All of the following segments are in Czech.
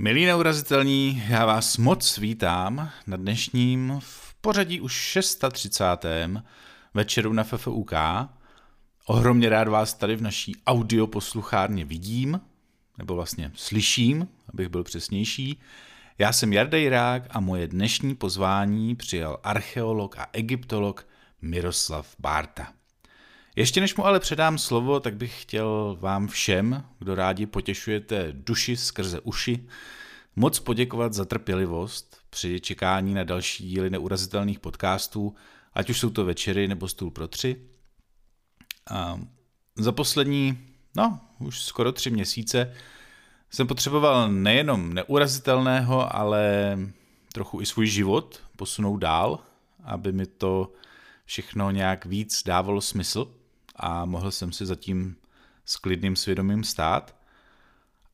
Milí neurazitelní, já vás moc vítám na dnešním v pořadí už 630. večeru na FFUK. Ohromně rád vás tady v naší audio posluchárně vidím, nebo vlastně slyším, abych byl přesnější. Já jsem Jardej Rák a moje dnešní pozvání přijal archeolog a egyptolog Miroslav Bárta. Ještě než mu ale předám slovo, tak bych chtěl vám všem, kdo rádi potěšujete duši skrze uši, moc poděkovat za trpělivost při čekání na další díly neurazitelných podcastů, ať už jsou to večery nebo stůl pro tři. A za poslední, no, už skoro tři měsíce jsem potřeboval nejenom neurazitelného, ale trochu i svůj život posunout dál, aby mi to všechno nějak víc dávalo smysl a mohl jsem si zatím s klidným svědomím stát.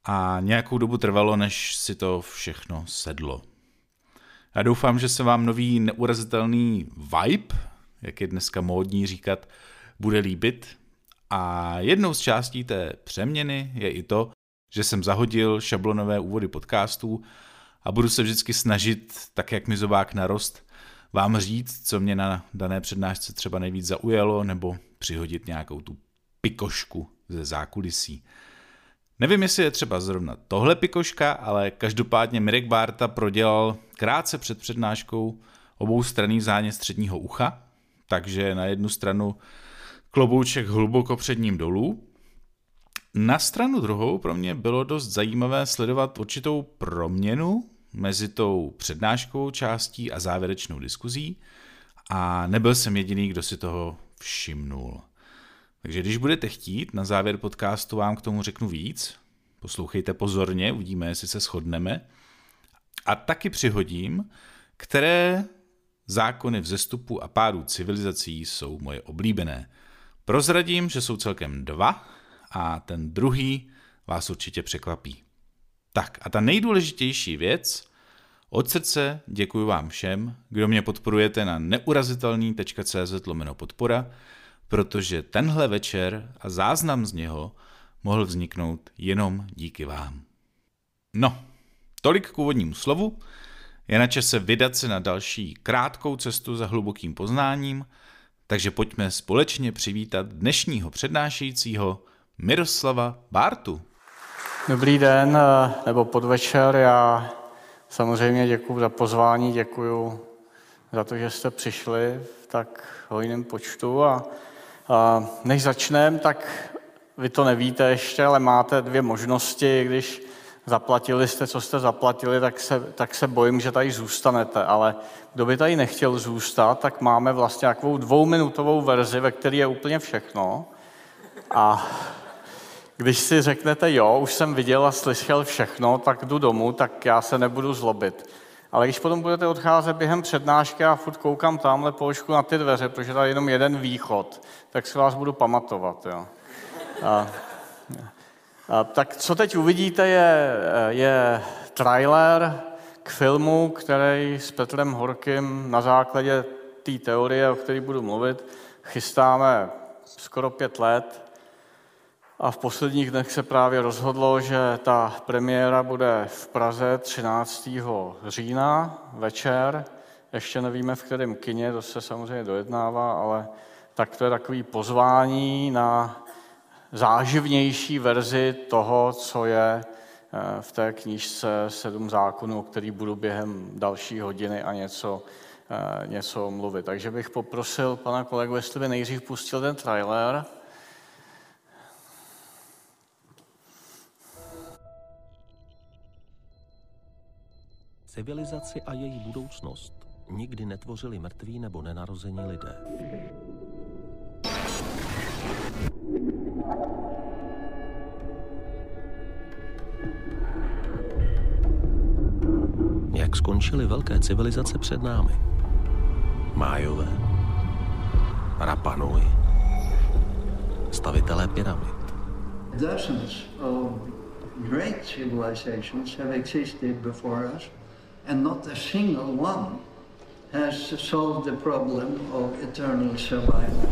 A nějakou dobu trvalo, než si to všechno sedlo. Já doufám, že se vám nový neurazitelný vibe, jak je dneska módní říkat, bude líbit. A jednou z částí té přeměny je i to, že jsem zahodil šablonové úvody podcastů a budu se vždycky snažit, tak jak mi zobák narost, vám říct, co mě na dané přednášce třeba nejvíc zaujalo, nebo přihodit nějakou tu pikošku ze zákulisí. Nevím, jestli je třeba zrovna tohle pikoška, ale každopádně Mirek Bárta prodělal krátce před přednáškou obou straný zánět středního ucha, takže na jednu stranu klobouček hluboko před ním dolů. Na stranu druhou pro mě bylo dost zajímavé sledovat určitou proměnu mezi tou přednáškou částí a závěrečnou diskuzí a nebyl jsem jediný, kdo si toho všimnul. Takže když budete chtít, na závěr podcastu vám k tomu řeknu víc. Poslouchejte pozorně, uvidíme, jestli se shodneme. A taky přihodím, které zákony vzestupu a pádu civilizací jsou moje oblíbené. Prozradím, že jsou celkem dva a ten druhý vás určitě překvapí. Tak a ta nejdůležitější věc, od srdce děkuji vám všem, kdo mě podporujete na neurazitelný.cz podpora, protože tenhle večer a záznam z něho mohl vzniknout jenom díky vám. No, tolik k úvodnímu slovu. Je na čase vydat se na další krátkou cestu za hlubokým poznáním, takže pojďme společně přivítat dnešního přednášejícího Miroslava Bártu. Dobrý den, eh, nebo podvečer. Já samozřejmě děkuji za pozvání, děkuji za to, že jste přišli v tak hojném počtu a než začneme, tak vy to nevíte ještě, ale máte dvě možnosti. Když zaplatili jste, co jste zaplatili, tak se, tak se bojím, že tady zůstanete. Ale kdo by tady nechtěl zůstat, tak máme vlastně takovou dvouminutovou verzi, ve které je úplně všechno. A když si řeknete, jo, už jsem viděl a slyšel všechno, tak jdu domů, tak já se nebudu zlobit. Ale když potom budete odcházet během přednášky a furt koukám tamhle položku na ty dveře, protože tady je jenom jeden východ, tak si vás budu pamatovat. Jo. A, a, tak co teď uvidíte, je, je trailer k filmu, který s Petrem Horkým na základě té teorie, o které budu mluvit, chystáme skoro pět let. A v posledních dnech se právě rozhodlo, že ta premiéra bude v Praze 13. října večer. Ještě nevíme, v kterém kině, to se samozřejmě dojednává, ale tak to je takový pozvání na záživnější verzi toho, co je eh, v té knížce Sedm zákonů, o který budu během další hodiny a něco, eh, něco mluvit. Takže bych poprosil pana kolegu, jestli by nejdřív pustil ten trailer. Civilizaci a její budoucnost nikdy netvořili mrtví nebo nenarození lidé. Jak skončily velké civilizace před námi? Májové, Rapanui, stavitelé pyramid. Dozens of great civilizations have existed before us and not a single one has solved the problem of eternal survival.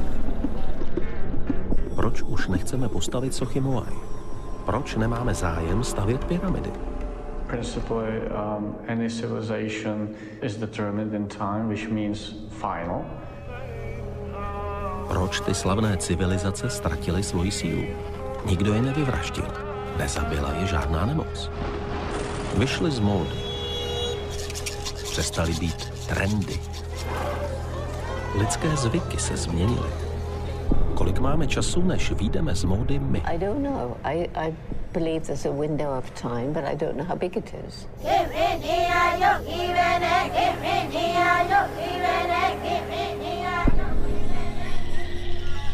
Proč už nechceme postavit sochy Moai? Proč nemáme zájem stavět pyramidy? principally um, any civilization is determined in time, which means final. Proč ty slavné civilizace ztratily svoji sílu? Nikdo je nevyvraždil. Nezabila je žádná nemoc. Vyšly z módy. Přestali být trendy. Lidské zvyky se změnily. Kolik máme času, než výjdeme z módy my? I don't know. I, I believe there's a window of time, but I don't know how big it is.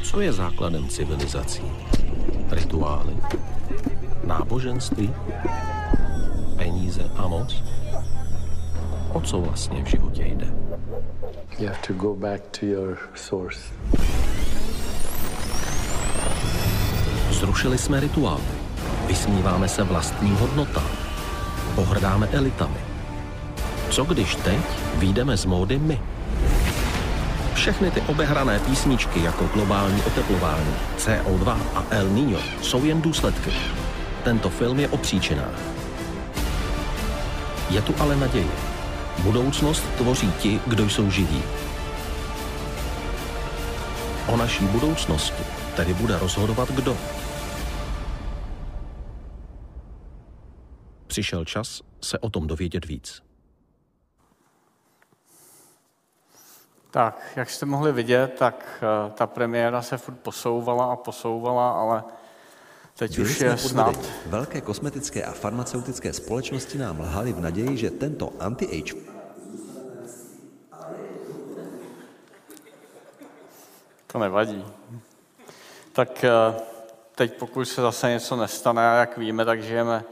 Co je základem civilizací? Rituály? Náboženství? Peníze a moc? O co vlastně v životě jde? You have to go back to your source. Zrušili jsme rituály. Vysmíváme se vlastním hodnotám. Pohrdáme elitami. Co když teď výjdeme z módy my? Všechny ty obehrané písničky jako globální oteplování, CO2 a El Niño jsou jen důsledky. Tento film je o příčinách. Je tu ale naděje. Budoucnost tvoří ti, kdo jsou živí. O naší budoucnosti tedy bude rozhodovat kdo. Přišel čas se o tom dovědět víc. Tak, jak jste mohli vidět, tak uh, ta premiéra se furt posouvala a posouvala, ale teď Byli už je snad. Velké kosmetické a farmaceutické společnosti nám lhali v naději, že tento anti-age To nevadí. Tak eh, teď pokud se zase něco nestane, a jak víme, tak žijeme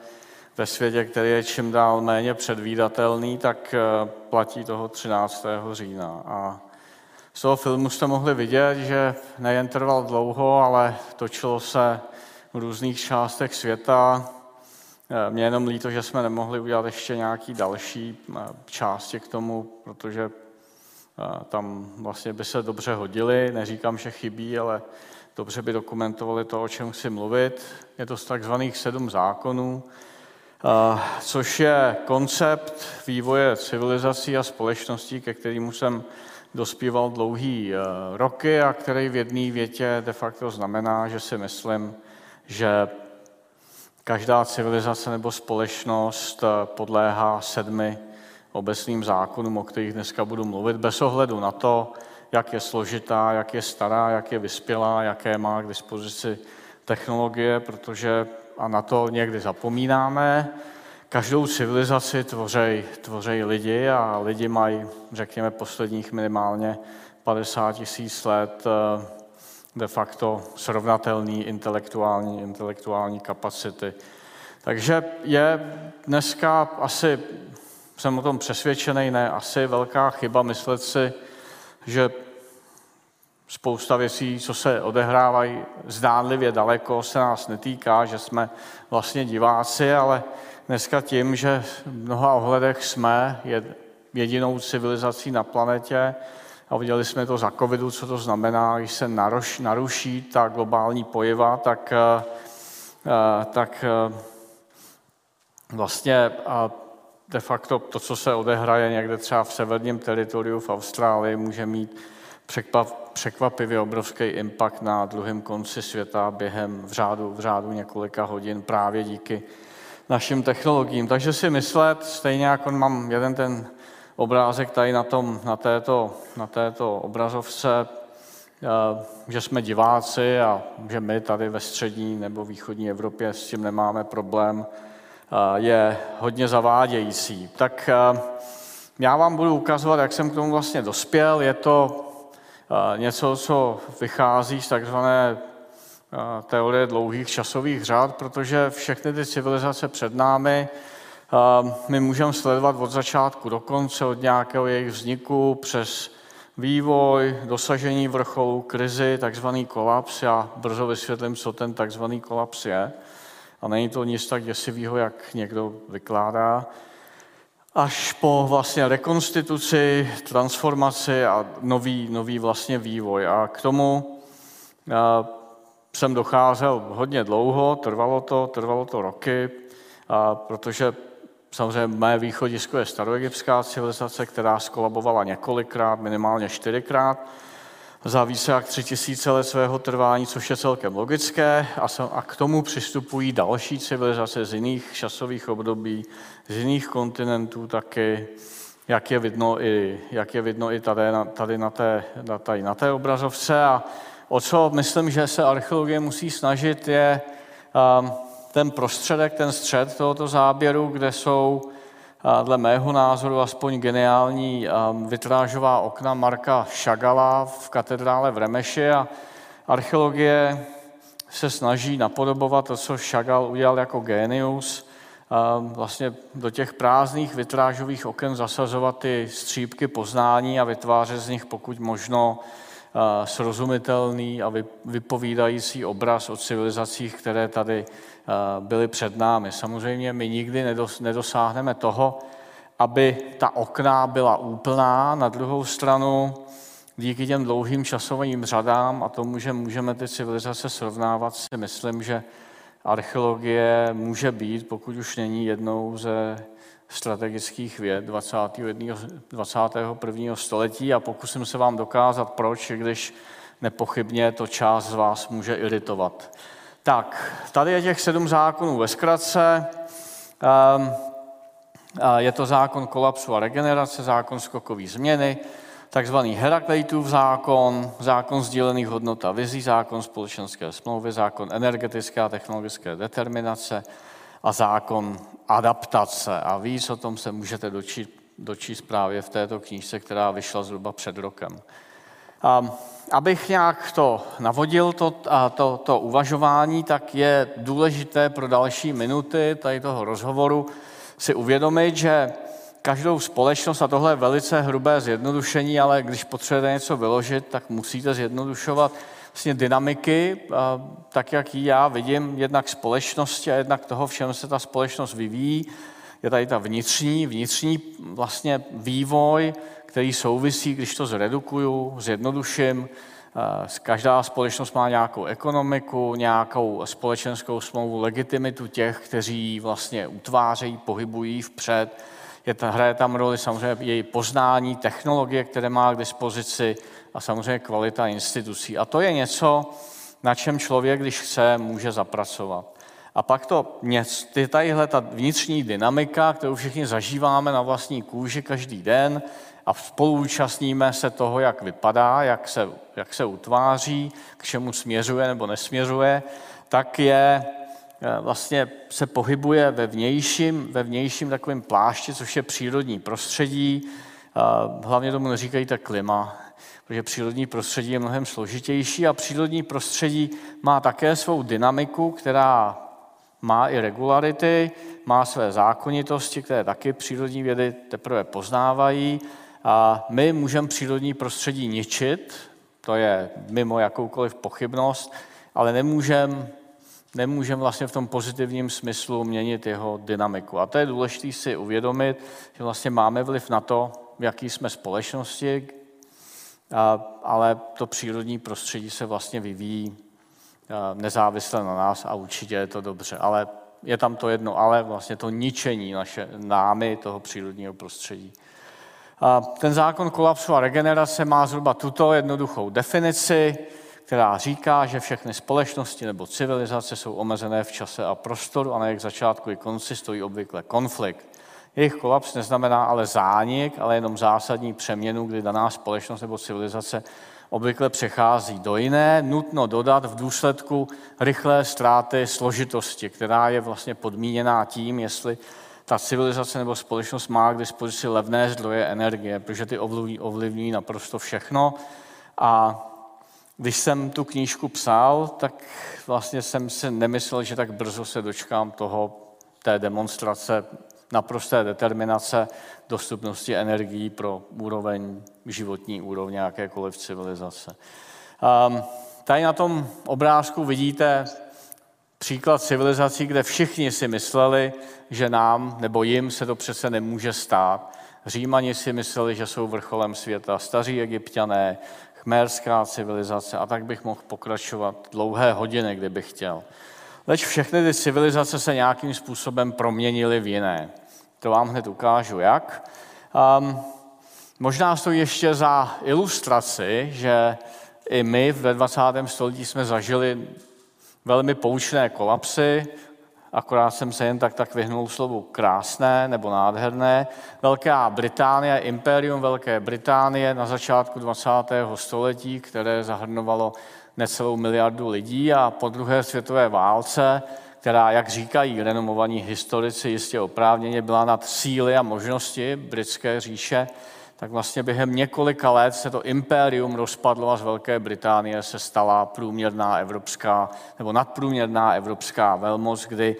ve světě, který je čím dál méně předvídatelný, tak eh, platí toho 13. října. A z toho filmu jste mohli vidět, že nejen trval dlouho, ale točilo se v různých částech světa. Eh, Mě jenom líto, že jsme nemohli udělat ještě nějaký další části k tomu, protože tam vlastně by se dobře hodili, neříkám, že chybí, ale dobře by dokumentovali to, o čem chci mluvit. Je to z takzvaných sedm zákonů, což je koncept vývoje civilizací a společností, ke kterému jsem dospíval dlouhý eh, roky a který v jedné větě de facto znamená, že si myslím, že každá civilizace nebo společnost eh, podléhá sedmi obecným zákonům, o kterých dneska budu mluvit, bez ohledu na to, jak je složitá, jak je stará, jak je vyspělá, jaké má k dispozici technologie, protože a na to někdy zapomínáme. Každou civilizaci tvoří, tvoří lidi a lidi mají, řekněme, posledních minimálně 50 tisíc let eh, de facto srovnatelný intelektuální, intelektuální kapacity. Takže je dneska asi jsem o tom přesvědčený, ne asi velká chyba myslet si, že spousta věcí, co se odehrávají zdánlivě daleko, se nás netýká, že jsme vlastně diváci, ale dneska tím, že v mnoha ohledech jsme jedinou civilizací na planetě a viděli jsme to za covidu, co to znamená, když se naruší, naruší ta globální pojiva, tak, eh, eh, tak eh, vlastně de facto to, co se odehraje někde třeba v severním teritoriu v Austrálii, může mít překvapivě obrovský impact na druhém konci světa během v řádu, v řádu několika hodin právě díky našim technologiím. Takže si myslet, stejně jako mám jeden ten obrázek tady na, tom, na, této, na této obrazovce, eh, že jsme diváci a že my tady ve střední nebo východní Evropě s tím nemáme problém, je hodně zavádějící. Tak já vám budu ukazovat, jak jsem k tomu vlastně dospěl. Je to něco, co vychází z takzvané teorie dlouhých časových řád, protože všechny ty civilizace před námi my můžeme sledovat od začátku do konce, od nějakého jejich vzniku přes vývoj, dosažení vrcholu, krizi, takzvaný kolaps. Já brzo vysvětlím, co ten takzvaný kolaps je a není to nic tak děsivého, jak někdo vykládá, až po vlastně rekonstituci, transformaci a nový, nový vlastně vývoj. A k tomu a, jsem docházel hodně dlouho, trvalo to, trvalo to roky, a, protože samozřejmě mé východisko je staroegyptská civilizace, která skolabovala několikrát, minimálně čtyřikrát za více jak tři tisíce let svého trvání, což je celkem logické. A, k tomu přistupují další civilizace z jiných časových období, z jiných kontinentů taky, jak je vidno i, jak je vidno i tady, tady, na té, tady na té obrazovce. A o co myslím, že se archeologie musí snažit, je um, ten prostředek, ten střed tohoto záběru, kde jsou dle mého názoru aspoň geniální vitrážová okna Marka Šagala v katedrále v Remeši a archeologie se snaží napodobovat to, co Šagal udělal jako genius, vlastně do těch prázdných vitrážových oken zasazovat ty střípky poznání a vytvářet z nich pokud možno srozumitelný a vypovídající obraz o civilizacích, které tady byly před námi. Samozřejmě my nikdy nedosáhneme toho, aby ta okna byla úplná. Na druhou stranu, díky těm dlouhým časovým řadám a tomu, že můžeme ty civilizace srovnávat, si myslím, že archeologie může být, pokud už není jednou ze strategických věd 21. 21. století a pokusím se vám dokázat, proč, když nepochybně to část z vás může iritovat. Tak, tady je těch sedm zákonů ve zkratce. Ehm, je to zákon kolapsu a regenerace, zákon skokové změny, takzvaný Herakleitův zákon, zákon sdílených hodnot a vizí, zákon společenské smlouvy, zákon energetické a technologické determinace a zákon adaptace. A víc o tom se můžete dočíst, dočíst právě v této knížce, která vyšla zhruba před rokem. Um, abych nějak to navodil, to, to, to uvažování, tak je důležité pro další minuty tady toho rozhovoru si uvědomit, že každou společnost, a tohle je velice hrubé zjednodušení, ale když potřebujete něco vyložit, tak musíte zjednodušovat vlastně dynamiky, tak jak ji já vidím, jednak společnosti a jednak toho, v čem se ta společnost vyvíjí. Je tady ta vnitřní, vnitřní vlastně vývoj, který souvisí, když to zredukuju, zjednoduším. Každá společnost má nějakou ekonomiku, nějakou společenskou smlouvu, legitimitu těch, kteří vlastně utvářejí, pohybují vpřed. Je ta, hraje tam roli samozřejmě její poznání, technologie, které má k dispozici a samozřejmě kvalita institucí. A to je něco, na čem člověk, když chce, může zapracovat. A pak to něco, tadyhle ta vnitřní dynamika, kterou všichni zažíváme na vlastní kůži každý den, a spoluúčastníme se toho, jak vypadá, jak se, jak se utváří, k čemu směřuje nebo nesměřuje, tak je eh, vlastně se pohybuje ve vnějším, ve vnějším takovém plášti, což je přírodní prostředí. Hlavně tomu neříkají tak klima, protože přírodní prostředí je mnohem složitější a přírodní prostředí má také svou dynamiku, která má i regularity, má své zákonitosti, které taky přírodní vědy teprve poznávají a my můžeme přírodní prostředí ničit, to je mimo jakoukoliv pochybnost, ale nemůžeme nemůžem vlastně v tom pozitivním smyslu měnit jeho dynamiku. A to je důležité si uvědomit, že vlastně máme vliv na to, v jaký jsme společnosti, ale to přírodní prostředí se vlastně vyvíjí nezávisle na nás a určitě je to dobře. Ale je tam to jedno, ale vlastně to ničení naše námi toho přírodního prostředí. A ten zákon kolapsu a regenerace má zhruba tuto jednoduchou definici, která říká, že všechny společnosti nebo civilizace jsou omezené v čase a prostoru a na jejich začátku i konci stojí obvykle konflikt. Jejich kolaps neznamená ale zánik, ale jenom zásadní přeměnu, kdy daná společnost nebo civilizace obvykle přechází do jiné, nutno dodat v důsledku rychlé ztráty složitosti, která je vlastně podmíněná tím, jestli ta civilizace nebo společnost má k dispozici levné zdroje energie, protože ty ovlivní, ovlivňují naprosto všechno. A když jsem tu knížku psal, tak vlastně jsem si nemyslel, že tak brzo se dočkám toho, té demonstrace naprosté determinace dostupnosti energií pro úroveň, životní úrovně jakékoliv civilizace. Um, tady na tom obrázku vidíte příklad civilizací, kde všichni si mysleli, že nám nebo jim se to přece nemůže stát. Římani si mysleli, že jsou vrcholem světa, staří egyptiané, chmérská civilizace a tak bych mohl pokračovat dlouhé hodiny, kdybych chtěl. Leč všechny ty civilizace se nějakým způsobem proměnily v jiné. to vám hned ukážu jak. Um, možná stojí ještě za ilustraci, že i my ve 20. století jsme zažili velmi poučné kolapsy, akorát jsem se jen tak tak vyhnul slovu krásné nebo nádherné. Velká Británie, impérium Velké Británie na začátku 20. století, které zahrnovalo necelou miliardu lidí a po druhé světové válce, která, jak říkají renomovaní historici, jistě oprávněně byla nad síly a možnosti britské říše, tak vlastně během několika let se to impérium rozpadlo a z Velké Británie se stala průměrná evropská nebo nadprůměrná evropská velmoc, kdy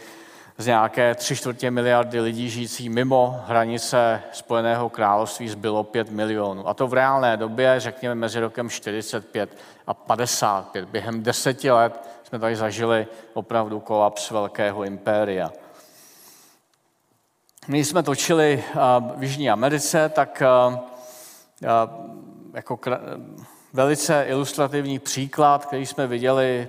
z nějaké tři čtvrtě miliardy lidí žijící mimo hranice Spojeného království zbylo 5 milionů. A to v reálné době, řekněme, mezi rokem 45 a 55. Během deseti let jsme tady zažili opravdu kolaps velkého impéria. My jsme točili v Jižní Americe, tak jako velice ilustrativní příklad, který jsme viděli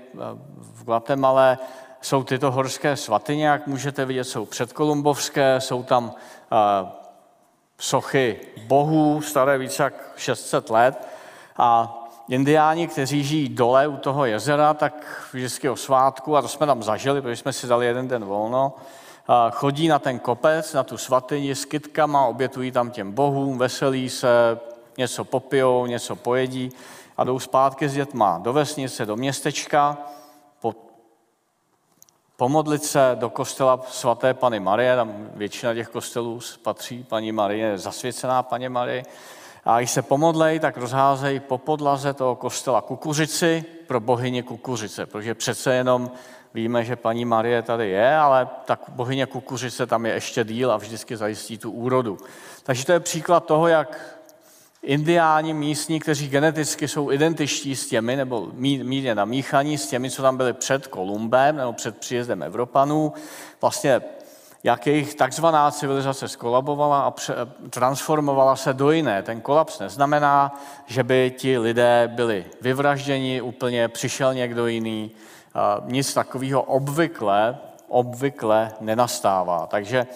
v Guatemala, jsou tyto horské svatyně, jak můžete vidět, jsou předkolumbovské, jsou tam sochy bohů, staré více jak 600 let. A indiáni, kteří žijí dole u toho jezera, tak vždycky o svátku, a to jsme tam zažili, protože jsme si dali jeden den volno, chodí na ten kopec, na tu svatyni s kytkama, obětují tam těm bohům, veselí se, něco popijou, něco pojedí a jdou zpátky s dětma do vesnice, do městečka, pomodlit se do kostela svaté Pany Marie, tam většina těch kostelů patří paní Marie, zasvěcená paní Marie, a když se pomodlej, tak rozházejí po podlaze toho kostela kukuřici pro bohyně kukuřice, protože přece jenom víme, že paní Marie tady je, ale tak bohyně kukuřice tam je ještě díl a vždycky zajistí tu úrodu. Takže to je příklad toho, jak indiáni místní, kteří geneticky jsou identičtí s těmi, nebo mírně namíchaní s těmi, co tam byli před Kolumbem nebo před příjezdem Evropanů, vlastně jak jejich takzvaná civilizace skolabovala a transformovala se do jiné. Ten kolaps neznamená, že by ti lidé byli vyvražděni, úplně přišel někdo jiný. Nic takového obvykle, obvykle nenastává. Takže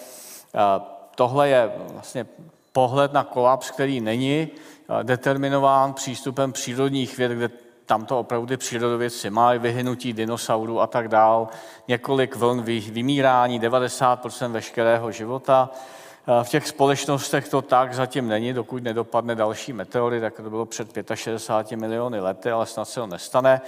tohle je vlastně pohled na kolaps, který není determinován přístupem přírodních věd, kde tam to opravdu ty přírodovědci mají, vyhynutí dinosaurů a tak dál, několik vln vymírání, 90% veškerého života. V těch společnostech to tak zatím není, dokud nedopadne další meteory, tak to bylo před 65 miliony lety, ale snad se to nestane.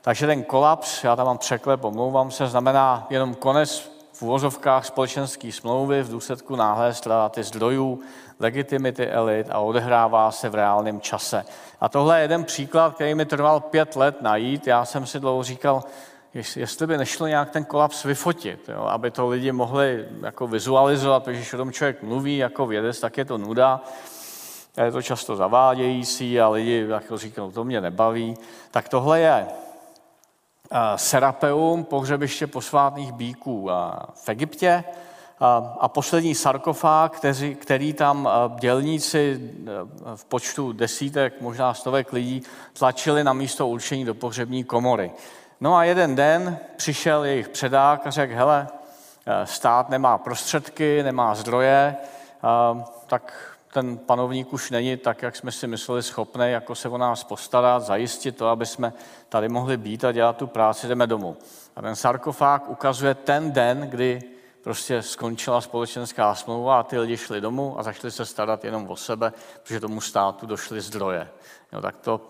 Takže ten kolaps, já tam mám překlep, omlouvám se, znamená jenom konec v úvozovkách společenské smlouvy v důsledku náhlé ztráty zdrojů, legitimity elit a odehrává se v reálném čase. A tohle je jeden příklad, který mi trval pět let najít. Já jsem si dlouho říkal, jestli by nešlo nějak ten kolaps vyfotit, jo, aby to lidi mohli jako vizualizovat, protože když o tom člověk mluví jako vědec, tak je to nuda. Je to často zavádějící a lidi jako říkají, to mě nebaví. Tak tohle je Serapeum, pohřebiště posvátných bíků v Egyptě a poslední sarkofág, který, který tam dělníci v počtu desítek, možná stovek lidí tlačili na místo určení do pohřební komory. No a jeden den přišel jejich předák a řekl, hele, stát nemá prostředky, nemá zdroje, tak ten panovník už není tak, jak jsme si mysleli, schopný jako se o nás postarat, zajistit to, aby jsme tady mohli být a dělat tu práci, jdeme domů. A ten sarkofág ukazuje ten den, kdy prostě skončila společenská smlouva a ty lidi šli domů a začali se starat jenom o sebe, protože tomu státu došly zdroje. Jo, tak to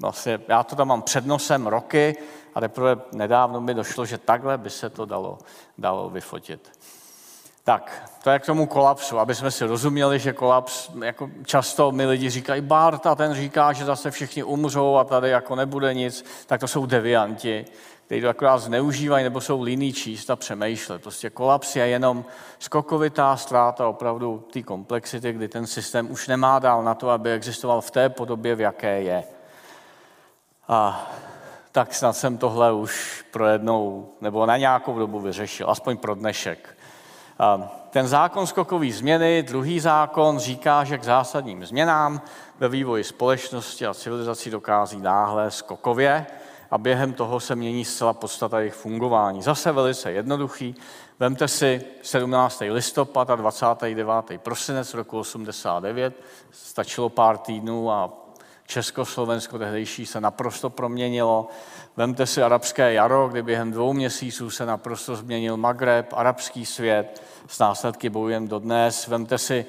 vlastně, já to tam mám před nosem roky a teprve nedávno mi došlo, že takhle by se to dalo, dalo vyfotit. Tak, to je k tomu kolapsu, aby jsme si rozuměli, že kolaps, jako často mi lidi říkají, Bart a ten říká, že zase všichni umřou a tady jako nebude nic, tak to jsou devianti, kteří to akorát zneužívají nebo jsou líní číst a přemýšlet. Prostě kolaps je jenom skokovitá ztráta opravdu té komplexity, kdy ten systém už nemá dál na to, aby existoval v té podobě, v jaké je. A tak snad jsem tohle už pro jednou nebo na nějakou dobu vyřešil, aspoň pro dnešek. Ten zákon skokové změny, druhý zákon, říká, že k zásadním změnám ve vývoji společnosti a civilizací dokází náhle skokově. a během toho se mění zcela podstata jejich fungování. Zase velice jednoduchý. Vemte si 17. listopad a 29. prosinec roku 89. Stačilo pár týdnů a Československo tehdejší se naprosto proměnilo. Vemte si arabské jaro, kdy během dvou měsíců se naprosto změnil Magreb, arabský svět, s následky bojujem dodnes. Vemte si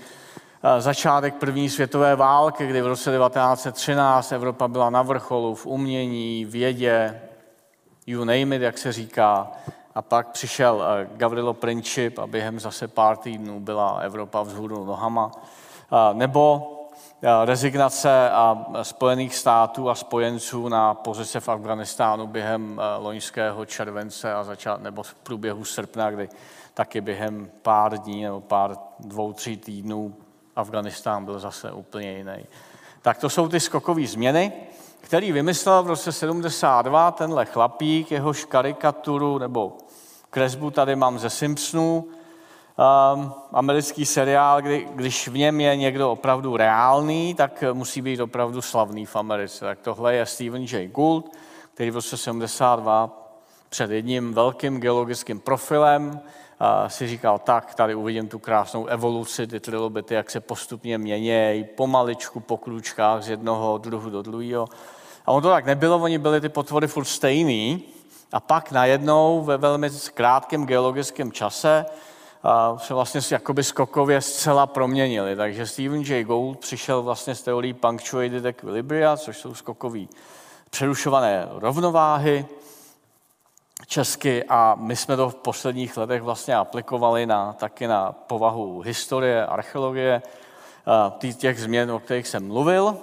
eh, začátek první světové války, kdy v roce 1913 Evropa byla na vrcholu v umění, vědě, you name it, jak se říká. A pak přišel eh, Gavrilo Princip a během zase pár týdnů byla Evropa vzhůru nohama. Eh, nebo rezignace a Spojených států a spojenců na pozice v Afganistánu během loňského července a začát, nebo v průběhu srpna, kdy taky během pár dní nebo pár dvou, tří týdnů Afganistán byl zase úplně jiný. Tak to jsou ty skokové změny, který vymyslel v roce 72 tenhle chlapík, jehož karikaturu nebo kresbu tady mám ze Simpsonů, um, americký seriál, kdy, když v něm je někdo opravdu reálný, tak musí být opravdu slavný v Americe. Tak tohle je Stephen J. Gould, který v roce 72 před jedním velkým geologickým profilem a si říkal, tak, tady uvidím tu krásnou evoluci, ty trilobity, jak se postupně měnějí, pomaličku po kručkách z jednoho druhu do druhého. A on to tak nebylo, oni byli ty potvory furt stejný, a pak najednou ve velmi krátkém geologickém čase se vlastně jakoby skokově zcela proměnili. Takže Stephen J. Gould přišel vlastně s teorií punctuated equilibria, což jsou skokové přerušované rovnováhy, česky a my jsme to v posledních letech vlastně aplikovali na, taky na povahu historie, archeologie, těch změn, o kterých jsem mluvil.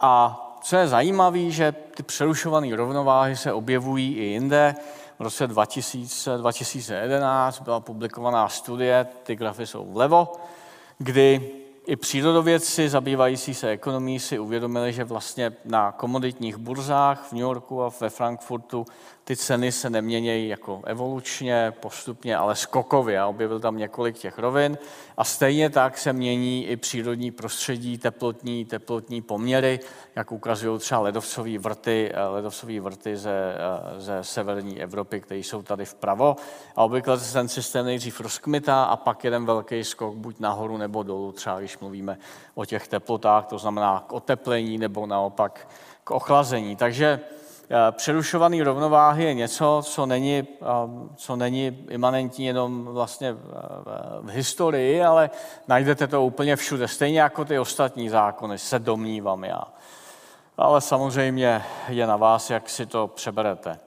A co je zajímavé, že ty přerušované rovnováhy se objevují i jinde. V roce 2000, 2011 byla publikovaná studie, ty grafy jsou vlevo, kdy i přírodovědci zabývající se ekonomií si uvědomili, že vlastně na komoditních burzách v New Yorku a ve Frankfurtu ty ceny se neměnějí jako evolučně, postupně, ale skokově. A objevil tam několik těch rovin. A stejně tak se mění i přírodní prostředí, teplotní, teplotní poměry, jak ukazují třeba ledovcové vrty, eh, ledovcové vrty ze, eh, ze severní Evropy, které jsou tady vpravo. A obvykle se ten systém nejdřív rozkmitá a pak jeden velký skok buď nahoru nebo dolů, třeba když mluvíme o těch teplotách, to znamená k oteplení nebo naopak k ochlazení. Takže přerušovaný rovnováhy je něco, co není, eh, co není imanentní jenom vlastně v historii, ale najdete to úplně všude, stejně jako ty ostatní zákony, se domnívám já. Ale samozřejmě je na vás, jak si to přeberete.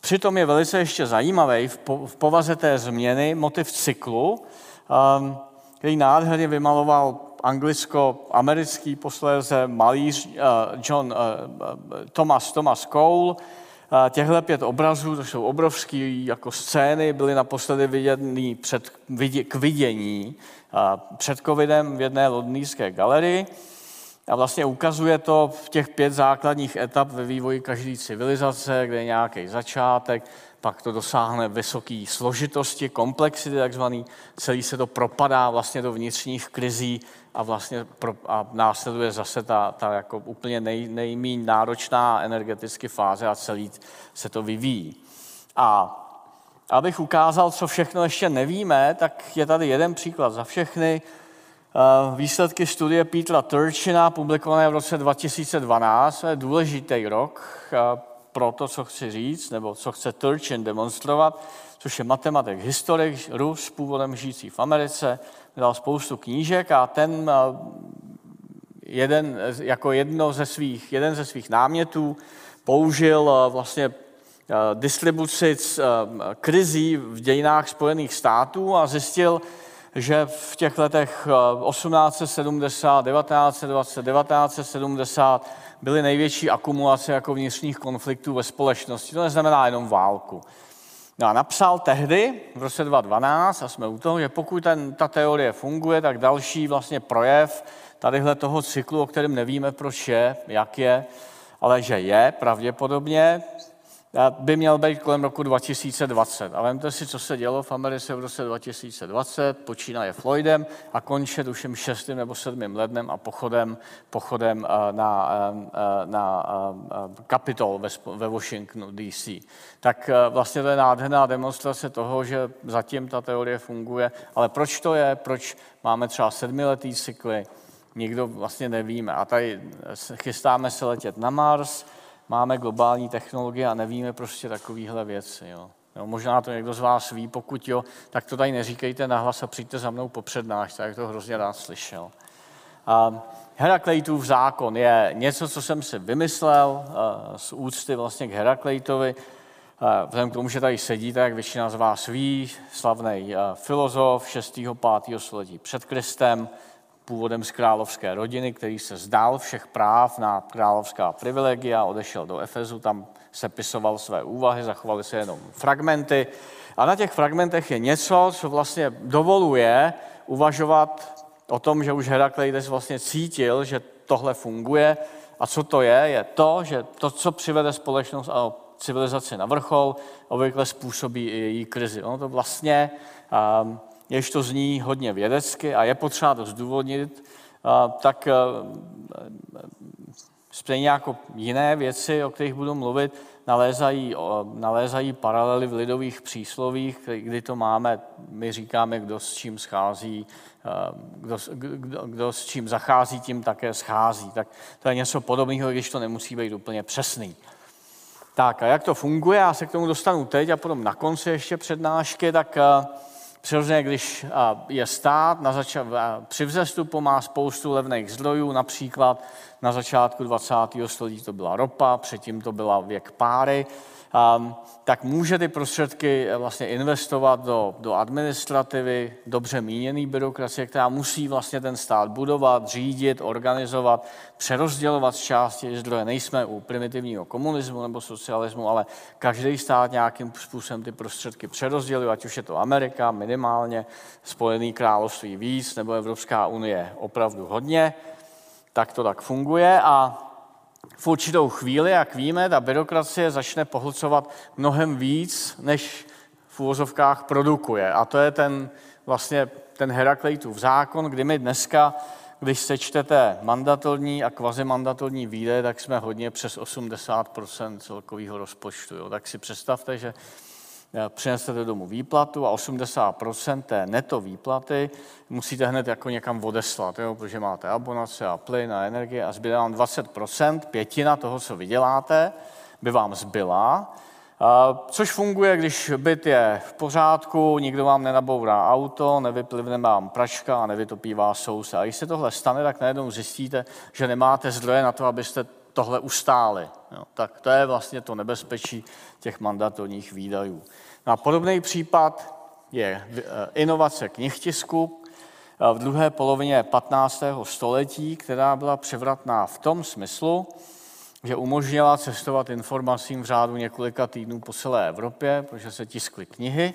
Přitom je velice ještě zajímavý v povaze té změny motiv cyklu, který nádherně vymaloval anglicko-americký posléze malíř uh, John uh, Thomas, Thomas Cole. Těchto pět obrazů, to jsou obrovské jako scény, byly naposledy viděny před, vidě, k vidění před covidem v jedné londýnské galerii. A vlastně ukazuje to v těch pět základních etap ve vývoji každé civilizace, kde je nějaký začátek, pak to dosáhne vysoké složitosti, komplexity takzvaný, celý se to propadá vlastně do vnitřních krizí a vlastně pro, a následuje zase ta, ta jako úplně nej, nejméně náročná energeticky fáze a celý se to vyvíjí. A abych ukázal, co všechno ještě nevíme, tak je tady jeden příklad za všechny. Eh, výsledky studie Petra Turchina, publikované v roce 2012, je důležitý rok eh, pro to, co chci říct, nebo co chce Turchin demonstrovat, což je matematik, historik, Rus, původem žijící v Americe, dal spoustu knížek a ten eh, jeden, jako jedno ze svých, jeden ze svých námětů použil eh, vlastně eh, distribuci krizí v dějinách Spojených států a zjistil, že v těch letech 1870, 1920, 1970 byly největší akumulace jako vnitřních konfliktů ve společnosti. To neznamená jenom válku. No a napsal tehdy, v roce 2012, a jsme u toho, že pokud ten, ta teorie funguje, tak další vlastně projev tadyhle toho cyklu, o kterém nevíme, proč je, jak je, ale že je pravděpodobně, by měl být kolem roku 2020. A vemte si, co se dělo v Americe v roce 2020, počínaje Floydem a končí tuším 6. nebo 7. lednem a pochodem, pochodem eh, na, eh, eh, na Capitol ve Washingtonu DC. Tak vlastně to je nádherná demonstrace toho, že zatím ta teorie funguje. Ale proč to je? Proč máme třeba sedmiletý cykly? Nikdo vlastně nevíme. A tady chystáme se letět na Mars, máme globální technologie a nevíme prostě takovéhle věci. Jo. Jo, možná to někdo z vás ví, pokud jo, tak to tady neříkejte nahlas a přijďte za mnou po přednášce, tak to hrozně rád slyšel. Herakleitův zákon je něco, co jsem si vymyslel z úcty vlastně k Heraklejtovi. Vzhledem k tomu, že tady sedíte, jak většina z vás ví, slavný filozof 6. 5. století před Kristem, původem z královské rodiny, který se zdál všech práv na královská privilegia, odešel do Efezu, tam sepisoval své úvahy, zachovaly se jenom fragmenty. A na těch fragmentech je něco, co vlastně dovoluje uvažovat o tom, že už Herakleides vlastně cítil, že tohle funguje. A co to je? Je to, že to, co přivede společnost a civilizaci na vrchol, obvykle způsobí i její krizi. Ono to vlastně um, jež to zní hodně vědecky a je potřeba to zdůvodnit, tak stejně jako jiné věci, o kterých budu mluvit, nalézají, nalézají paralely v lidových příslovích, kdy to máme, my říkáme, kdo s čím schází, kdo, kdo, kdo s čím zachází, tím také schází. Tak to je něco podobného, když to nemusí být úplně přesný. Tak a jak to funguje, já se k tomu dostanu teď a potom na konci ještě přednášky, tak Přirozeně, když je stát, na zača- při vzestupu má spoustu levných zdrojů, například na začátku 20. století to byla ropa, předtím to byla věk páry, tak může ty prostředky eh, vlastně investovat do, do administrativy, dobře míněný byrokracie, která musí vlastně ten stát budovat, řídit, organizovat, přerozdělovat z části zdroje. Nejsme u primitivního komunismu nebo socialismu, ale každý stát nějakým způsobem ty prostředky přerozděluje, ať už je to Amerika minimálně, Spojený království víc, nebo Evropská unie opravdu hodně, tak to tak funguje a v určitou chvíli, jak víme, ta byrokracie začne pohlcovat mnohem víc, než v úvozovkách produkuje. A to je ten vlastně ten Herakleitův zákon, kdy my dneska, když sečtete mandatorní a kvazimandatorní výdaje, tak jsme hodně přes 80% celkového rozpočtu. Jo. Tak si představte, že přinesete domů výplatu a 80% té neto výplaty musíte hned jako někam odeslat, jo, protože máte abonace a plyn a energie a zbyde vám 20%, pětina toho, co vyděláte, by vám zbyla, což funguje, když byt je v pořádku, nikdo vám nenabourá auto, nevyplivne vám pračka a nevytopí vás souse. A když se tohle stane, tak najednou zjistíte, že nemáte zdroje na to, abyste tohle ustáli. Jo, tak to je vlastně to nebezpečí těch mandatorních výdajů. No a podobný případ je eh, inovace knihtisku eh, v druhé polovině 15. století, která byla převratná v tom smyslu, že umožnila cestovat informacím v řádu několika týdnů po celé Evropě, protože se tiskly knihy,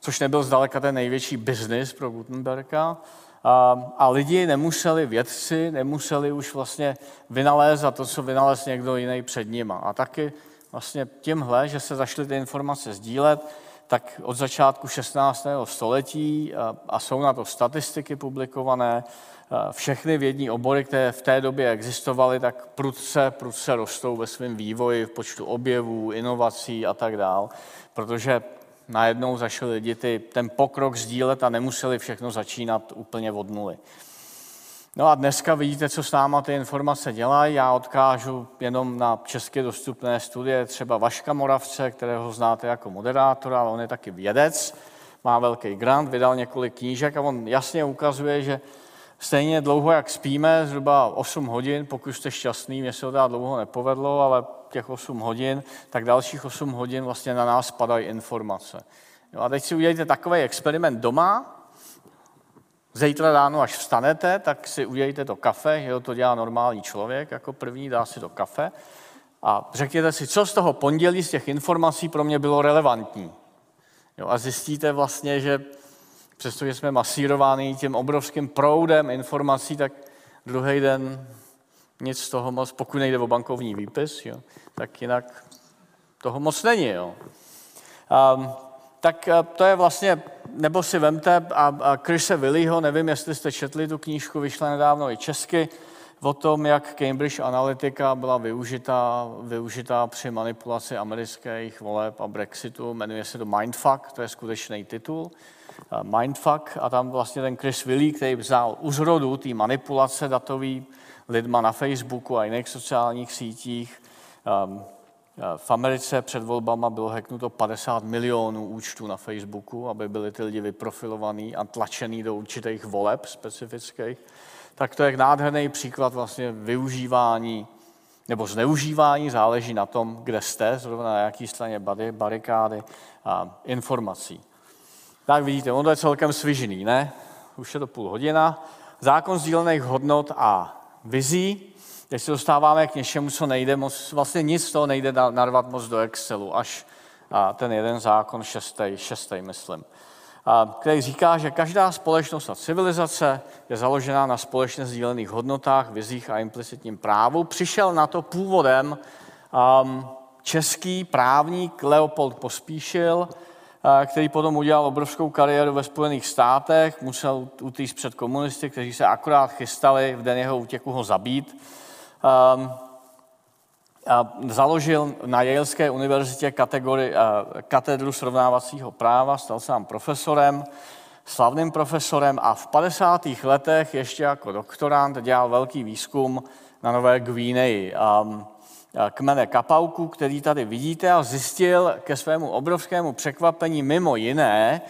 což nebyl zdaleka ten největší biznis pro Gutenberga. A, a lidi nemuseli, vědci nemuseli už vlastně vynalézat to, co vynalez někdo jiný před nima. A taky vlastně tímhle, že se zašly ty informace sdílet, tak od začátku 16. století, a jsou na to statistiky publikované, všechny vědní obory, které v té době existovaly, tak prudce, prudce rostou ve svém vývoji, v počtu objevů, inovací a tak dál, protože najednou zašli lidi ty, ten pokrok sdílet a nemuseli všechno začínat úplně od nuly. No a dneska vidíte, co s náma ty informace dělají. Já odkážu jenom na české dostupné studie třeba Vaška Moravce, kterého znáte jako moderátora, ale on je taky vědec, má velký grant, vydal několik knížek a on jasně ukazuje, že stejně dlouho, jak spíme, zhruba 8 hodin, pokud jste šťastný, mě se to dá dlouho nepovedlo, ale těch 8 hodin, tak dalších 8 hodin vlastně na nás padají informace. Jo, a teď si udělejte takový experiment doma, Zítra ráno, až vstanete, tak si udělejte to kafe, že to dělá normální člověk, jako první dá si to kafe a řekněte si, co z toho pondělí, z těch informací pro mě bylo relevantní. Jo, a zjistíte vlastně, že přestože jsme masírováni tím obrovským proudem informací, tak druhý den nic z toho moc, pokud nejde o bankovní výpis, jo, tak jinak toho moc není. Jo. Um, tak eh, to je vlastně, nebo si vemte a, a Chrise Willeyho, nevím, jestli jste četli tu knížku, vyšla nedávno i česky, o tom, jak Cambridge Analytica byla využitá, využitá při manipulaci amerických voleb a Brexitu. Jmenuje se to Mindfuck, to je skutečný titul. Eh, Mindfuck a tam vlastně ten Chris Willey, který vzal u zrodu té manipulace datový lidma na Facebooku a jiných sociálních sítích, um, v Americe před volbama bylo hacknuto 50 milionů účtů na Facebooku, aby byli ty lidi vyprofilovaní a tlačený do určitých voleb specifických. Tak to je nádherný příklad vlastně využívání nebo zneužívání, záleží na tom, kde jste, zrovna na jaký straně barikády a informací. Tak vidíte, ono je celkem svižný, ne? Už je to půl hodina. Zákon sdílených hodnot a vizí. Teď se dostáváme k něčemu, co nejde moc, vlastně nic z toho nejde narvat moc do Excelu, až ten jeden zákon, šestý, šestý myslím, který říká, že každá společnost a civilizace je založená na společně sdílených hodnotách, vizích a implicitním právu. Přišel na to původem um, český právník Leopold Pospíšil, který potom udělal obrovskou kariéru ve Spojených státech, musel utíct před komunisty, kteří se akorát chystali v den jeho útěku ho zabít a založil na Yaleské univerzitě kategorii, uh, katedru srovnávacího práva, stal se tam profesorem, slavným profesorem a v 50. letech ještě jako doktorant dělal velký výzkum na Nové Gvíneji. Um, kmene kapauku, který tady vidíte a zjistil ke svému obrovskému překvapení mimo jiné,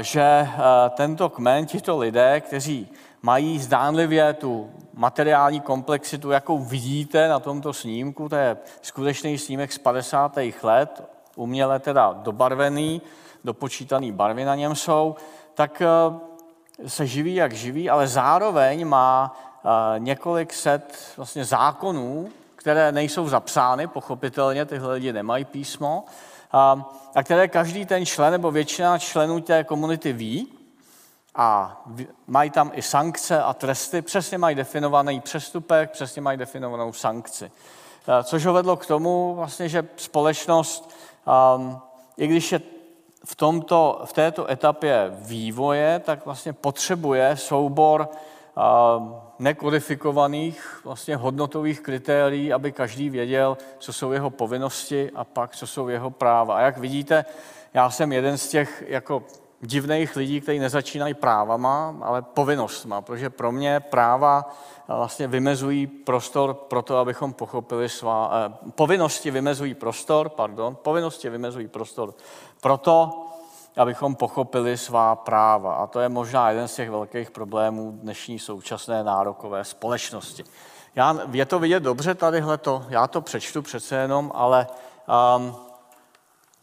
že tento kmen, tito lidé, kteří mají zdánlivě tu materiální komplexitu, jakou vidíte na tomto snímku, to je skutečný snímek z 50. let, uměle teda dobarvený, dopočítaný barvy na něm jsou, tak eh, se živí, jak živí, ale zároveň má eh, několik set vlastně zákonů, které nejsou zapsány, pochopitelně, tyhle lidi nemají písmo, a, a které každý ten člen nebo většina členů té komunity ví, a mají tam i sankce a tresty, přesně mají definovaný přestupek, přesně mají definovanou sankci. Eh, což ho vedlo k tomu, vlastně, že společnost, um, i když je v, tomto, v této etapě vývoje, tak vlastně potřebuje soubor uh, nekodifikovaných vlastně hodnotových kritérií, aby každý věděl, co jsou jeho povinnosti a pak, co jsou jeho práva. A jak vidíte, já jsem jeden z těch jako divných lidí, kteří nezačínají právama, ale povinnostma, protože pro mě práva vlastně vymezují prostor pro to, abychom pochopili svá... Eh, povinnosti vymezují prostor, pardon, povinnosti vymezují prostor pro to, abychom pochopili svá práva. A to je možná jeden z těch velkých problémů dnešní současné nárokové společnosti. Já, je to vidět dobře tadyhle to, já to přečtu přece jenom, ale um,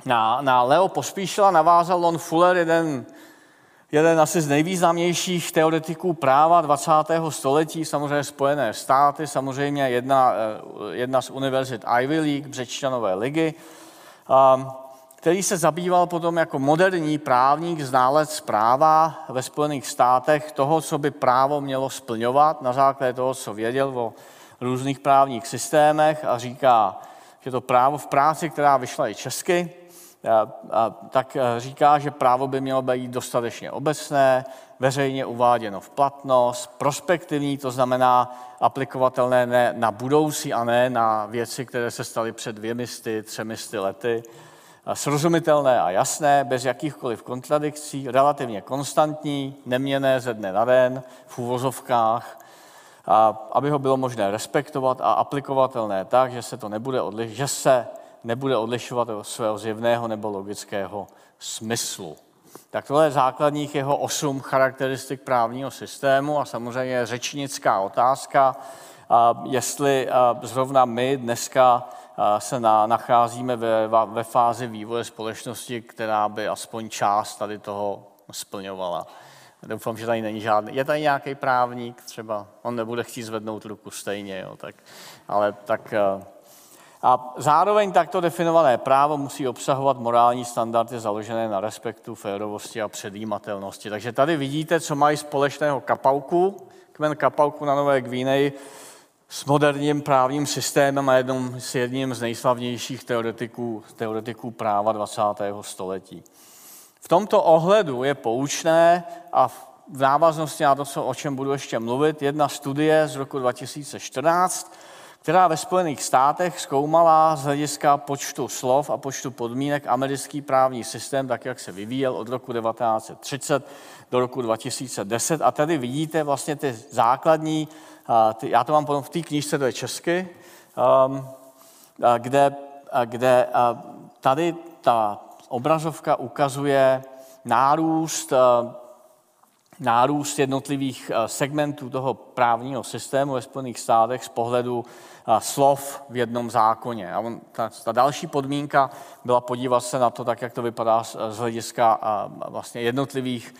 na, na Leo Pospíšila navázal Lon Fuller, jeden, jeden asi z nejvýznamnějších teoretiků práva 20. století, samozřejmě Spojené státy, samozřejmě jedna, eh, jedna z univerzit Ivy League, Břečťanové ligy, um, který se zabýval potom jako moderní právník, ználec práva ve Spojených státech, toho, co by právo mělo splňovat na základě toho, co věděl o různých právních systémech a říká, že to právo v práci, která vyšla i česky, tak e, říká, že právo by mělo být dostatečně obecné, veřejně uváděno v platnost, prospektivní, to znamená aplikovatelné ne na budoucí a ne na věci, které se staly před dvěmi sty, třemi lety, srozumitelné a jasné, bez jakýchkoliv kontradikcí, relativně konstantní, neměné ze dne na den, v úvozovkách, aby ho bylo možné respektovat a aplikovatelné tak, že se to nebude odliš- že se nebude odlišovat od svého zjevného nebo logického smyslu. Tak tohle je základních jeho osm charakteristik právního systému a samozřejmě řečnická otázka, jestli zrovna my dneska se nacházíme ve, ve fázi vývoje společnosti, která by aspoň část tady toho splňovala. Doufám, že tady není žádný. Je tady nějaký právník, třeba on nebude chtít zvednout ruku stejně, jo, tak, ale tak a zároveň takto definované právo musí obsahovat morální standardy založené na respektu, férovosti a předjímatelnosti. Takže tady vidíte, co mají společného kapauku, kmen kapauku na Nové Gvíneji, s moderním právním systémem a jednou, s jedním z nejslavnějších teoretiků, teoretiků práva 20. století. V tomto ohledu je poučné a v návaznosti na to, o čem budu ještě mluvit, jedna studie z roku 2014, která ve Spojených státech zkoumala z hlediska počtu slov a počtu podmínek americký právní systém, tak jak se vyvíjel od roku 1930 do roku 2010. A tady vidíte vlastně ty základní, ty, já to mám potom v té knížce, to je česky, um, kde, kde tady ta obrazovka ukazuje nárůst nárůst jednotlivých segmentů toho právního systému ve Spojených státech z pohledu slov v jednom zákoně. A on, ta, ta další podmínka byla podívat se na to, tak jak to vypadá z, z hlediska vlastně jednotlivých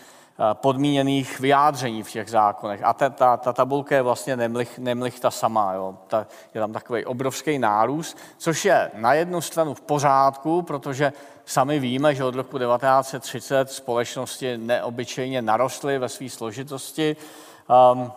podmíněných vyjádření v těch zákonech. A ta, ta, ta tabulka je vlastně nemlich, nemlich ta sama. Jo. Ta, je tam takový obrovský nárůst, což je na jednu stranu v pořádku, protože sami víme, že od roku 1930 společnosti neobyčejně narostly ve své složitosti. Um,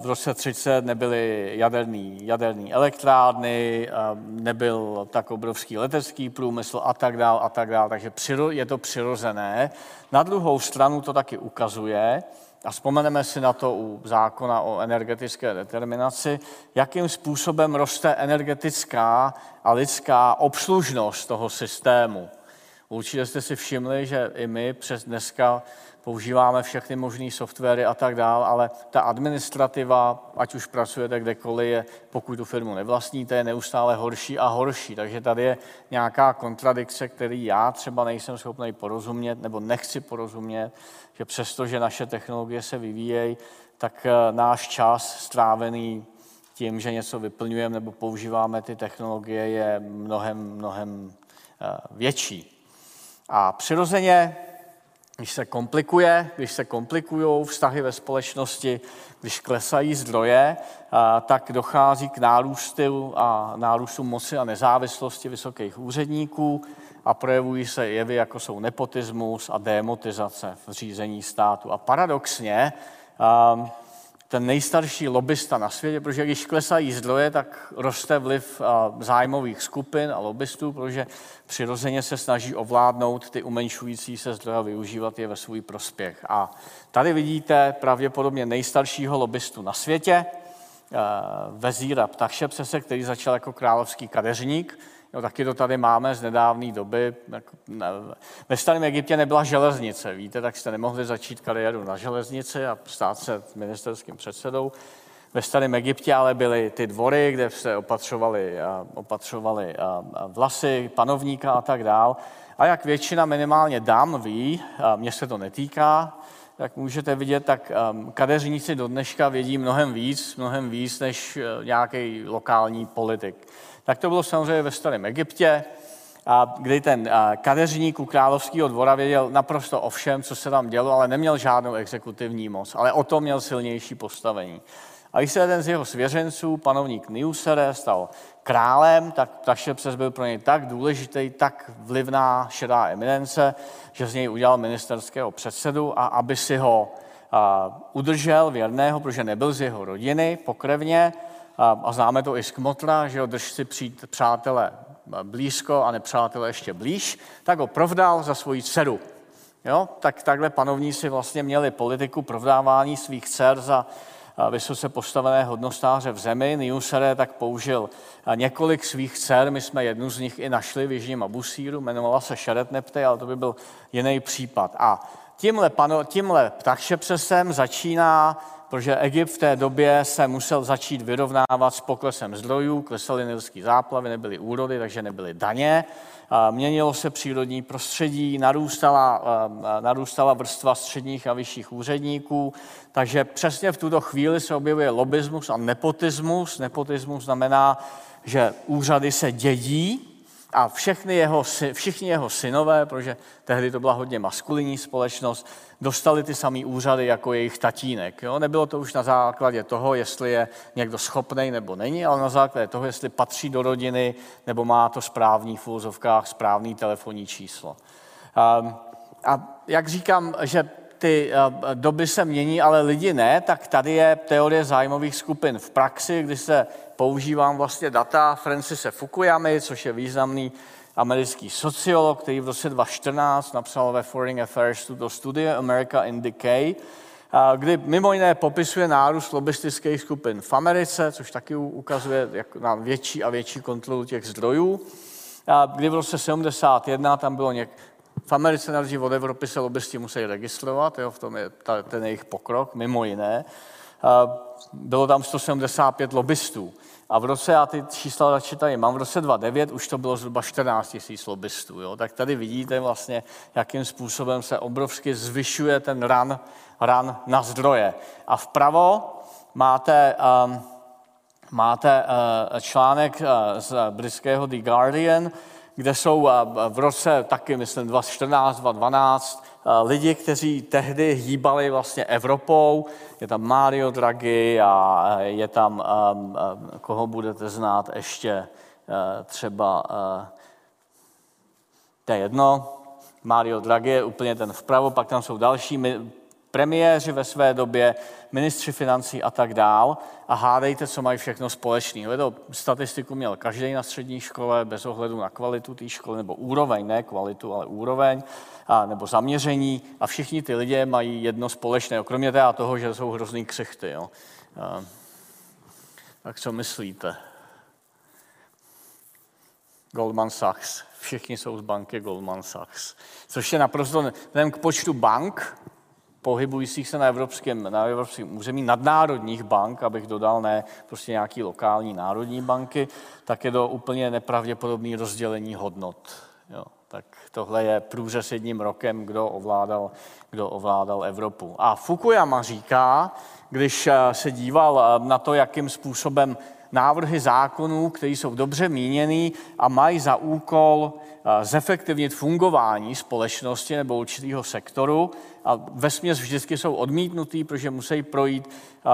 v roce 30 nebyly jaderný, jaderný elektrárny, nebyl tak obrovský letecký průmysl a tak dál a tak dál, takže je to přirozené. Na druhou stranu to taky ukazuje, a vzpomeneme si na to u zákona o energetické determinaci, jakým způsobem roste energetická a lidská obslužnost toho systému. Určitě jste si všimli, že i my přes dneska používáme všechny možné softwary a tak dále, ale ta administrativa, ať už pracujete kdekoliv, je, pokud tu firmu nevlastníte, je neustále horší a horší. Takže tady je nějaká kontradikce, který já třeba nejsem schopný porozumět nebo nechci porozumět, že přesto, že naše technologie se vyvíjejí, tak eh, náš čas strávený tím, že něco vyplňujeme nebo používáme ty technologie, je mnohem, mnohem eh, větší. A přirozeně když se komplikuje, když se komplikují vztahy ve společnosti, když klesají zdroje, tak dochází k nárůstu a nárůstu moci a nezávislosti vysokých úředníků a projevují se jevy, jako jsou nepotismus a demotizace v řízení státu. A paradoxně ten nejstarší lobbysta na světě, protože když klesají zdroje, tak roste vliv zájmových skupin a lobbystů, protože přirozeně se snaží ovládnout ty umenšující se zdroje a využívat je ve svůj prospěch. A tady vidíte pravděpodobně nejstaršího lobbystu na světě, Vezíra Ptachšepsese, který začal jako královský kadeřník, Jo, taky to tady máme z nedávné doby. Ve starém Egyptě nebyla železnice, víte, tak jste nemohli začít kariéru na železnici a stát se ministerským předsedou. Ve starém Egyptě ale byly ty dvory, kde se opatřovali, opatřovali vlasy, panovníka a tak dál. A jak většina minimálně dám ví, mě se to netýká, jak můžete vidět, tak kadeřníci do dneška vědí mnohem víc, mnohem víc než e, nějaký lokální politik. Tak to bylo samozřejmě ve starém Egyptě, a kdy ten kadeřník u královského dvora věděl naprosto o všem, co se tam dělo, ale neměl žádnou exekutivní moc, ale o to měl silnější postavení. A když se jeden z jeho svěřenců, panovník Niusere, stal králem, tak Tašepses byl pro něj tak důležitý, tak vlivná šedá eminence, že z něj udělal ministerského předsedu a aby si ho udržel věrného, protože nebyl z jeho rodiny pokrevně, a známe to i z Kmotra, že ho drž si přijít přátele blízko a nepřátele ještě blíž, tak ho provdal za svoji dceru. Jo? Tak takhle panovníci vlastně měli politiku provdávání svých dcer za vysoce postavené hodnostáře v zemi. Niusere tak použil několik svých dcer, my jsme jednu z nich i našli v Jižním Abusíru, jmenovala se Šeretnepte, ale to by byl jiný případ. A tímhle, pano, tímhle ptachšepřesem začíná protože Egypt v té době se musel začít vyrovnávat s poklesem zdrojů, klesaly nilské záplavy, nebyly úrody, takže nebyly daně, měnilo se přírodní prostředí, narůstala, narůstala vrstva středních a vyšších úředníků, takže přesně v tuto chvíli se objevuje lobismus a nepotismus. Nepotismus znamená, že úřady se dědí, a všechny jeho, všichni jeho synové, protože tehdy to byla hodně maskulinní společnost, dostali ty samé úřady jako jejich tatínek. Jo? Nebylo to už na základě toho, jestli je někdo schopný nebo není, ale na základě toho, jestli patří do rodiny nebo má to správný v správný telefonní číslo. A, a jak říkám, že ty eh, doby se mění, ale lidi ne, tak tady je teorie zájmových skupin v praxi, kdy se používám vlastně data Francise Fukuyamy, což je významný americký sociolog, který v roce 2014 napsal ve Foreign Affairs tuto studie America in Decay, kdy mimo jiné popisuje nárůst lobistických skupin v Americe, což taky ukazuje jak na větší a větší kontrolu těch zdrojů. Kdy v roce 71 tam bylo něk... V Americe na rozdíl od Evropy se lobbysti musí registrovat, jo, v tom je ta, ten jejich pokrok, mimo jiné. Bylo tam 175 lobbystů. A v roce, já ty čísla radši tady mám, v roce 2009 už to bylo zhruba 14 tisíc lobbystů. Jo? Tak tady vidíte vlastně, jakým způsobem se obrovsky zvyšuje ten ran, ran na zdroje. A vpravo máte, um, máte uh, článek uh, z britského The Guardian, kde jsou v roce taky, myslím, 2014, 2012 lidi, kteří tehdy hýbali vlastně Evropou. Je tam Mario Draghi a je tam, koho budete znát ještě, třeba, to je jedno, Mario Draghi je úplně ten vpravo, pak tam jsou další premiéři ve své době, ministři financí a tak dál a hádejte, co mají všechno společného. To statistiku měl každý na střední škole bez ohledu na kvalitu té školy, nebo úroveň, ne kvalitu, ale úroveň, a, nebo zaměření a všichni ty lidé mají jedno společné, kromě teda toho, že jsou hrozný křichty. Jo. A, tak co myslíte? Goldman Sachs. Všichni jsou z banky Goldman Sachs. Což je naprosto, vzhledem k počtu bank, pohybujících se na evropském, na evropském území nadnárodních bank, abych dodal ne prostě nějaký lokální národní banky, tak je to úplně nepravděpodobné rozdělení hodnot. Jo, tak tohle je průřez jedním rokem, kdo ovládal, kdo ovládal Evropu. A Fukuyama říká, když eh, se díval eh, na to, jakým způsobem návrhy zákonů, které jsou dobře míněný a mají za úkol eh, zefektivnit fungování společnosti nebo určitého sektoru. A ve směs vždycky jsou odmítnutý, protože musí projít eh,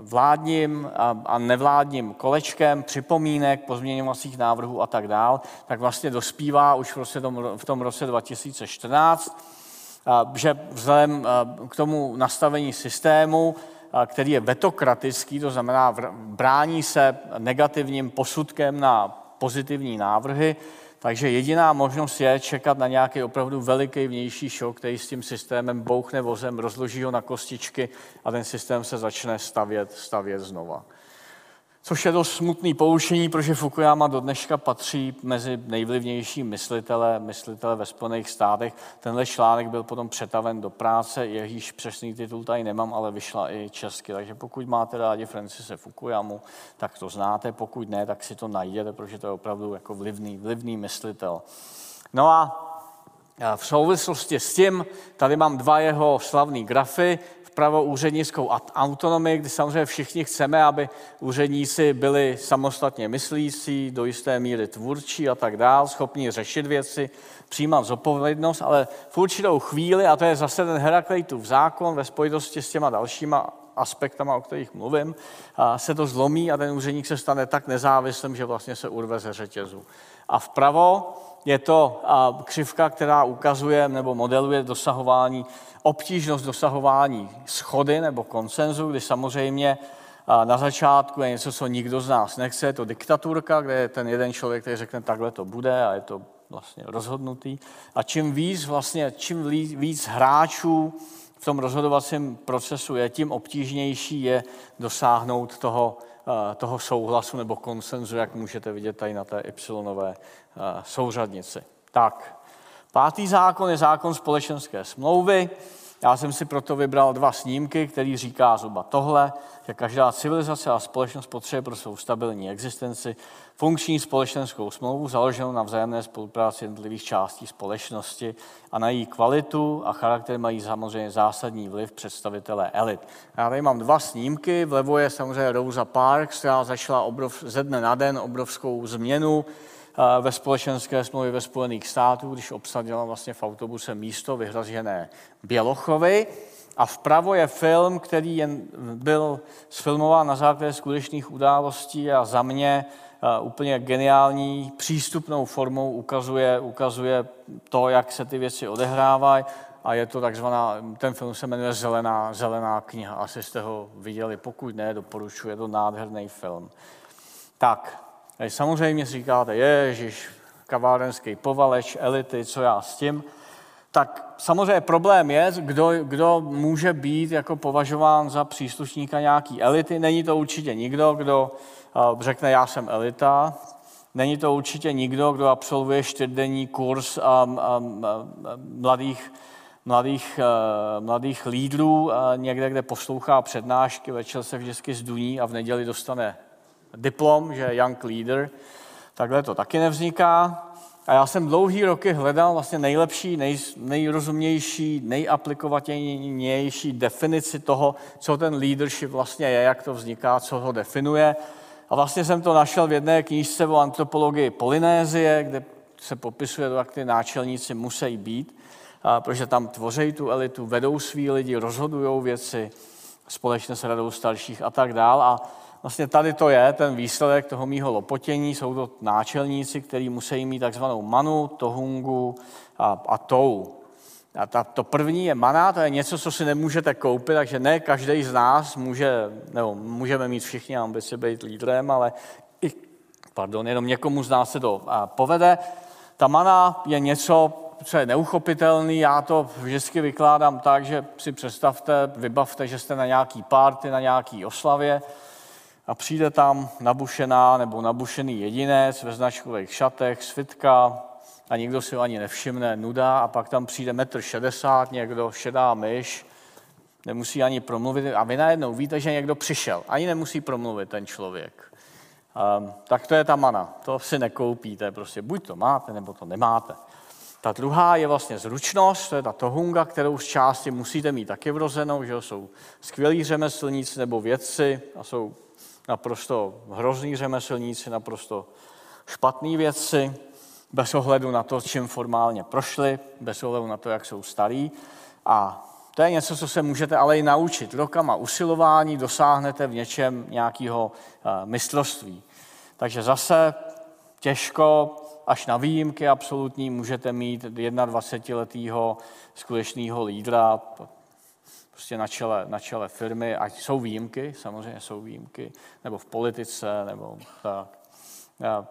vládním a nevládním kolečkem připomínek, pozměňovacích návrhů a tak dál, tak vlastně dospívá už v tom roce 2014, že vzhledem k tomu nastavení systému který je vetokratický, to znamená brání se negativním posudkem na pozitivní návrhy, takže jediná možnost je čekat na nějaký opravdu veliký vnější šok, který s tím systémem bouchne vozem, rozloží ho na kostičky a ten systém se začne stavět, stavět znova což je dost smutný poučení, protože Fukuyama do dneška patří mezi nejvlivnější myslitele, myslitele ve Spojených státech. Tenhle článek byl potom přetaven do práce, jejíž přesný titul tady nemám, ale vyšla i česky. Takže pokud máte rádi Francise Fukuyamu, tak to znáte, pokud ne, tak si to najděte, protože to je opravdu jako vlivný, vlivný myslitel. No a v souvislosti s tím, tady mám dva jeho slavné grafy vpravo úřednickou autonomii, kdy samozřejmě všichni chceme, aby úředníci byli samostatně myslící, do jisté míry tvůrčí a tak dál, schopni řešit věci, přijímat zodpovědnost, ale v určitou chvíli, a to je zase ten Heraklejtův zákon ve spojitosti s těma dalšíma aspektama, o kterých mluvím, se to zlomí a ten úředník se stane tak nezávislým, že vlastně se urve ze řetězu. A vpravo je to křivka, která ukazuje nebo modeluje dosahování, obtížnost dosahování schody nebo konsenzu, kdy samozřejmě na začátku je něco, co nikdo z nás nechce, je to diktaturka, kde je ten jeden člověk, který řekne, takhle to bude a je to vlastně rozhodnutý. A čím víc, vlastně, čím víc hráčů v tom rozhodovacím procesu je, tím obtížnější je dosáhnout toho, toho souhlasu nebo konsenzu, jak můžete vidět tady na té y souřadnici. Tak, pátý zákon je zákon společenské smlouvy. Já jsem si proto vybral dva snímky, který říká zhruba tohle, že každá civilizace a společnost potřebuje pro svou stabilní existenci funkční společenskou smlouvu založenou na vzájemné spolupráci jednotlivých částí společnosti a na její kvalitu a charakter mají samozřejmě zásadní vliv představitelé elit. Já tady mám dva snímky, vlevo je samozřejmě Rosa Parks, která začala obrov, ze dne na den obrovskou změnu ve společenské smlouvě ve Spojených států, když obsadila vlastně v autobuse místo vyhražené Bělochovi. A vpravo je film, který jen byl sfilmován na základě skutečných událostí a za mě úplně geniální přístupnou formou ukazuje, ukazuje to, jak se ty věci odehrávají. a je to takzvaná, ten film se jmenuje Zelená, Zelená kniha. Asi jste ho viděli, pokud ne, doporučuji, je to nádherný film. Tak, samozřejmě si říkáte, ježiš, kavárenský povaleč, elity, co já s tím. Tak samozřejmě problém je, kdo, kdo může být jako považován za příslušníka nějaký elity. Není to určitě nikdo, kdo řekne, já jsem elita. Není to určitě nikdo, kdo absolvuje čtyřdenní kurz um, um, mladých, mladých, uh, mladých lídrů někde, kde poslouchá přednášky, večer se vždycky zduní a v neděli dostane diplom, že je young leader. Takhle to taky nevzniká. A já jsem dlouhý roky hledal vlastně nejlepší, nej, nejrozumější, nejaplikovatější definici toho, co ten leadership vlastně je, jak to vzniká, co ho definuje. A vlastně jsem to našel v jedné knížce o antropologii Polynézie, kde se popisuje, jak ty náčelníci musí být, protože tam tvoří tu elitu, vedou svý lidi, rozhodují věci společně s radou starších a tak dál. A vlastně tady to je ten výsledek toho mýho lopotění. Jsou to náčelníci, kteří musí mít takzvanou manu, tohungu a, a tou. A ta, to první je mana, to je něco, co si nemůžete koupit, takže ne každý z nás může, nebo můžeme mít všichni ambici být lídrem, ale i, pardon, jenom někomu z nás se to povede. Ta mana je něco, co je neuchopitelný, já to vždycky vykládám tak, že si představte, vybavte, že jste na nějaký párty, na nějaký oslavě a přijde tam nabušená nebo nabušený jedinec ve značkových šatech, svitka a nikdo si ho ani nevšimne, nuda a pak tam přijde metr šedesát, někdo šedá myš, nemusí ani promluvit a vy najednou víte, že někdo přišel. Ani nemusí promluvit ten člověk. Um, tak to je ta mana. To si nekoupíte. Prostě buď to máte, nebo to nemáte. Ta druhá je vlastně zručnost, to je ta tohunga, kterou z části musíte mít taky vrozenou, že jsou skvělí řemeslníci nebo vědci a jsou naprosto hrozný řemeslníci, naprosto špatní vědci, bez ohledu na to, čím formálně prošli, bez ohledu na to, jak jsou starí. A to je něco, co se můžete ale i naučit. Rokama usilování dosáhnete v něčem nějakého eh, mistrovství. Takže zase těžko, až na výjimky absolutní, můžete mít 21-letého skutečného lídra, prostě na čele, na čele firmy, ať jsou výjimky, samozřejmě jsou výjimky, nebo v politice, nebo tak.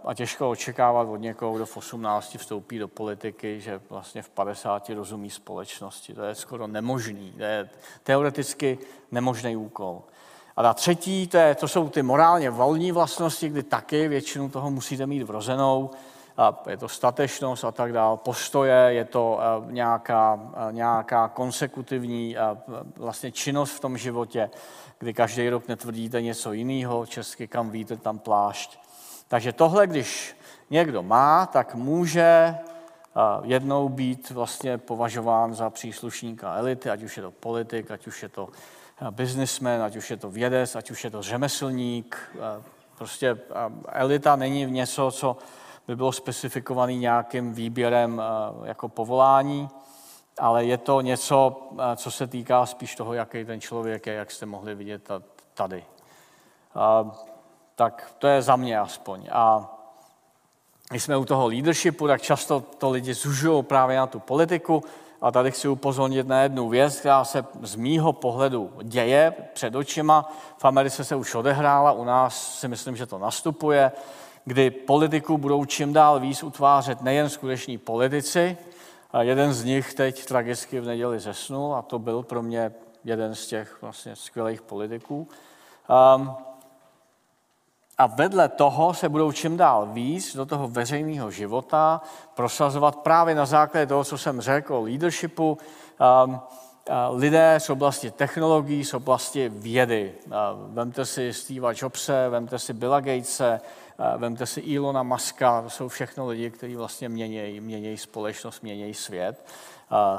A těžko očekávat od někoho, kdo v 18 vstoupí do politiky, že vlastně v 50 rozumí společnosti. To je skoro nemožný. To je teoreticky nemožný úkol. A ta třetí, to, je, to jsou ty morálně volní vlastnosti, kdy taky většinu toho musíte mít vrozenou. Je to statečnost a tak dále, postoje, je to nějaká, nějaká konsekutivní vlastně činnost v tom životě, kdy každý rok netvrdíte něco jiného, česky kam víte, tam plášť. Takže tohle, když někdo má, tak může jednou být vlastně považován za příslušníka elity, ať už je to politik, ať už je to businessman, ať už je to vědec, ať už je to řemeslník. Prostě elita není něco, co by bylo specifikovaný nějakým výběrem jako povolání, ale je to něco, co se týká spíš toho, jaký ten člověk je, jak jste mohli vidět tady tak to je za mě aspoň. A když jsme u toho leadershipu, tak často to lidi zužují právě na tu politiku. A tady chci upozornit na jednu věc, která se z mýho pohledu děje před očima. V Americe se už odehrála, u nás si myslím, že to nastupuje, kdy politiku budou čím dál víc utvářet nejen skuteční politici. Jeden z nich teď tragicky v neděli zesnul a to byl pro mě jeden z těch vlastně skvělých politiků. Um, a vedle toho se budou čím dál víc do toho veřejného života prosazovat právě na základě toho, co jsem řekl o leadershipu, um, lidé z oblasti technologií, z oblasti vědy. Vemte si Steve Jobse, vemte si Billa Gatese, vemte si Elona Muska, to jsou všechno lidi, kteří vlastně mění, mění společnost, mění svět.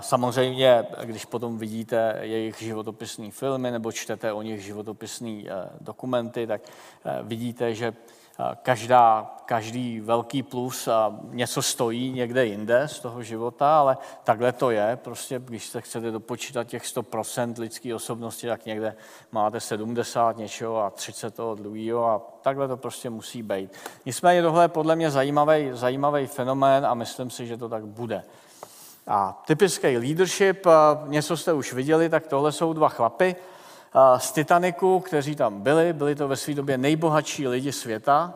Samozřejmě, když potom vidíte jejich životopisné filmy nebo čtete o nich životopisné eh, dokumenty, tak eh, vidíte, že eh, každá, každý velký plus a něco stojí někde jinde z toho života, ale takhle to je. Prostě, když se chcete dopočítat těch 100% lidské osobnosti, tak někde máte 70 něčeho a 30 toho druhého a takhle to prostě musí být. Nicméně tohle je podle mě zajímavý, zajímavý fenomén a myslím si, že to tak bude. A typický leadership, něco jste už viděli, tak tohle jsou dva chlapy z Titaniku, kteří tam byli. Byli to ve své době nejbohatší lidi světa.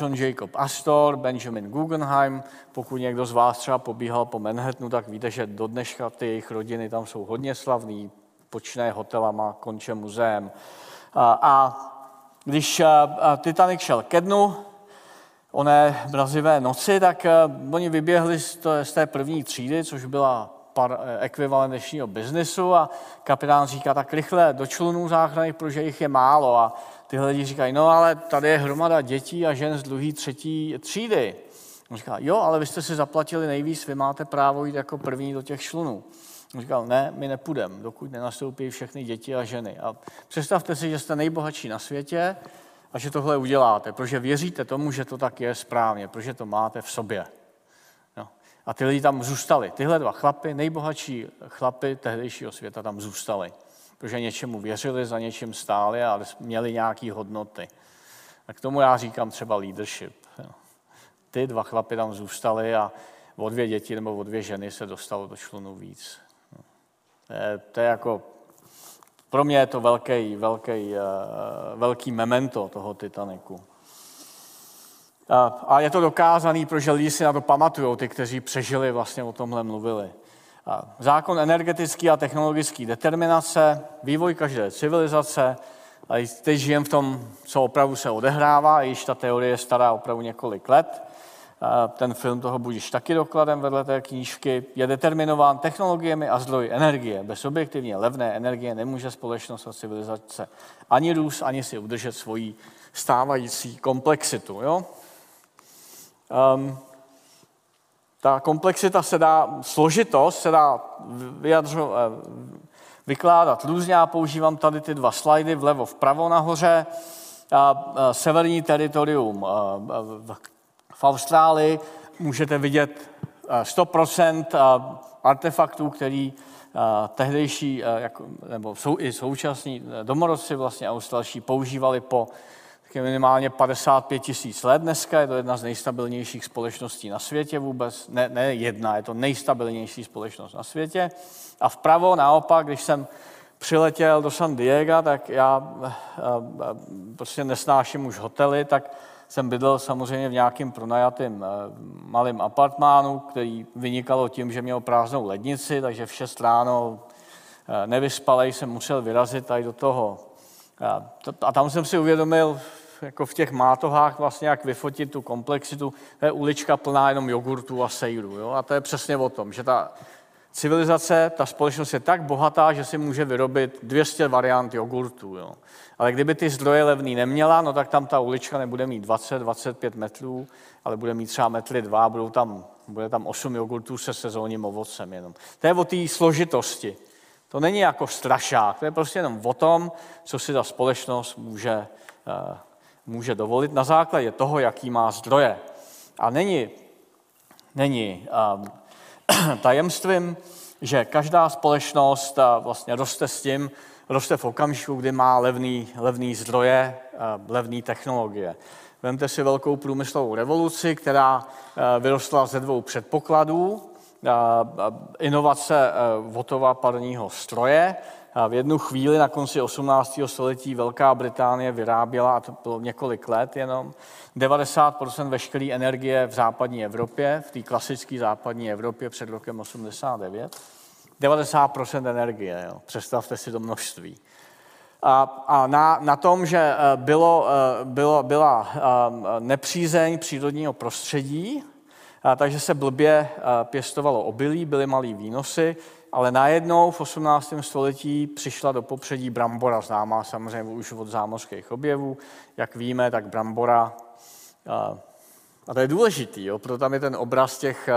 John Jacob Astor, Benjamin Guggenheim. Pokud někdo z vás třeba pobíhal po Manhattanu, tak víte, že do dneška ty jejich rodiny tam jsou hodně slavný. Počínaje hotelama, konče muzeem. A když Titanic šel ke dnu, oné mrazivé noci, tak oni vyběhli z té první třídy, což byla par, ekvivalent dnešního biznesu a kapitán říká tak rychle do člunů záchranných, protože jich je málo a tyhle lidi říkají, no ale tady je hromada dětí a žen z druhé, třetí třídy. On říká, jo, ale vy jste si zaplatili nejvíc, vy máte právo jít jako první do těch člunů. On říkal, ne, my nepůjdeme, dokud nenastoupí všechny děti a ženy. A představte si, že jste nejbohatší na světě a že tohle uděláte, protože věříte tomu, že to tak je správně, protože to máte v sobě. No. A ty lidi tam zůstali. Tyhle dva chlapy, nejbohatší chlapy tehdejšího světa tam zůstali protože něčemu věřili, za něčím stáli a měli nějaké hodnoty. A k tomu já říkám třeba leadership. Ty dva chlapy tam zůstali a o dvě děti nebo o dvě ženy se dostalo do člunu víc. To je, to je jako, pro mě je to velký, velký, eh, velký memento toho Titaniku. A je to dokázaný, protože lidi si na to pamatují, ty, kteří přežili, vlastně o tomhle mluvili. Zákon energetický a technologický determinace, vývoj každé civilizace, a teď žijem v tom, co opravdu se odehrává, již ta teorie je stará opravdu několik let. Ten film toho budíš taky dokladem vedle té knížky. Je determinován technologiemi a zdroji energie. Bez objektivně levné energie nemůže společnost a civilizace ani růst, ani si udržet svoji stávající komplexitu. Jo? Um, ta komplexita se dá, složitost se dá vyjadřo, eh, vykládat různě. Já používám tady ty dva slajdy vlevo, vpravo nahoře. A severní teritorium v Austrálii můžete vidět 100% artefaktů, který tehdejší, nebo jsou i současní domorodci vlastně australští používali po minimálně 55 tisíc let dneska, je to jedna z nejstabilnějších společností na světě vůbec, ne, ne jedna, je to nejstabilnější společnost na světě. A vpravo naopak, když jsem přiletěl do San Diego, tak já eh, eh, prostě nesnáším už hotely, tak jsem bydlel samozřejmě v nějakým pronajatým eh, malým apartmánu, který vynikalo tím, že měl prázdnou lednici, takže v 6 ráno nevyspalej jsem musel vyrazit tady do toho. A tam jsem si uvědomil jako v těch mátohách vlastně, jak vyfotit tu komplexitu. To je ulička plná jenom jogurtu a sejru. Jo? A to je přesně o tom, že ta civilizace, ta společnost je tak bohatá, že si může vyrobit 200 variant jogurtu. Jo? Ale kdyby ty zdroje levný neměla, no tak tam ta ulička nebude mít 20-25 metrů, ale bude mít třeba metry dva, budou tam, bude tam 8 jogurtů se sezónním ovocem jenom. To je o té složitosti. To není jako strašák, to je prostě jenom o tom, co si ta společnost může uh, může dovolit na základě toho, jaký má zdroje. A není, není um, tajemstvím, že každá společnost uh, vlastně roste s tím, roste v okamžiku, kdy má levný, levný zdroje, uh, levné technologie. Vemte si velkou průmyslovou revoluci, která uh, vyrostla ze dvou předpokladů. Inovace votova parního stroje v jednu chvíli na konci 18. století Velká Británie vyráběla, a to bylo několik let jenom, 90% veškeré energie v západní Evropě, v té klasické západní Evropě před rokem 89. 90% energie, jo. představte si to množství. A, a na, na tom, že eh, bylo, eh, bylo, byla eh, nepřízeň přírodního prostředí, takže se blbě pěstovalo obilí, byly malý výnosy, ale najednou v 18. století přišla do popředí brambora, známá samozřejmě už od zámořských objevů. Jak víme, tak brambora, a to je důležitý, jo, proto tam je ten obraz těch,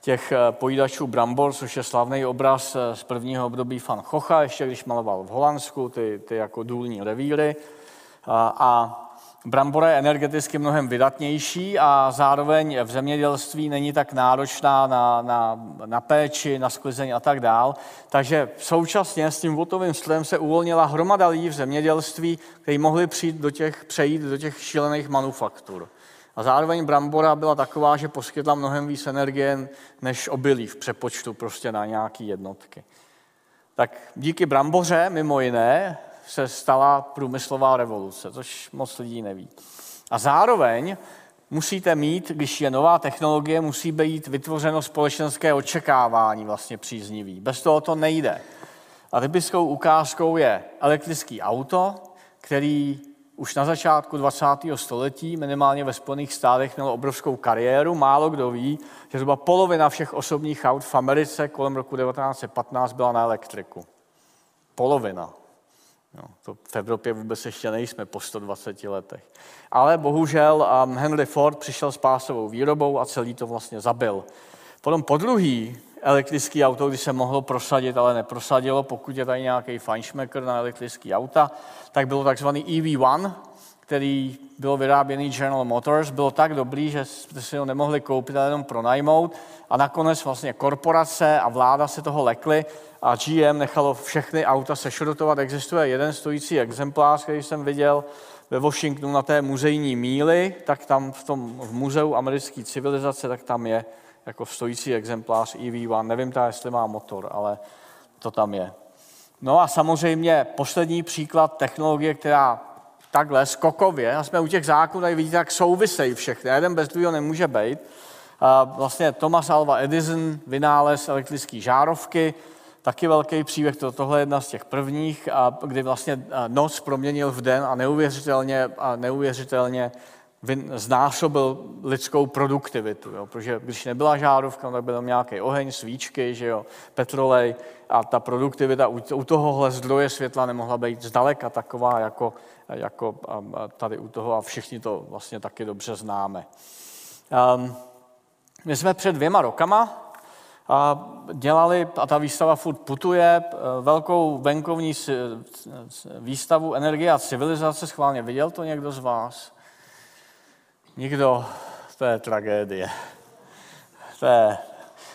těch pojídačů brambor, což je slavný obraz z prvního období Van Chocha, ještě když maloval v Holandsku ty, ty jako důlní revíry. A, a Brambora je energeticky mnohem vydatnější a zároveň v zemědělství není tak náročná na, na, na péči, na sklizeň a tak dál. Takže současně s tím votovým strojem se uvolnila hromada lidí v zemědělství, kteří mohli přijít do těch, přejít do těch šílených manufaktur. A zároveň brambora byla taková, že poskytla mnohem víc energie než obilí v přepočtu prostě na nějaké jednotky. Tak díky bramboře, mimo jiné, se stala průmyslová revoluce, což moc lidí neví. A zároveň musíte mít, když je nová technologie, musí být vytvořeno společenské očekávání vlastně příznivý. Bez toho to nejde. A typickou ukázkou je elektrický auto, který už na začátku 20. století, minimálně ve Spojených státech, mělo obrovskou kariéru. Málo kdo ví, že zhruba polovina všech osobních aut v Americe kolem roku 1915 byla na elektriku. Polovina. No, to v Evropě vůbec ještě nejsme po 120 letech. Ale bohužel um, Henry Ford přišel s pásovou výrobou a celý to vlastně zabil. Potom po druhý elektrický auto, když se mohlo prosadit, ale neprosadilo, pokud je tady nějaký fajnšmekr na elektrický auta, tak bylo takzvaný EV1, který byl vyráběný General Motors, bylo tak dobrý, že jste si ho nemohli koupit, ale jenom pronajmout. A nakonec vlastně korporace a vláda se toho lekly a GM nechalo všechny auta sešrotovat. Existuje jeden stojící exemplář, který jsem viděl ve Washingtonu na té muzejní míli, tak tam v tom v muzeu americké civilizace, tak tam je jako stojící exemplář EV1. Nevím ta, jestli má motor, ale to tam je. No a samozřejmě poslední příklad technologie, která takhle skokově, a jsme u těch zákonů, tady vidíte, jak souvisejí všechny, jeden bez druhého nemůže být. Vlastně Thomas Alva Edison, vynález elektrické žárovky, taky velký příběh, to, tohle je jedna z těch prvních, a kdy vlastně noc proměnil v den a neuvěřitelně, a neuvěřitelně znásobil lidskou produktivitu, jo? protože když nebyla žárovka, tak byl nějaký oheň, svíčky, že jo? petrolej a ta produktivita u tohohle zdroje světla nemohla být zdaleka taková, jako, jako tady u toho a všichni to vlastně taky dobře známe. Um, my jsme před dvěma rokama a dělali, a ta výstava furt putuje, velkou venkovní výstavu Energie a civilizace. Schválně viděl to někdo z vás? Nikdo, to je tragédie. To je,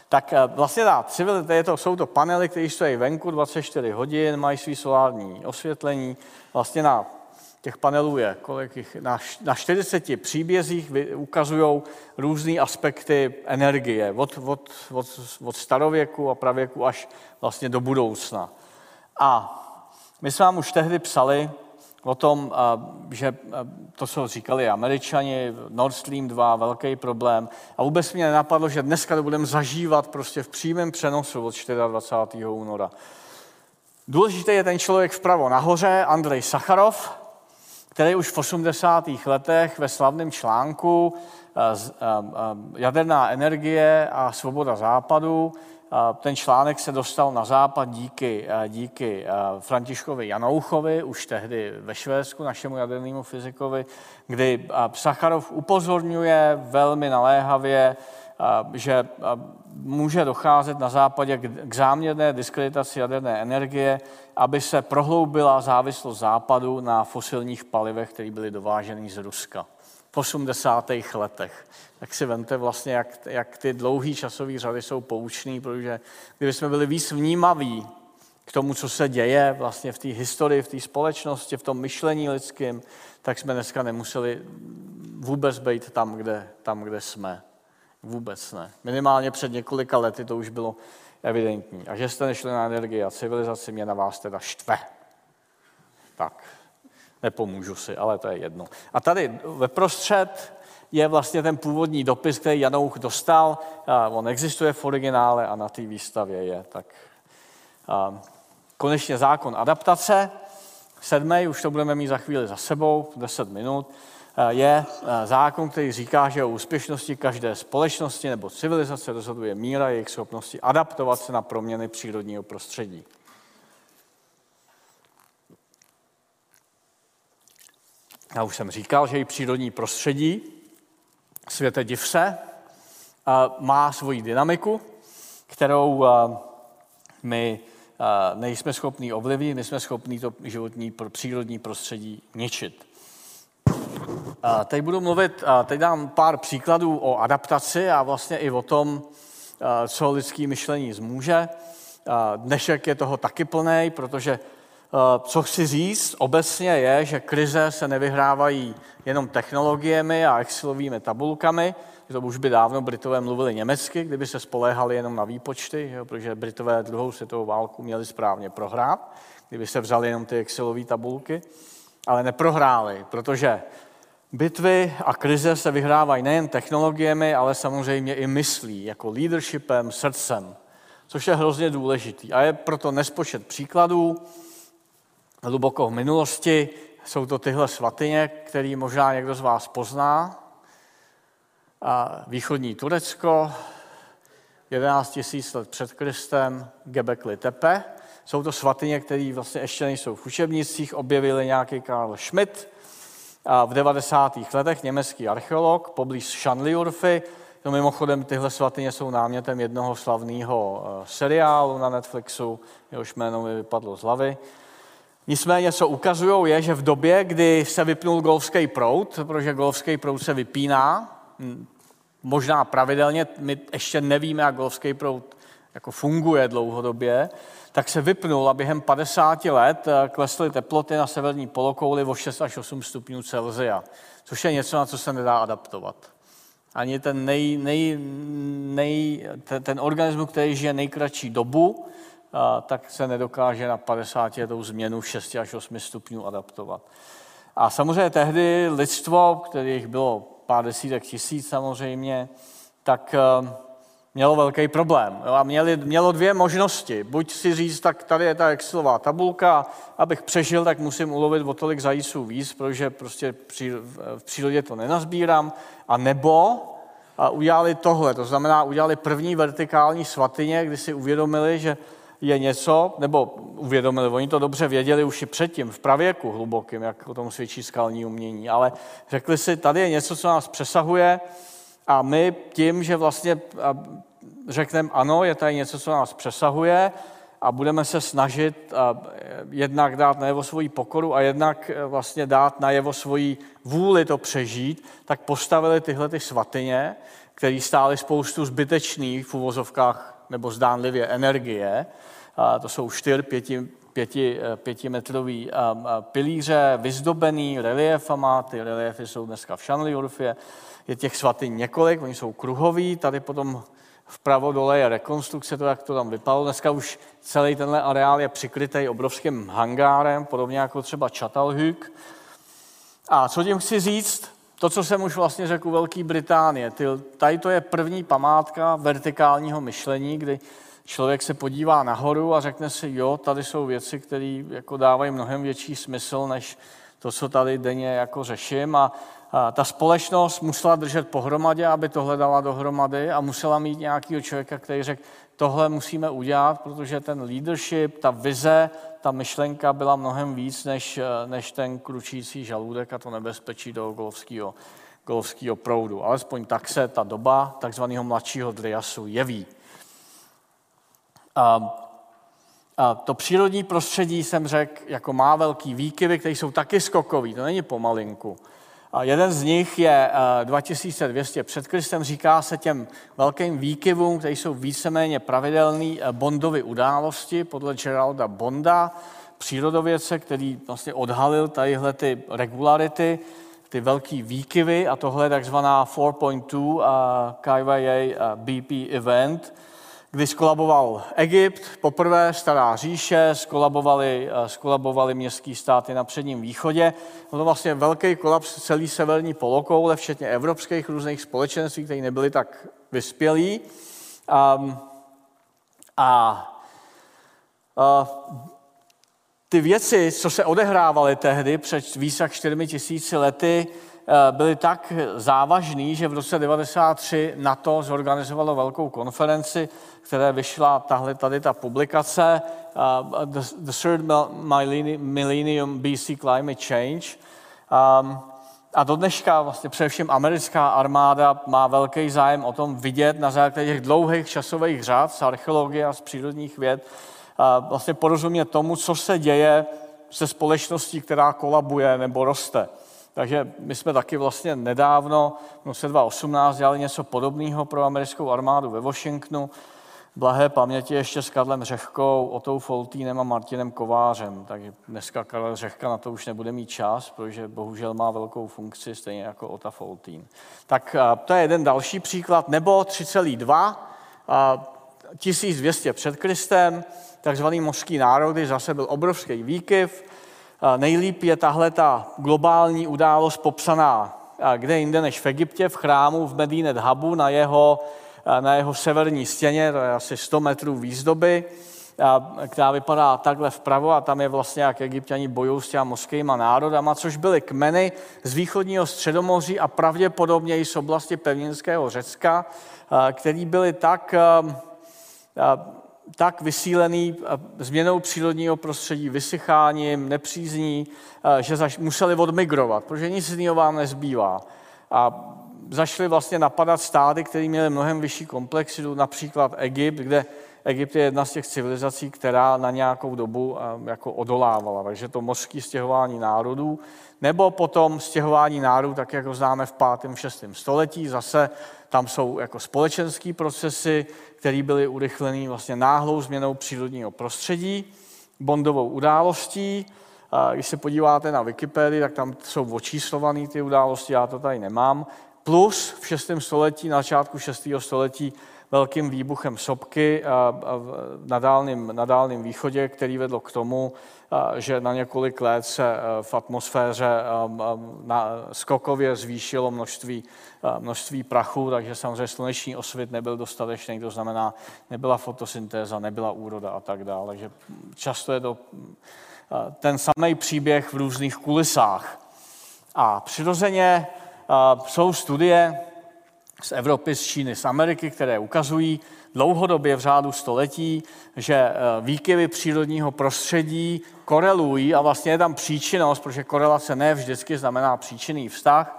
tak eh, vlastně ta civilita, je to, jsou to panely, které stojí venku 24 hodin, mají svý solární osvětlení. Vlastně na těch panelů je kolik jich, na, na 40 příbězích ukazují různé aspekty energie, od, od, od, od starověku a pravěku až vlastně do budoucna. A my jsme vám už tehdy psali, o tom, že to, co říkali američani, Nord Stream 2, velký problém. A vůbec mě nenapadlo, že dneska to budeme zažívat prostě v přímém přenosu od 24. února. Důležitý je ten člověk vpravo nahoře, Andrej Sacharov, který už v 80. letech ve slavném článku Jaderná energie a svoboda západu ten článek se dostal na západ díky, díky Františkovi Janouchovi, už tehdy ve Švédsku, našemu jadernému fyzikovi, kdy Sacharov upozorňuje velmi naléhavě, že může docházet na západě k záměrné diskreditaci jaderné energie, aby se prohloubila závislost západu na fosilních palivech, které byly dováženy z Ruska v 80. letech. Tak si vente vlastně, jak, jak ty dlouhé časové řady jsou poučný, protože kdyby jsme byli víc vnímaví k tomu, co se děje vlastně v té historii, v té společnosti, v tom myšlení lidském, tak jsme dneska nemuseli vůbec být tam, kde, tam, kde jsme. Vůbec ne. Minimálně před několika lety to už bylo evidentní. A že jste nešli na energii a civilizaci, mě na vás teda štve. Tak, nepomůžu si, ale to je jedno. A tady ve prostřed je vlastně ten původní dopis, který Janouch dostal. On existuje v originále a na té výstavě je. Tak konečně zákon adaptace, sedmý, už to budeme mít za chvíli za sebou, 10 minut, je zákon, který říká, že o úspěšnosti každé společnosti nebo civilizace rozhoduje míra jejich schopnosti adaptovat se na proměny přírodního prostředí. Já už jsem říkal, že i přírodní prostředí, světe div se, má svoji dynamiku, kterou my nejsme schopni ovlivnit, my jsme schopni to životní přírodní prostředí ničit. Teď budu mluvit, teď dám pár příkladů o adaptaci a vlastně i o tom, co lidský myšlení zmůže. Dnešek je toho taky plný, protože co chci říct obecně je, že krize se nevyhrávají jenom technologiemi a Excelovými tabulkami, to už by dávno Britové mluvili německy, kdyby se spoléhali jenom na výpočty, jo, protože Britové druhou světovou válku měli správně prohrát, kdyby se vzali jenom ty Excelové tabulky, ale neprohráli, protože bitvy a krize se vyhrávají nejen technologiemi, ale samozřejmě i myslí, jako leadershipem, srdcem, což je hrozně důležitý. A je proto nespočet příkladů, hluboko v minulosti, jsou to tyhle svatyně, který možná někdo z vás pozná, a východní Turecko, 11 000 let před Kristem, Gebekli Tepe. Jsou to svatyně, které vlastně ještě nejsou v učebnicích, objevili nějaký Karl Schmidt v 90. letech, německý archeolog, poblíž Šanliurfy. To mimochodem tyhle svatyně jsou námětem jednoho slavného eh, seriálu na Netflixu, jehož jméno mi vypadlo z hlavy. Nicméně, co ukazují, je, že v době, kdy se vypnul golfský proud, protože golfský proud se vypíná, možná pravidelně, my ještě nevíme, jak golfský proud jako funguje dlouhodobě, tak se vypnul a během 50 let eh, klesly teploty na severní polokouli o 6 až 8 stupňů Celsia, což je něco, na co se nedá adaptovat. Ani ten, nej, nej, nej, ten, ten organismus, který žije nejkratší dobu, eh, tak se nedokáže na 50 letou změnu 6 až 8 stupňů adaptovat. A samozřejmě tehdy lidstvo, kterých bylo pár desítek tisíc samozřejmě, tak eh, mělo velký problém. A měli, mělo dvě možnosti. Buď si říct, tak tady je ta Excelová tabulka, abych přežil, tak musím ulovit o tolik zajíců víc, protože prostě v přírodě to nenazbírám. A nebo a udělali tohle, to znamená, udělali první vertikální svatyně, kdy si uvědomili, že je něco, nebo uvědomili, oni to dobře věděli už i předtím, v pravěku hlubokým, jak o tom svědčí skalní umění, ale řekli si, tady je něco, co nás přesahuje a my tím, že vlastně řekneme ano, je tady něco, co nás přesahuje a budeme se snažit jednak dát najevo svoji pokoru a jednak e, vlastně dát najevo svoji vůli to přežít, tak postavili tyhle ty svatyně, které stály spoustu zbytečných v uvozovkách nebo zdánlivě energie, to jsou čtyř, pěti, pěti, eh, pětimetrový pilíře, vyzdobený reliefama, ty reliefy jsou dneska v Šanliurfě, je těch svatyň několik, oni jsou kruhoví, tady potom vpravo dole je rekonstrukce, to, jak to tam vypadalo. Dneska už celý tenhle areál je přikrytý obrovským hangárem, podobně jako třeba Chatalhuk. A co tím chci říct? To, co jsem už vlastně řekl u Velké Británie. Tady to je první památka vertikálního myšlení, kdy člověk se podívá nahoru a řekne si, jo, tady jsou věci, které jako dávají mnohem větší smysl, než to, co tady denně jako řeším. A ta společnost musela držet pohromadě, aby tohle dala dohromady a musela mít nějakého člověka, který řekl, tohle musíme udělat, protože ten leadership, ta vize, ta myšlenka byla mnohem víc než, než ten kručící žaludek a to nebezpečí do golovského, golovského proudu. Alespoň tak se ta doba takzvaného mladšího Driasu jeví. A, a to přírodní prostředí, jsem řekl, jako má velký výkyvy, které jsou taky skokový, to není pomalinku. Jeden z nich je 2200 před Kristem, říká se těm velkým výkyvům, které jsou víceméně pravidelné Bondovy události, podle Geralda Bonda, přírodovědce, který vlastně odhalil tadyhle ty regularity, ty velký výkyvy a tohle je takzvaná 4.2 KYA BP event, kdy skolaboval Egypt, poprvé stará říše, skolabovali, eh, skolabovali městský státy na předním východě. Byl to vlastně velký kolaps celý severní polokoule, včetně evropských různých společenství, které nebyly tak vyspělí. Um, a uh, ty věci, co se odehrávaly tehdy před více jak čtyřmi tisíci lety, Eh, byly tak závažný, že v roce 1993 NATO zorganizovalo velkou konferenci, které vyšla tahle tady ta publikace uh, the, the Third Millennium BC Climate Change. Um, a do dneška vlastně především americká armáda má velký zájem o tom vidět na základě těch dlouhých časových řád z archeologie a z přírodních věd, uh, vlastně porozumět tomu, co se děje se společností, která kolabuje nebo roste. Takže my jsme taky vlastně nedávno, v roce 2018, dělali něco podobného pro americkou armádu ve Washingtonu. blahé paměti ještě s Karlem Řehkou, Otou Foltínem a Martinem Kovářem. Takže dneska Karel Řehka na to už nebude mít čas, protože bohužel má velkou funkci, stejně jako Ota Foltín. Tak to je jeden další příklad. Nebo 3,2 1200 před Kristem, takzvaný mořský národy, zase byl obrovský výkyv. Nejlíp je tahle ta globální událost popsaná kde jinde než v Egyptě, v chrámu v Medinet Habu na jeho, na jeho severní stěně, to je asi 100 metrů výzdoby, která vypadá takhle vpravo a tam je vlastně, jak egyptiani bojují s těma mořskýma národama, což byly kmeny z východního středomoří a pravděpodobně i z oblasti pevninského Řecka, který byly tak tak vysílený změnou přírodního prostředí, vysycháním, nepřízní, že zaš, museli odmigrovat, protože nic jiného vám nezbývá. A zašli vlastně napadat státy, které měly mnohem vyšší komplexitu, například Egypt, kde Egypt je jedna z těch civilizací, která na nějakou dobu jako odolávala. Takže to mořské stěhování národů, nebo potom stěhování národů, tak jako známe v 5. 6. století, zase tam jsou jako společenské procesy, které byly urychleny vlastně náhlou změnou přírodního prostředí, bondovou událostí. Když se podíváte na Wikipedii, tak tam jsou očíslované ty události, já to tady nemám. Plus v 6. století, na začátku 6. století, velkým výbuchem sopky na dálným, na dálným východě, který vedl k tomu, že na několik let se v atmosféře skokově zvýšilo množství, množství prachu, takže samozřejmě sluneční osvit nebyl dostatečný, to znamená, nebyla fotosyntéza, nebyla úroda a tak dále. Takže často je to ten samý příběh v různých kulisách. A přirozeně jsou studie, z Evropy, z Číny, z Ameriky, které ukazují dlouhodobě v řádu století, že eh, výkyvy přírodního prostředí korelují a vlastně je tam příčinnost, protože korelace ne vždycky znamená příčinný vztah,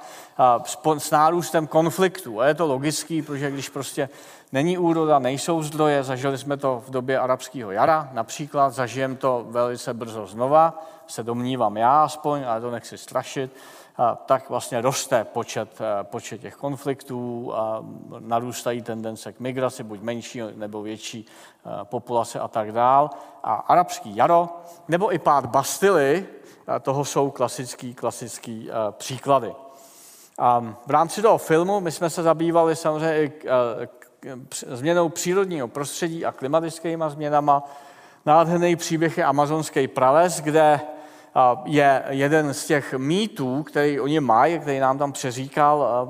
s nárůstem konfliktu. A je to logický, protože když prostě není úroda, nejsou zdroje, zažili jsme to v době arabského jara například, zažijeme to velice brzo znova, se domnívám já aspoň, ale to nechci strašit, tak vlastně roste počet, eh, počet těch konfliktů a narůstají tendence k migraci, buď menší nebo větší eh, populace a tak dál. A arabský jaro, nebo i pád Bastily, eh, toho jsou klasický, klasický příklady. A v rámci toho filmu my jsme se zabývali samozřejmě i změnou přírodního prostředí a klimatickými změnama. Nádherný příběh je amazonský prales, kde je jeden z těch mýtů, který oni mají, který nám tam přeříkal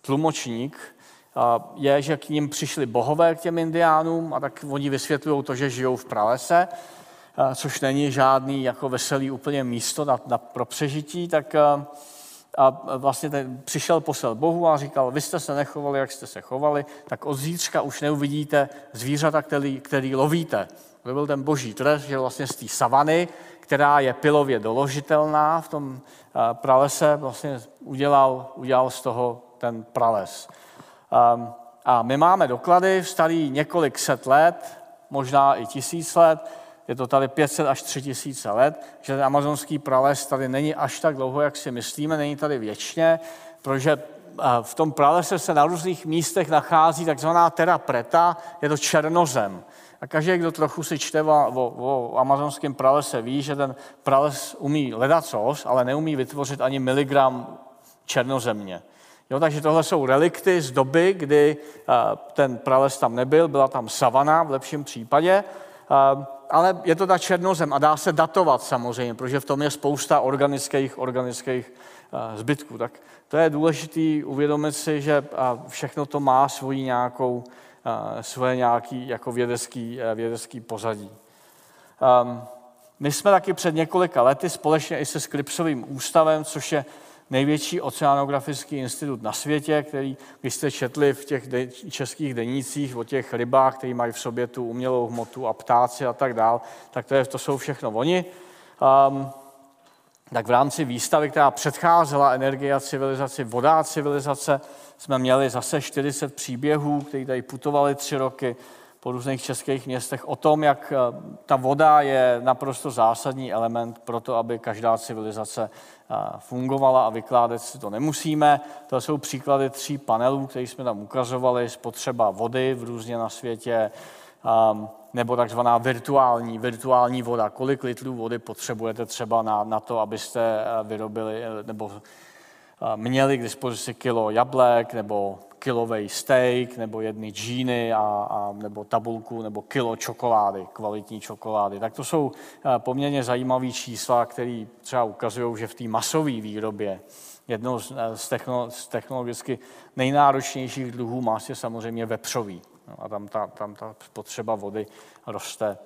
tlumočník, je, že k ním přišli bohové k těm indiánům a tak oni vysvětlují to, že žijou v pralese, což není žádný jako veselý úplně místo na, na, pro přežití, tak a vlastně ten přišel posel Bohu a říkal, vy jste se nechovali, jak jste se chovali, tak od zítřka už neuvidíte zvířata, který, který lovíte. To byl ten boží trest, že vlastně z té savany, která je pilově doložitelná v tom eh, pralese, vlastně udělal, udělal z toho ten prales. Ehm, a my máme doklady starý několik set let, možná i tisíc let, je to tady 500 až 3000 let, že ten amazonský prales tady není až tak dlouho, jak si myslíme, není tady věčně, protože eh, v tom pralese se na různých místech nachází takzvaná terra preta, je to černozem. A každý, kdo trochu si čte o, o, amazonském pralese, ví, že ten prales umí ledacos, ale neumí vytvořit ani miligram černozemě. Jo, takže tohle jsou relikty z doby, kdy uh, ten prales tam nebyl, byla tam savana v lepším případě, uh, ale je to ta černozem a dá se datovat samozřejmě, protože v tom je spousta organických, organických uh, zbytků. Tak to je důležité uvědomit si, že všechno to má svoji nějakou svoje nějaký jako vědecký, eh, vědecký pozadí. Um, my jsme taky před několika lety společně i se Skripsovým ústavem, což je největší oceanografický institut na světě, který, když jste četli v těch de- českých denících o těch rybách, které mají v sobě tu umělou hmotu a ptáci a tak dál, tak to, je, to jsou všechno oni. Um, tak v rámci výstavy, která předcházela energie a civilizaci, voda a civilizace, jsme měli zase 40 příběhů, které tady putovali tři roky po různých českých městech o tom, jak eh, ta voda je naprosto zásadní element pro to, aby každá civilizace eh, fungovala a vykládat si to nemusíme. To jsou příklady tří panelů, které jsme tam ukazovali, spotřeba vody v různě na světě, ehm, nebo takzvaná virtuální, virtuální voda. Kolik litrů vody potřebujete třeba na, na to, abyste vyrobili nebo měli k dispozici kilo jablek nebo kilový steak nebo jedny džíny a, a, nebo tabulku nebo kilo čokolády, kvalitní čokolády. Tak to jsou eh, poměrně zajímavé čísla, které třeba ukazují, že v té masové výrobě jednou z, eh, z, technolo, z technologicky nejnáročnějších druhů mas je samozřejmě vepřový. No a tam ta, tam ta spotřeba vody roste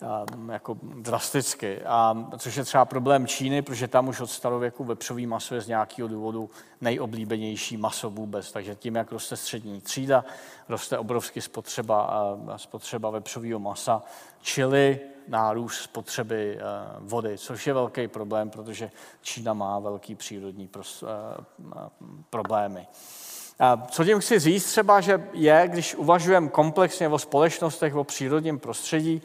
Ehm, jako drasticky. A, což je třeba problém Číny, protože tam už od starověku vepřový maso je z nějakého důvodu nejoblíbenější maso vůbec. Takže tím, jak roste střední třída, roste obrovsky spotřeba, ehm, spotřeba vepřového masa, čili nárůst spotřeby ehm, vody, což je velký problém, protože Čína má velký přírodní problémy. Co tím chci říct třeba, že je, když uvažujeme komplexně o společnostech, o přírodním prostředí,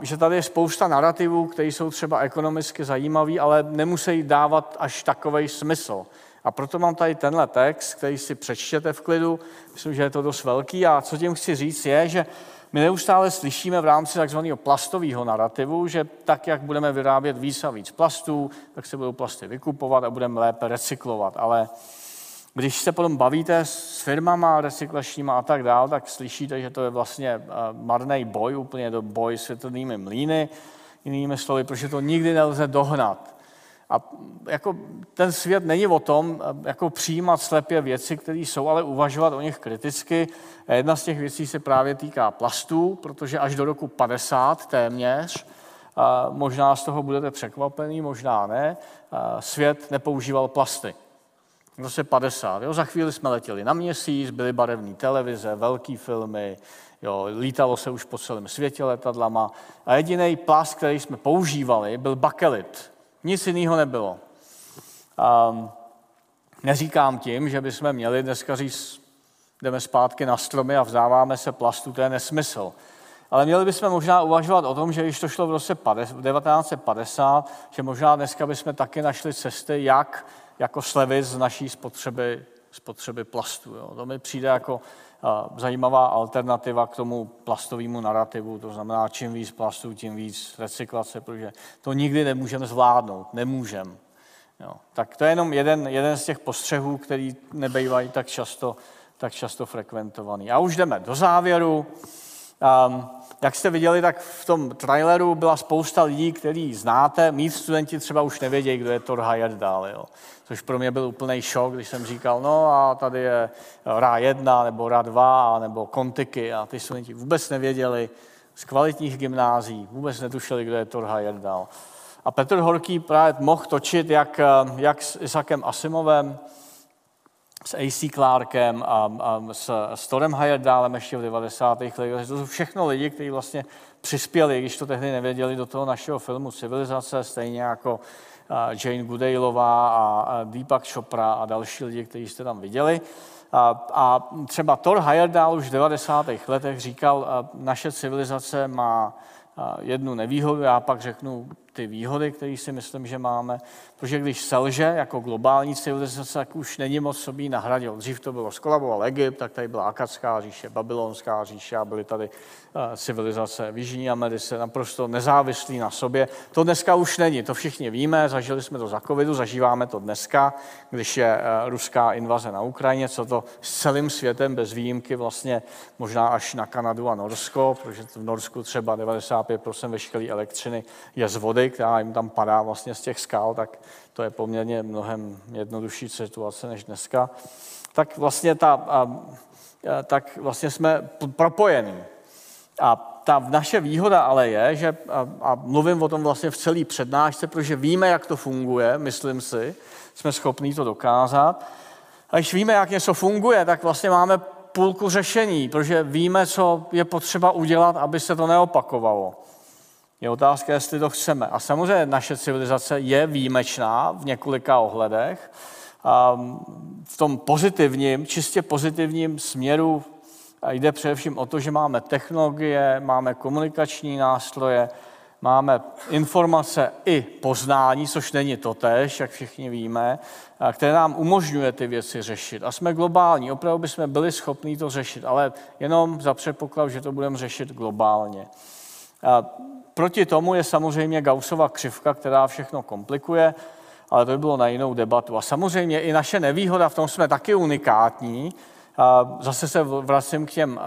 že tady je spousta narrativů, které jsou třeba ekonomicky zajímavý, ale nemusí dávat až takový smysl. A proto mám tady tenhle text, který si přečtěte v klidu. Myslím, že je to dost velký. A co tím chci říct je, že my neustále slyšíme v rámci takzvaného plastového narrativu, že tak, jak budeme vyrábět víc a víc plastů, tak se budou plasty vykupovat a budeme lépe recyklovat. Ale když se potom bavíte s firmama recyklačníma a tak dál, tak slyšíte, že to je vlastně eh, marný boj, úplně do boj s větrnými mlýny, jinými slovy, protože to nikdy nelze dohnat. A jako ten svět není o tom, eh, jako přijímat slepě věci, které jsou, ale uvažovat o nich kriticky. A jedna z těch věcí se právě týká plastů, protože až do roku 50 téměř, a možná z toho budete překvapený, možná ne, svět nepoužíval plasty v roce 50. Jo, za chvíli jsme letěli na měsíc, byly barevné televize, velké filmy, jo, lítalo se už po celém světě letadlama a jediný plast, který jsme používali, byl bakelit. Nic jiného nebylo. Um, neříkám tím, že bychom měli dneska říct, jdeme zpátky na stromy a vzdáváme se plastu, to je nesmysl. Ale měli bychom možná uvažovat o tom, že když to šlo v roce 1950, že možná dneska bychom taky našli cesty, jak jako slevy z naší spotřeby, spotřeby plastu. Jo. To mi přijde jako zajímavá alternativa k tomu plastovému narrativu. To znamená, čím víc plastů, tím víc recyklace, protože to nikdy nemůžeme zvládnout. Nemůžeme. Jo. Tak to je jenom jeden, jeden z těch postřehů, který nebejvají tak často, tak často frekventovaný. A už jdeme do závěru. Um, jak jste viděli, tak v tom traileru byla spousta lidí, který znáte. Mít studenti třeba už nevědějí, kdo je Thor Heyerdahl. Jo což pro mě byl úplný šok, když jsem říkal, no a tady je RA 1 nebo RA 2 nebo Kontiky a ty studenti vůbec nevěděli z kvalitních gymnází, vůbec netušili, kdo je Thor Heyerdahl. A Petr Horký právě mohl točit jak, jak s Isakem Asimovem, s A.C. Clarkem a, a s, s Torem Heyerdahlem ještě v 90. letech. To jsou všechno lidi, kteří vlastně přispěli, když to tehdy nevěděli, do toho našeho filmu Civilizace, stejně jako Jane Goodaleová a Deepak Chopra a další lidi, kteří jste tam viděli. A, a třeba Thor Heyerdahl už v 90. letech říkal, naše civilizace má jednu nevýhodu, já pak řeknu ty výhody, které si myslím, že máme. Protože když selže jako globální civilizace, tak už není moc sobí nahradil. Dřív to bylo, skolaboval Egypt, tak tady byla Akadská říše, Babylonská říše a byly tady eh, civilizace v Jižní Americe naprosto nezávislí na sobě. To dneska už není, to všichni víme, zažili jsme to za covidu, zažíváme to dneska, když je eh, ruská invaze na Ukrajině, co to s celým světem bez výjimky vlastně možná až na Kanadu a Norsko, protože v Norsku třeba 95% veškeré elektřiny je z vody, která jim tam padá vlastně z těch skal, tak to je poměrně mnohem jednodušší situace než dneska. Tak vlastně, ta, tak vlastně jsme propojení. A ta naše výhoda ale je, že, a, mluvím o tom vlastně v celý přednášce, protože víme, jak to funguje, myslím si, jsme schopní to dokázat. A když víme, jak něco funguje, tak vlastně máme půlku řešení, protože víme, co je potřeba udělat, aby se to neopakovalo. Je otázka, jestli to chceme. A samozřejmě naše civilizace je výjimečná v několika ohledech. V tom pozitivním, čistě pozitivním směru jde především o to, že máme technologie, máme komunikační nástroje, máme informace i poznání, což není to tež, jak všichni víme, které nám umožňuje ty věci řešit. A jsme globální, opravdu bychom byli schopni to řešit, ale jenom za předpoklad, že to budeme řešit globálně. Proti tomu je samozřejmě Gaussova křivka, která všechno komplikuje, ale to by bylo na jinou debatu. A samozřejmě i naše nevýhoda, v tom jsme taky unikátní, Zase se vracím k těm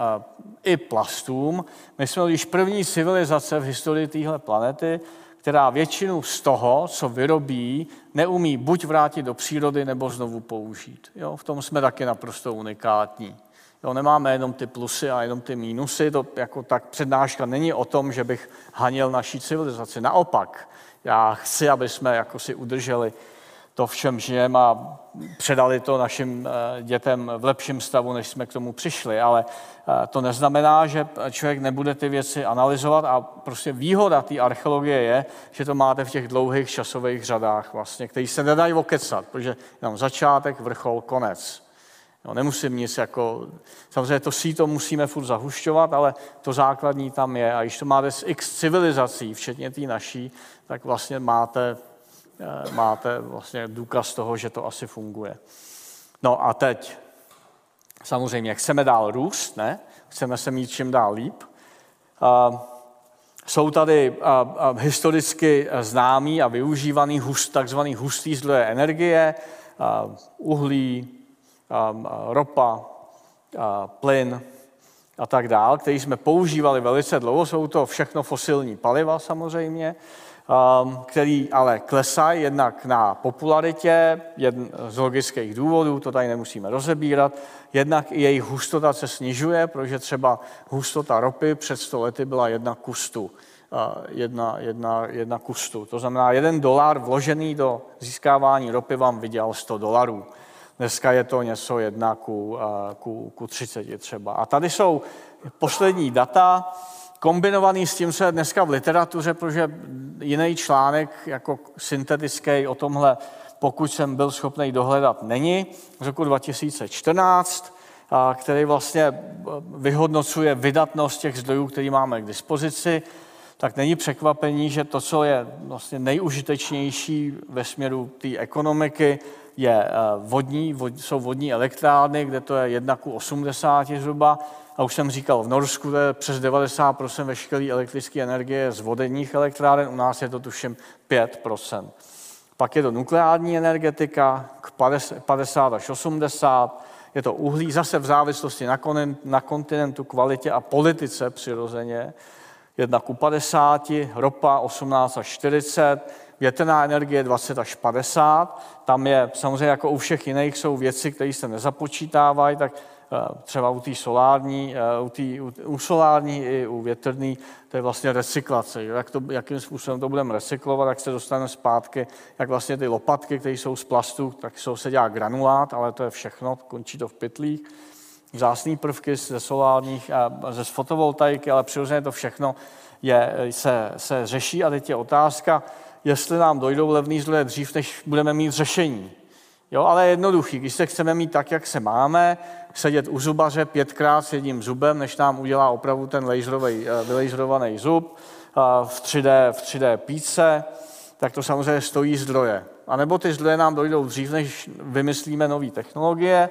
i plastům. My jsme již první civilizace v historii téhle planety, která většinu z toho, co vyrobí, neumí buď vrátit do přírody, nebo znovu použít. Jo, v tom jsme taky naprosto unikátní. Jo, nemáme jenom ty plusy a jenom ty mínusy. To jako tak přednáška není o tom, že bych hanil naší civilizaci. Naopak, já chci, aby jsme jako si udrželi to, v čem žijeme a předali to našim eh, dětem v lepším stavu, než jsme k tomu přišli. Ale eh, to neznamená, že člověk nebude ty věci analyzovat a prostě výhoda té archeologie je, že to máte v těch dlouhých časových řadách, vlastně, které se nedají okecat, protože jenom začátek, vrchol, konec. No, nemusím nic jako... Samozřejmě to síto musíme furt zahušťovat, ale to základní tam je. A když to máte z x civilizací, včetně té naší, tak vlastně máte Eh, máte vlastně důkaz toho, že to asi funguje. No a teď, samozřejmě, chceme dál růst, ne? Chceme se mít čím dál líp. Jsou tady historicky známý a využívaný hust, takzvaný hustý zdroje energie, uhlí, ropa, plyn a tak dál, který jsme používali velice dlouho. Jsou to všechno fosilní paliva samozřejmě. Um, který ale klesají jednak na popularitě, jedn, z logických důvodů, to tady nemusíme rozebírat, jednak i jejich hustota se snižuje, protože třeba hustota ropy před 100 lety byla jedna kustu. Uh, jedna, jedna, jedna kustu. To znamená, jeden dolar vložený do získávání ropy vám vydělal 100 dolarů. Dneska je to něco jedna ku, ku, ku 30 třeba. A tady jsou poslední data, kombinovaný s tím, co je dneska v literatuře, protože jiný článek jako syntetický o tomhle, pokud jsem byl schopný dohledat, není, z roku 2014, který vlastně vyhodnocuje vydatnost těch zdrojů, které máme k dispozici, tak není překvapení, že to, co je vlastně nejužitečnější ve směru té ekonomiky, je vodní, vod, jsou vodní elektrárny, kde to je 1 k 80 zhruba, a už jsem říkal, v Norsku je přes 90% veškeré elektrické energie z vodenních elektráren, u nás je to tuším 5%. Pak je to nukleární energetika, k 50 až 80, je to uhlí, zase v závislosti na, na kontinentu, kvalitě a politice přirozeně, jedna ku 50, ropa 18 až 40, větrná energie 20 až 50. Tam je samozřejmě jako u všech jiných jsou věci, které se nezapočítávají, tak Eh, třeba u té solární, eh, u, tý, u, u solární i u větrný, to je vlastně recyklace. Jak to, jakým způsobem to budeme recyklovat, jak se dostaneme zpátky, jak vlastně ty lopatky, které jsou z plastu, tak jsou se dělá granulát, ale to je všechno, končí to v pytlích. Vzácný prvky ze solárních a ze fotovoltaiky, ale přirozeně to všechno je, se, se řeší a teď je otázka, jestli nám dojdou levný zdroje dřív, než budeme mít řešení. Jo, ale je jednoduchý. Když se chceme mít tak, jak se máme, sedět u zubaře pětkrát s jedním zubem, než nám udělá opravdu ten eh, vylejzrovaný zub v 3D, v 3D píce, tak to samozřejmě stojí zdroje. A nebo ty zdroje nám dojdou dřív, než vymyslíme nové technologie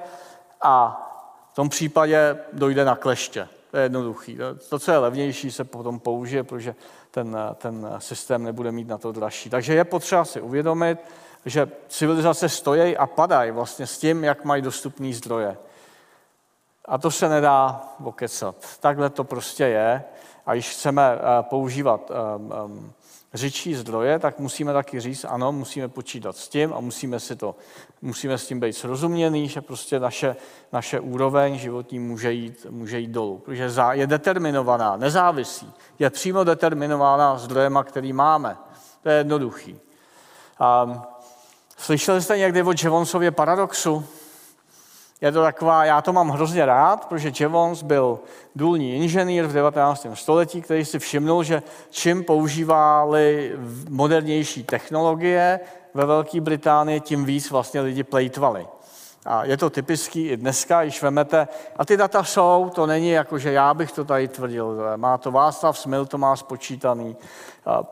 a v tom případě dojde na kleště. To je jednoduchý. To, co je levnější, se potom použije, protože ten, ten systém nebude mít na to dražší. Takže je potřeba si uvědomit, že civilizace stojí a padají vlastně s tím, jak mají dostupné zdroje. A to se nedá okecat. Takhle to prostě je. A když chceme eh, používat řečí zdroje, tak musíme taky říct, ano, musíme počítat s tím a musíme, si to, musíme s tím být srozuměný, že prostě naše, naše úroveň životní může jít, může jít dolů. Protože je determinovaná, nezávisí, je přímo determinována zdrojema, který máme. To je jednoduchý. Um, Slyšeli jste někdy o Jevonsově paradoxu? Je to taková, já to mám hrozně rád, protože Jevons byl důlní inženýr v 19. století, který si všimnul, že čím používali modernější technologie ve Velké Británii, tím víc vlastně lidi plejtvali. A je to typický i dneska, když vemete, a ty data jsou, to není jako, že já bych to tady tvrdil, má to Václav Smil, to má spočítaný.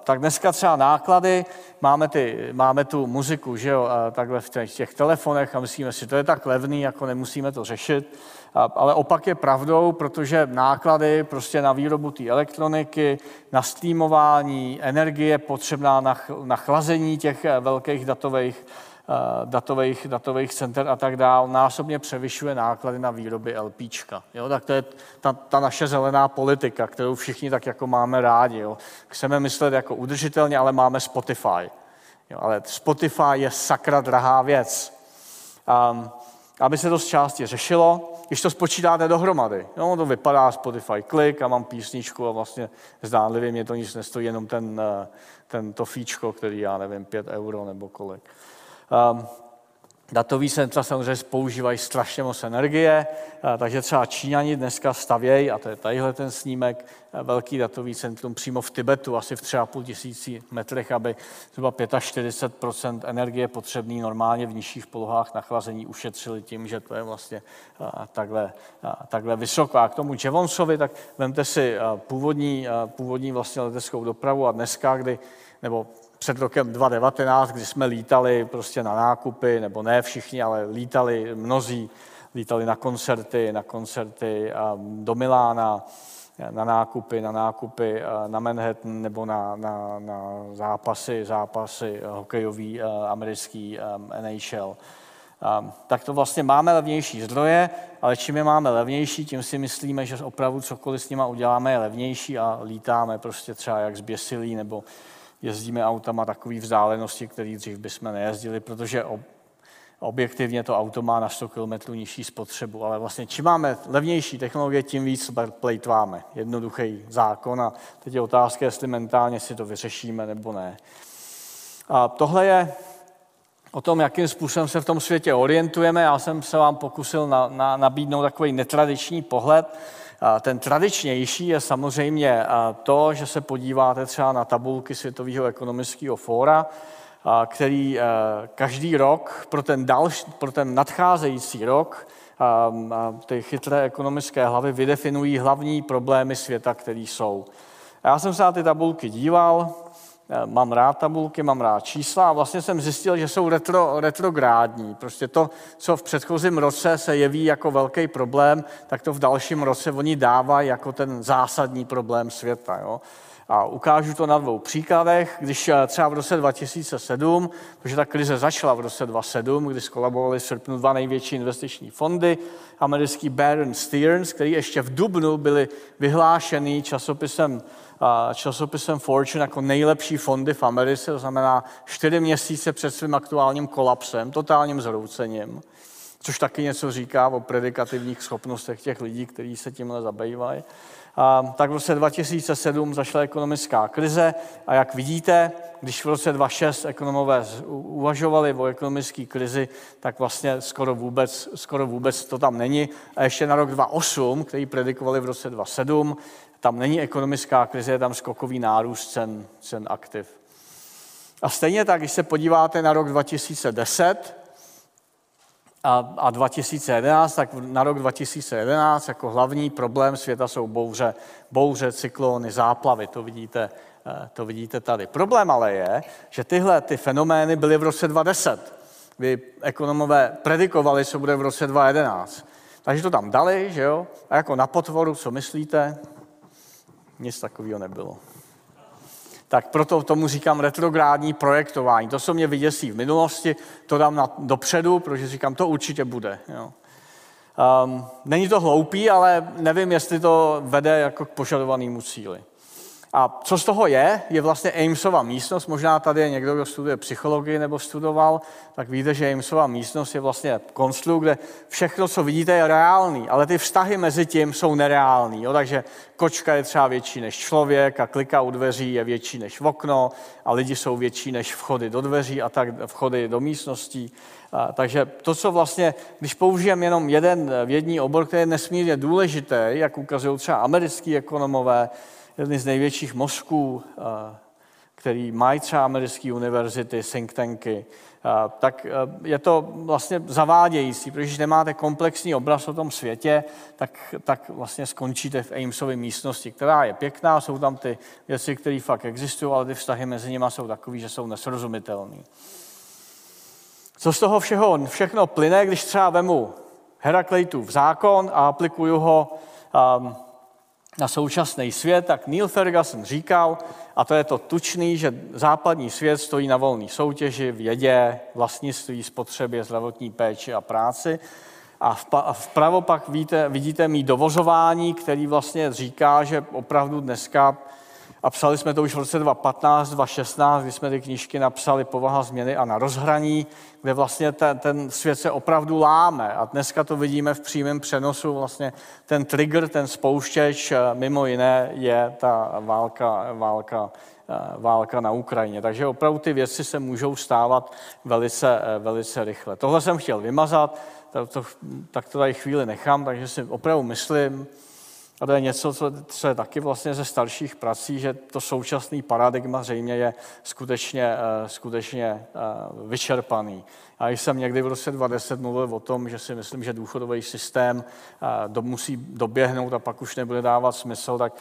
Tak dneska třeba náklady, máme, ty, máme tu muziku, že jo, takhle v těch, těch telefonech a myslíme si, to je tak levný, jako nemusíme to řešit. Ale opak je pravdou, protože náklady prostě na výrobu té elektroniky, na streamování, energie potřebná na, na chlazení těch eh, velkých datových datových, datových center a tak dále, násobně převyšuje náklady na výroby LPčka. Jo? Tak to je ta, ta naše zelená politika, kterou všichni tak jako máme rádi. Jo? Chceme myslet jako udržitelně, ale máme Spotify. Jo? Ale Spotify je sakra drahá věc. Um, aby se to z části řešilo, když to spočítáte dohromady. Jo, to vypadá Spotify klik a mám písničku a vlastně zdánlivě mě to nic nestojí, jenom ten, eh, ten to fíčko, který já nevím, 5 euro nebo kolik. Um, Datový centra samozřejmě používají strašně moc energie, eh, takže třeba Číňani dneska stavějí, a to je tadyhle ten snímek, eh, velký datový centrum přímo v Tibetu, asi v 3,5 tisíci metrech, aby zhruba 45% energie potřebný normálně v nižších polohách nachlazení ušetřili tím, že to je vlastně eh, takhle, takhle vysoko. A k tomu Jevonsovi, tak vemte si původní, původní vlastně leteckou dopravu a dneska, kdy, nebo před rokem 2019, kdy jsme lítali prostě na nákupy, nebo ne všichni, ale lítali mnozí, lítali na koncerty, na koncerty do Milána, na nákupy, na nákupy na Manhattan nebo na, na, na zápasy, zápasy hokejový, americký NHL. Tak to vlastně máme levnější zdroje, ale čím je máme levnější, tím si myslíme, že opravdu cokoliv s nima uděláme je levnější a lítáme prostě třeba jak zběsilí nebo jezdíme autama takové vzdálenosti, které dřív bychom nejezdili, protože objektivně to auto má na 100 km nižší spotřebu, ale vlastně čím máme levnější technologie, tím víc plejtváme. Jednoduchý zákon a teď je otázka, jestli mentálně si to vyřešíme nebo ne. A tohle je o tom, jakým způsobem se v tom světě orientujeme. Já jsem se vám pokusil na, na, nabídnout takový netradiční pohled. Ten tradičnější je samozřejmě to, že se podíváte třeba na tabulky Světového ekonomického fóra, který každý rok pro ten, další, pro ten nadcházející rok ty chytré ekonomické hlavy vydefinují hlavní problémy světa, které jsou. Já jsem se na ty tabulky díval, mám rád tabulky, mám rád čísla a vlastně jsem zjistil, že jsou retro, retrográdní. Prostě to, co v předchozím roce se jeví jako velký problém, tak to v dalším roce oni dávají jako ten zásadní problém světa. Jo? A ukážu to na dvou příkladech. Když eh, třeba v roce 2007, protože ta krize začala v roce 2007, kdy skolabovaly v srpnu dva největší investiční fondy, americký Baron Stearns, který ještě v Dubnu byly vyhlášený časopisem časopisem Fortune jako nejlepší fondy v Americe, to znamená čtyři měsíce před svým aktuálním kolapsem, totálním zhroucením, což taky něco říká o predikativních schopnostech těch lidí, kteří se tímhle zabývají. Tak v roce 2007 zašla ekonomická krize a jak vidíte, když v roce 2006 ekonomové uvažovali o ekonomické krizi, tak vlastně skoro vůbec, skoro vůbec to tam není. A ještě na rok 2008, který predikovali v roce 2007, tam není ekonomická krize, je tam skokový nárůst cen, cen aktiv. A stejně tak, když se podíváte na rok 2010 a, a 2011, tak na rok 2011 jako hlavní problém světa jsou bouře, bouře, cyklony, záplavy, to vidíte, eh, to vidíte tady. Problém ale je, že tyhle ty fenomény byly v roce 2010, kdy ekonomové predikovali, co bude v roce 2011. Takže to tam dali, že jo? A jako na potvoru, co myslíte? Nic takového nebylo. Tak proto tomu říkám retrográdní projektování. To, co mě vyděsí v minulosti, to dám na, dopředu, protože říkám, to určitě bude. Jo. Um, není to hloupý, ale nevím, jestli to vede jako k požadovanému cíli. A co z toho je, je vlastně Amesova místnost. Možná tady je někdo, kdo studuje psychologii nebo studoval, tak víte, že Amesova místnost je vlastně konstru, kde všechno, co vidíte, je reálný, ale ty vztahy mezi tím jsou nereální. Jo? Takže kočka je třeba větší než člověk a klika u dveří je větší než v okno a lidi jsou větší než vchody do dveří a tak vchody do místností. A, takže to, co vlastně, když použijeme jenom jeden vědní obor, který je nesmírně důležitý, jak ukazují třeba americký ekonomové, jeden z největších mozků který mají třeba americké univerzity, think tanky, tak je to vlastně zavádějící, protože když nemáte komplexní obraz o tom světě, tak, tak vlastně skončíte v Amesově místnosti, která je pěkná, jsou tam ty věci, které fakt existují, ale ty vztahy mezi nimi jsou takové, že jsou nesrozumitelné. Co z toho všeho všechno plyne, když třeba vemu Herakleitův zákon a aplikuju ho um, na současný svět, tak Neil Ferguson říkal, a to je to tučný, že západní svět stojí na volné soutěži, vědě, vlastnictví, spotřebě, zdravotní péči a práci. A vpravo pak vidíte, vidíte mý dovozování, který vlastně říká, že opravdu dneska a psali jsme to už v roce 2015, 2016, kdy jsme ty knížky napsali Povaha změny a na rozhraní, kde vlastně ten, ten svět se opravdu láme. A dneska to vidíme v přímém přenosu. Vlastně ten trigger, ten spouštěč, eh, mimo jiné, je ta válka, válka, eh, válka na Ukrajině. Takže opravdu ty věci se můžou stávat velice, eh, velice rychle. Tohle jsem chtěl vymazat, to, to, tak to tady chvíli nechám, takže si opravdu myslím, a to je něco, co, co je taky vlastně ze starších prací, že to současný paradigma zřejmě je skutečně, eh, skutečně eh, vyčerpaný. A když jsem někdy v roce 2010 mluvil o tom, že si myslím, že důchodový systém eh, do, musí doběhnout a pak už nebude dávat smysl, tak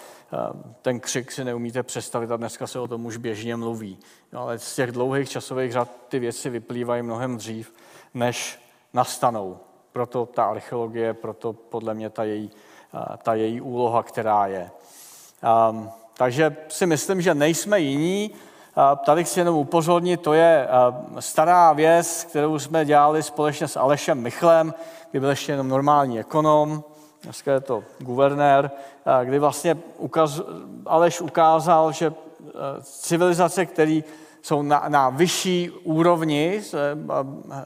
ten křik si neumíte představit a dneska se o tom už běžně mluví. No, ale z těch dlouhých časových řad ty věci vyplývají mnohem dřív, než nastanou. Proto ta archeologie, proto podle mě ta její ta její úloha, která je. Um, takže si myslím, že nejsme jiní. Tady chci jenom upozornit, to je stará věc, kterou jsme dělali společně s Alešem Michlem, kdy byl ještě jenom normální ekonom, dneska je to guvernér, kdy vlastně ukaz, Aleš ukázal, že civilizace, který jsou na, na vyšší úrovni eh, eh,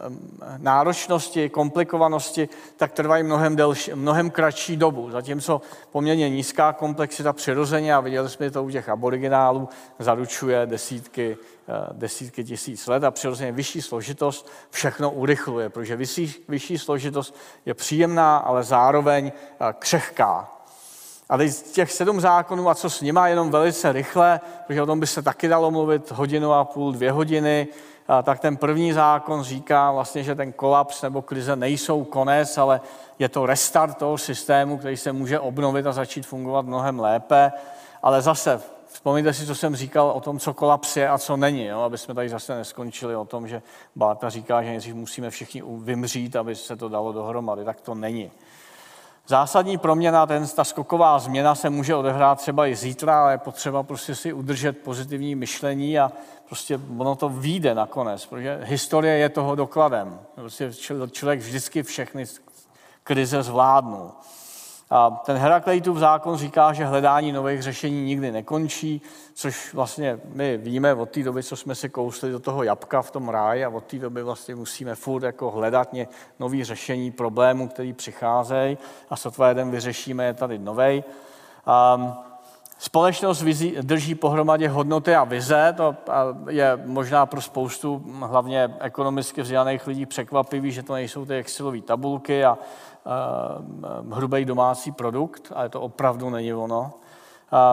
náročnosti, komplikovanosti, tak trvají mnohem, delší, mnohem kratší dobu. Zatímco poměrně nízká komplexita přirozeně, a viděli jsme to u těch aboriginálů, zaručuje desítky, eh, desítky tisíc let a přirozeně vyšší složitost všechno urychluje, protože vyšší, vyšší složitost je příjemná, ale zároveň křehká. A teď těch sedm zákonů a co s nima, jenom velice rychle, protože o tom by se taky dalo mluvit hodinu a půl, dvě hodiny, tak ten první zákon říká vlastně, že ten kolaps nebo krize nejsou konec, ale je to restart toho systému, který se může obnovit a začít fungovat mnohem lépe. Ale zase, vzpomněte si, co jsem říkal o tom, co kolaps je a co není, jo? aby jsme tady zase neskončili o tom, že Báta říká, že nejdřív musíme všichni vymřít, aby se to dalo dohromady. Tak to není. Zásadní proměna, ten, ta skoková změna se může odehrát třeba i zítra, ale je potřeba prostě si udržet pozitivní myšlení a prostě ono to vyjde nakonec, protože historie je toho dokladem. Prostě člověk vždycky všechny krize zvládnul. Ten Herakleitův zákon říká, že hledání nových řešení nikdy nekončí, což vlastně my víme od té doby, co jsme si kousli do toho jabka v tom ráji a od té doby vlastně musíme furt jako hledat nový řešení problémů, který přicházejí a sotva jeden vyřešíme, je tady novej. Um, Společnost vizí, drží pohromadě hodnoty a vize, to je možná pro spoustu hlavně ekonomicky vzdělaných lidí překvapivý, že to nejsou ty Excelové tabulky a hrubý domácí produkt, ale to opravdu není ono.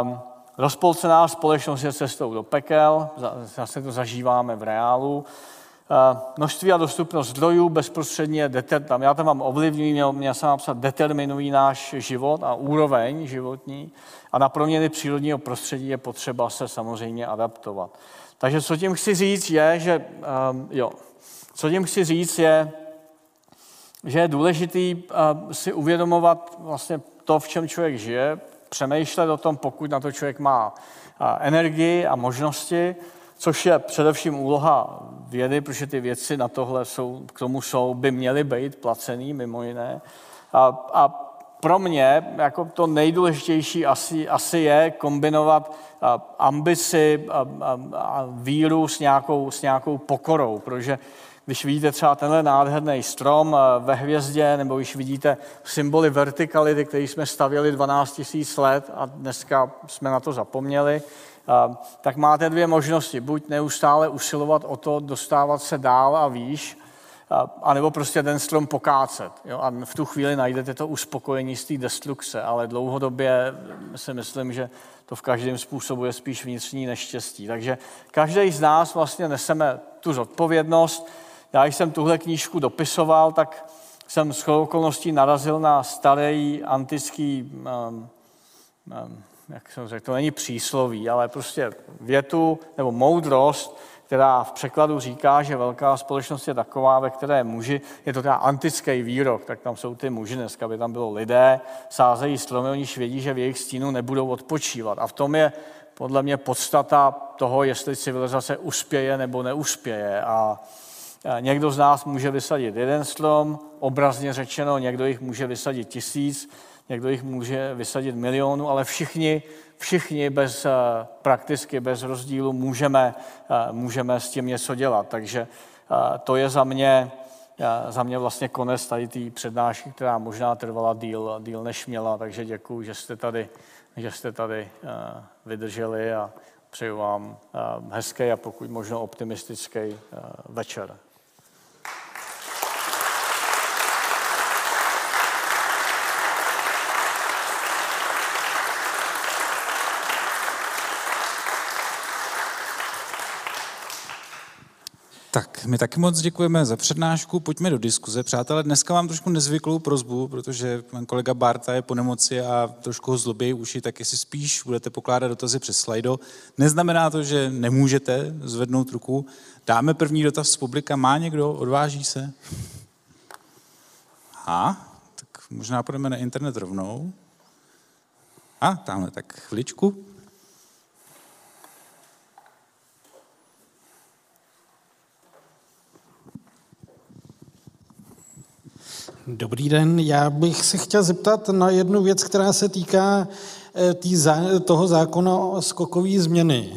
Um, rozpolcená společnost je cestou do pekel, zase to zažíváme v reálu. Uh, množství a dostupnost zdrojů bezprostředně, deter, tam, já tam mám ovlivňují, měl, měl jsem napsat, determinují náš život a úroveň životní a na proměny přírodního prostředí je potřeba se samozřejmě adaptovat. Takže co tím chci říct je, že um, jo, co tím chci říct je, že je důležitý uh, si uvědomovat vlastně to, v čem člověk žije, přemýšlet o tom, pokud na to člověk má uh, energii a možnosti, což je především úloha vědy, protože ty věci na tohle jsou, k tomu jsou, by měly být placený mimo jiné. A, a pro mě jako to nejdůležitější asi, asi je kombinovat ambici a, a, a víru s nějakou, s nějakou pokorou, protože když vidíte třeba tenhle nádherný strom ve hvězdě, nebo když vidíte symboly vertikality, které jsme stavěli 12 000 let a dneska jsme na to zapomněli, tak máte dvě možnosti. Buď neustále usilovat o to, dostávat se dál a výš, a nebo prostě ten strom pokácet. Jo? A v tu chvíli najdete to uspokojení z té destrukce, ale dlouhodobě si myslím, že to v každém způsobu je spíš vnitřní neštěstí. Takže každý z nás vlastně neseme tu zodpovědnost. Já, jsem tuhle knížku dopisoval, tak jsem s okolností narazil na starý antický, um, um, jak jsem řekl, to není přísloví, ale prostě větu nebo moudrost, která v překladu říká, že velká společnost je taková, ve které muži, je to teda antický výrok, tak tam jsou ty muži, dneska by tam bylo lidé, sázejí stromy, oni vědí, že v jejich stínu nebudou odpočívat. A v tom je podle mě podstata toho, jestli civilizace uspěje nebo neuspěje. A někdo z nás může vysadit jeden strom, obrazně řečeno, někdo jich může vysadit tisíc, někdo jich může vysadit milionu, ale všichni všichni bez, eh, prakticky bez rozdílu můžeme, eh, můžeme s tím něco dělat. Takže eh, to je za mě, za mě vlastně konec tady té přednášky, která možná trvala díl, díl než měla, takže děkuji, že jste tady, že jste tady vydrželi a přeju vám hezký a pokud možno optimistický večer. Tak, my taky moc děkujeme za přednášku, pojďme do diskuze. Přátelé, dneska mám trošku nezvyklou prozbu, protože pan kolega Barta je po nemoci a trošku ho zlobějí uši, tak jestli spíš budete pokládat dotazy přes slajdo. Neznamená to, že nemůžete zvednout ruku. Dáme první dotaz z publika. Má někdo? Odváží se? A, tak možná půjdeme na internet rovnou. A, tamhle, tak chviličku. Dobrý den, já bych se chtěl zeptat na jednu věc, která se týká eh, tý toho zákona o skokové změny.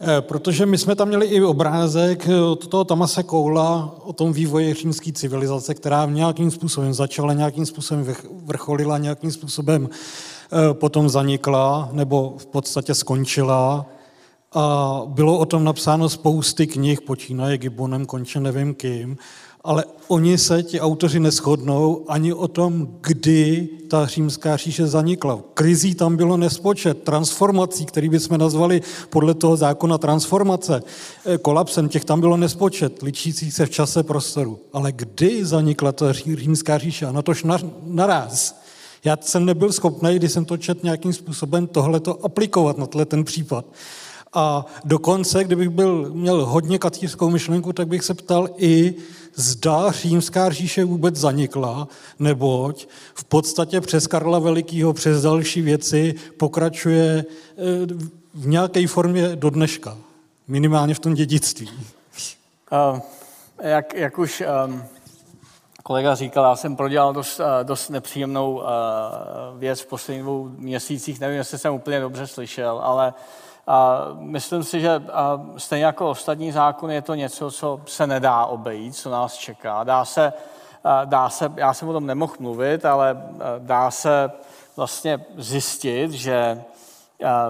Eh, protože my jsme tam měli i obrázek od toho Tamase Koula o tom vývoji římské civilizace, která nějakým způsobem začala, nějakým způsobem vrcholila, nějakým způsobem eh, potom zanikla nebo v podstatě skončila. A bylo o tom napsáno spousty knih, počínaje Gibbonem, konče nevím kým ale oni se, ti autoři, neschodnou ani o tom, kdy ta římská říše zanikla. Krizí tam bylo nespočet, transformací, který bychom nazvali podle toho zákona transformace, eh, kolapsem, těch tam bylo nespočet, ličících se v čase prostoru. Ale kdy zanikla ta římská říše? A na tož naraz. Já jsem nebyl schopný, když jsem to čet nějakým způsobem, tohleto aplikovat na ten případ. A dokonce, kdybych byl, měl hodně katýřskou myšlenku, tak bych se ptal i, zda římská říše vůbec zanikla, neboť v podstatě přes Karla Velikýho, přes další věci pokračuje eh, v nějaké formě do dneška. Minimálně v tom dědictví. Uh, jak, jak už um, kolega říkal, já jsem prodělal dost, uh, dost nepříjemnou uh, věc v posledních dvou měsících. Nevím, jestli jsem úplně dobře slyšel, ale uh, a myslím si, že stejně jako ostatní zákony je to něco, co se nedá obejít, co nás čeká. Dá se, dá se já jsem o tom nemohl mluvit, ale dá se vlastně zjistit, že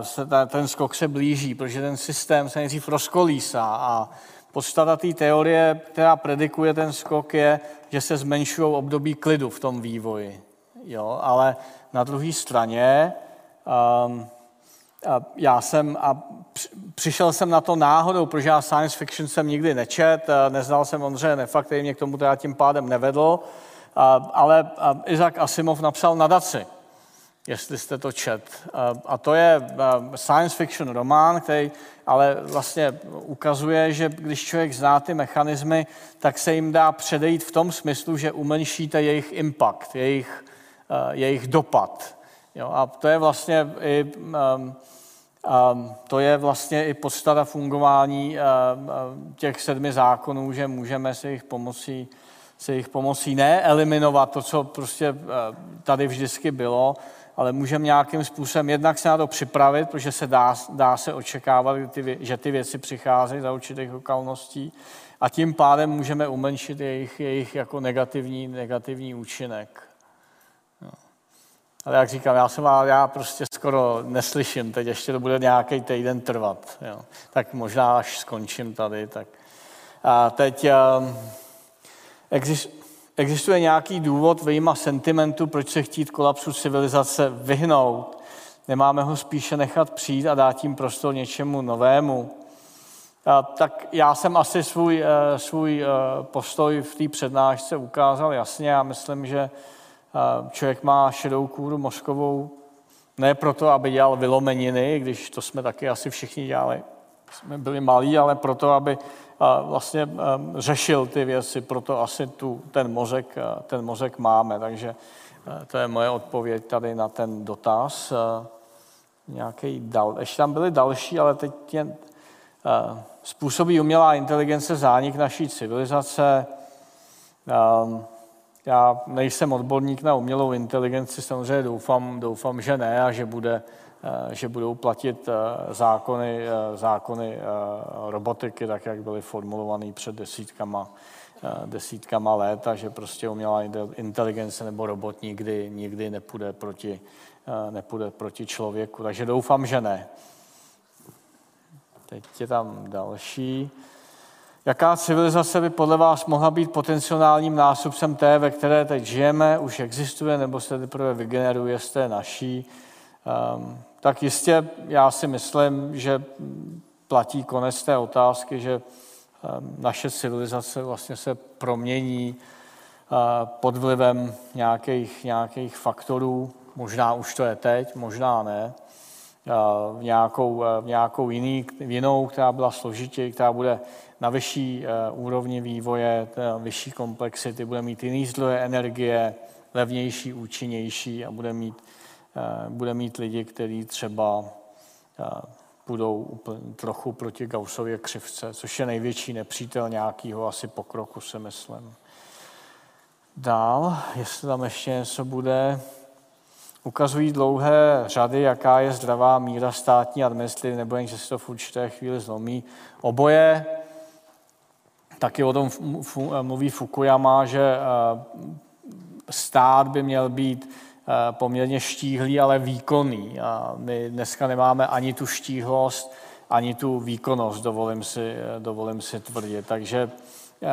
se ten skok se blíží, protože ten systém se nejdřív rozkolísá a podstata té teorie, která predikuje ten skok, je, že se zmenšují období klidu v tom vývoji. Jo? Ale na druhé straně um, já jsem a přišel jsem na to náhodou, protože já science fiction jsem nikdy nečet, neznal jsem Ondřeje Nefa, který mě k tomu teda tím pádem nevedl, ale Isaac Asimov napsal nadaci, jestli jste to čet. A to je science fiction román, který ale vlastně ukazuje, že když člověk zná ty mechanismy, tak se jim dá předejít v tom smyslu, že umenšíte jejich impact, jejich, jejich dopad. Jo, a to je vlastně i um, to je vlastně i podstata fungování ehm, ehm, těch sedmi zákonů, že můžeme se jich pomocí, se jich pomocí ne eliminovat to, co prostě tady vždycky bylo, ale můžeme nějakým způsobem jednak se na to připravit, protože se dá, dá se očekávat, že ty věci přicházejí za určitých okolností a tím pádem můžeme umenšit jejich, jejich jako negativní, negativní účinek. Ale jak říkám, já jsem já prostě skoro neslyším, teď ještě to bude nějaký týden trvat. Jo. Tak možná až skončím tady. Tak. A teď, ehm, existuje nějaký důvod vyjma sentimentu, proč se chtít kolapsu civilizace vyhnout. Nemáme ho spíše nechat přijít a dát tím prostor něčemu novému. Tak já jsem asi svůj, eh, svůj eh, postoj v té přednášce ukázal jasně. Já myslím, že člověk má šedou kůru mozkovou ne proto, aby dělal vylomeniny, když to jsme taky asi všichni dělali, jsme byli malí, ale proto, aby vlastně řešil ty věci, proto asi tu, ten, mozek, ten mozek máme. Takže to je moje odpověď tady na ten dotaz. Nějaký dal, ještě tam byly další, ale teď jen způsobí umělá inteligence zánik naší civilizace. Já nejsem odborník na umělou inteligenci, samozřejmě doufám, doufám že ne a že, bude, že budou platit zákony, zákony robotiky, tak jak byly formulované před desítkama, desítkama let a že prostě umělá inteligence nebo robot nikdy, nikdy nepůjde proti, nepůjde proti člověku. Takže doufám, že ne. Teď je tam další. Jaká civilizace by podle vás mohla být potenciálním nástupcem té, ve které teď žijeme, už existuje, nebo se teprve vygeneruje z té naší? Um, tak jistě já si myslím, že platí konec té otázky, že um, naše civilizace vlastně se promění uh, pod vlivem nějakých, nějakých faktorů. Možná už to je teď, možná ne v nějakou, v nějakou jiný, jinou, která byla složitější, která bude na vyšší eh, úrovni vývoje, vyšší komplexity, bude mít jiný zdroje energie, levnější, účinnější a bude mít, eh, bude mít lidi, kteří třeba budou eh, úplně, trochu proti Gaussově křivce, což je největší nepřítel nějakého asi pokroku, si myslím. Dál, jestli tam ještě něco bude, ukazují dlouhé řady, jaká je zdravá míra státní administrativy, nebo jen, že se to v určité chvíli zlomí. Oboje, taky o tom mluví Fukuyama, že eh, stát by měl být eh, poměrně štíhlý, ale výkonný. A my dneska nemáme ani tu štíhlost, ani tu výkonnost, dovolím si, eh, dovolím si tvrdit. Takže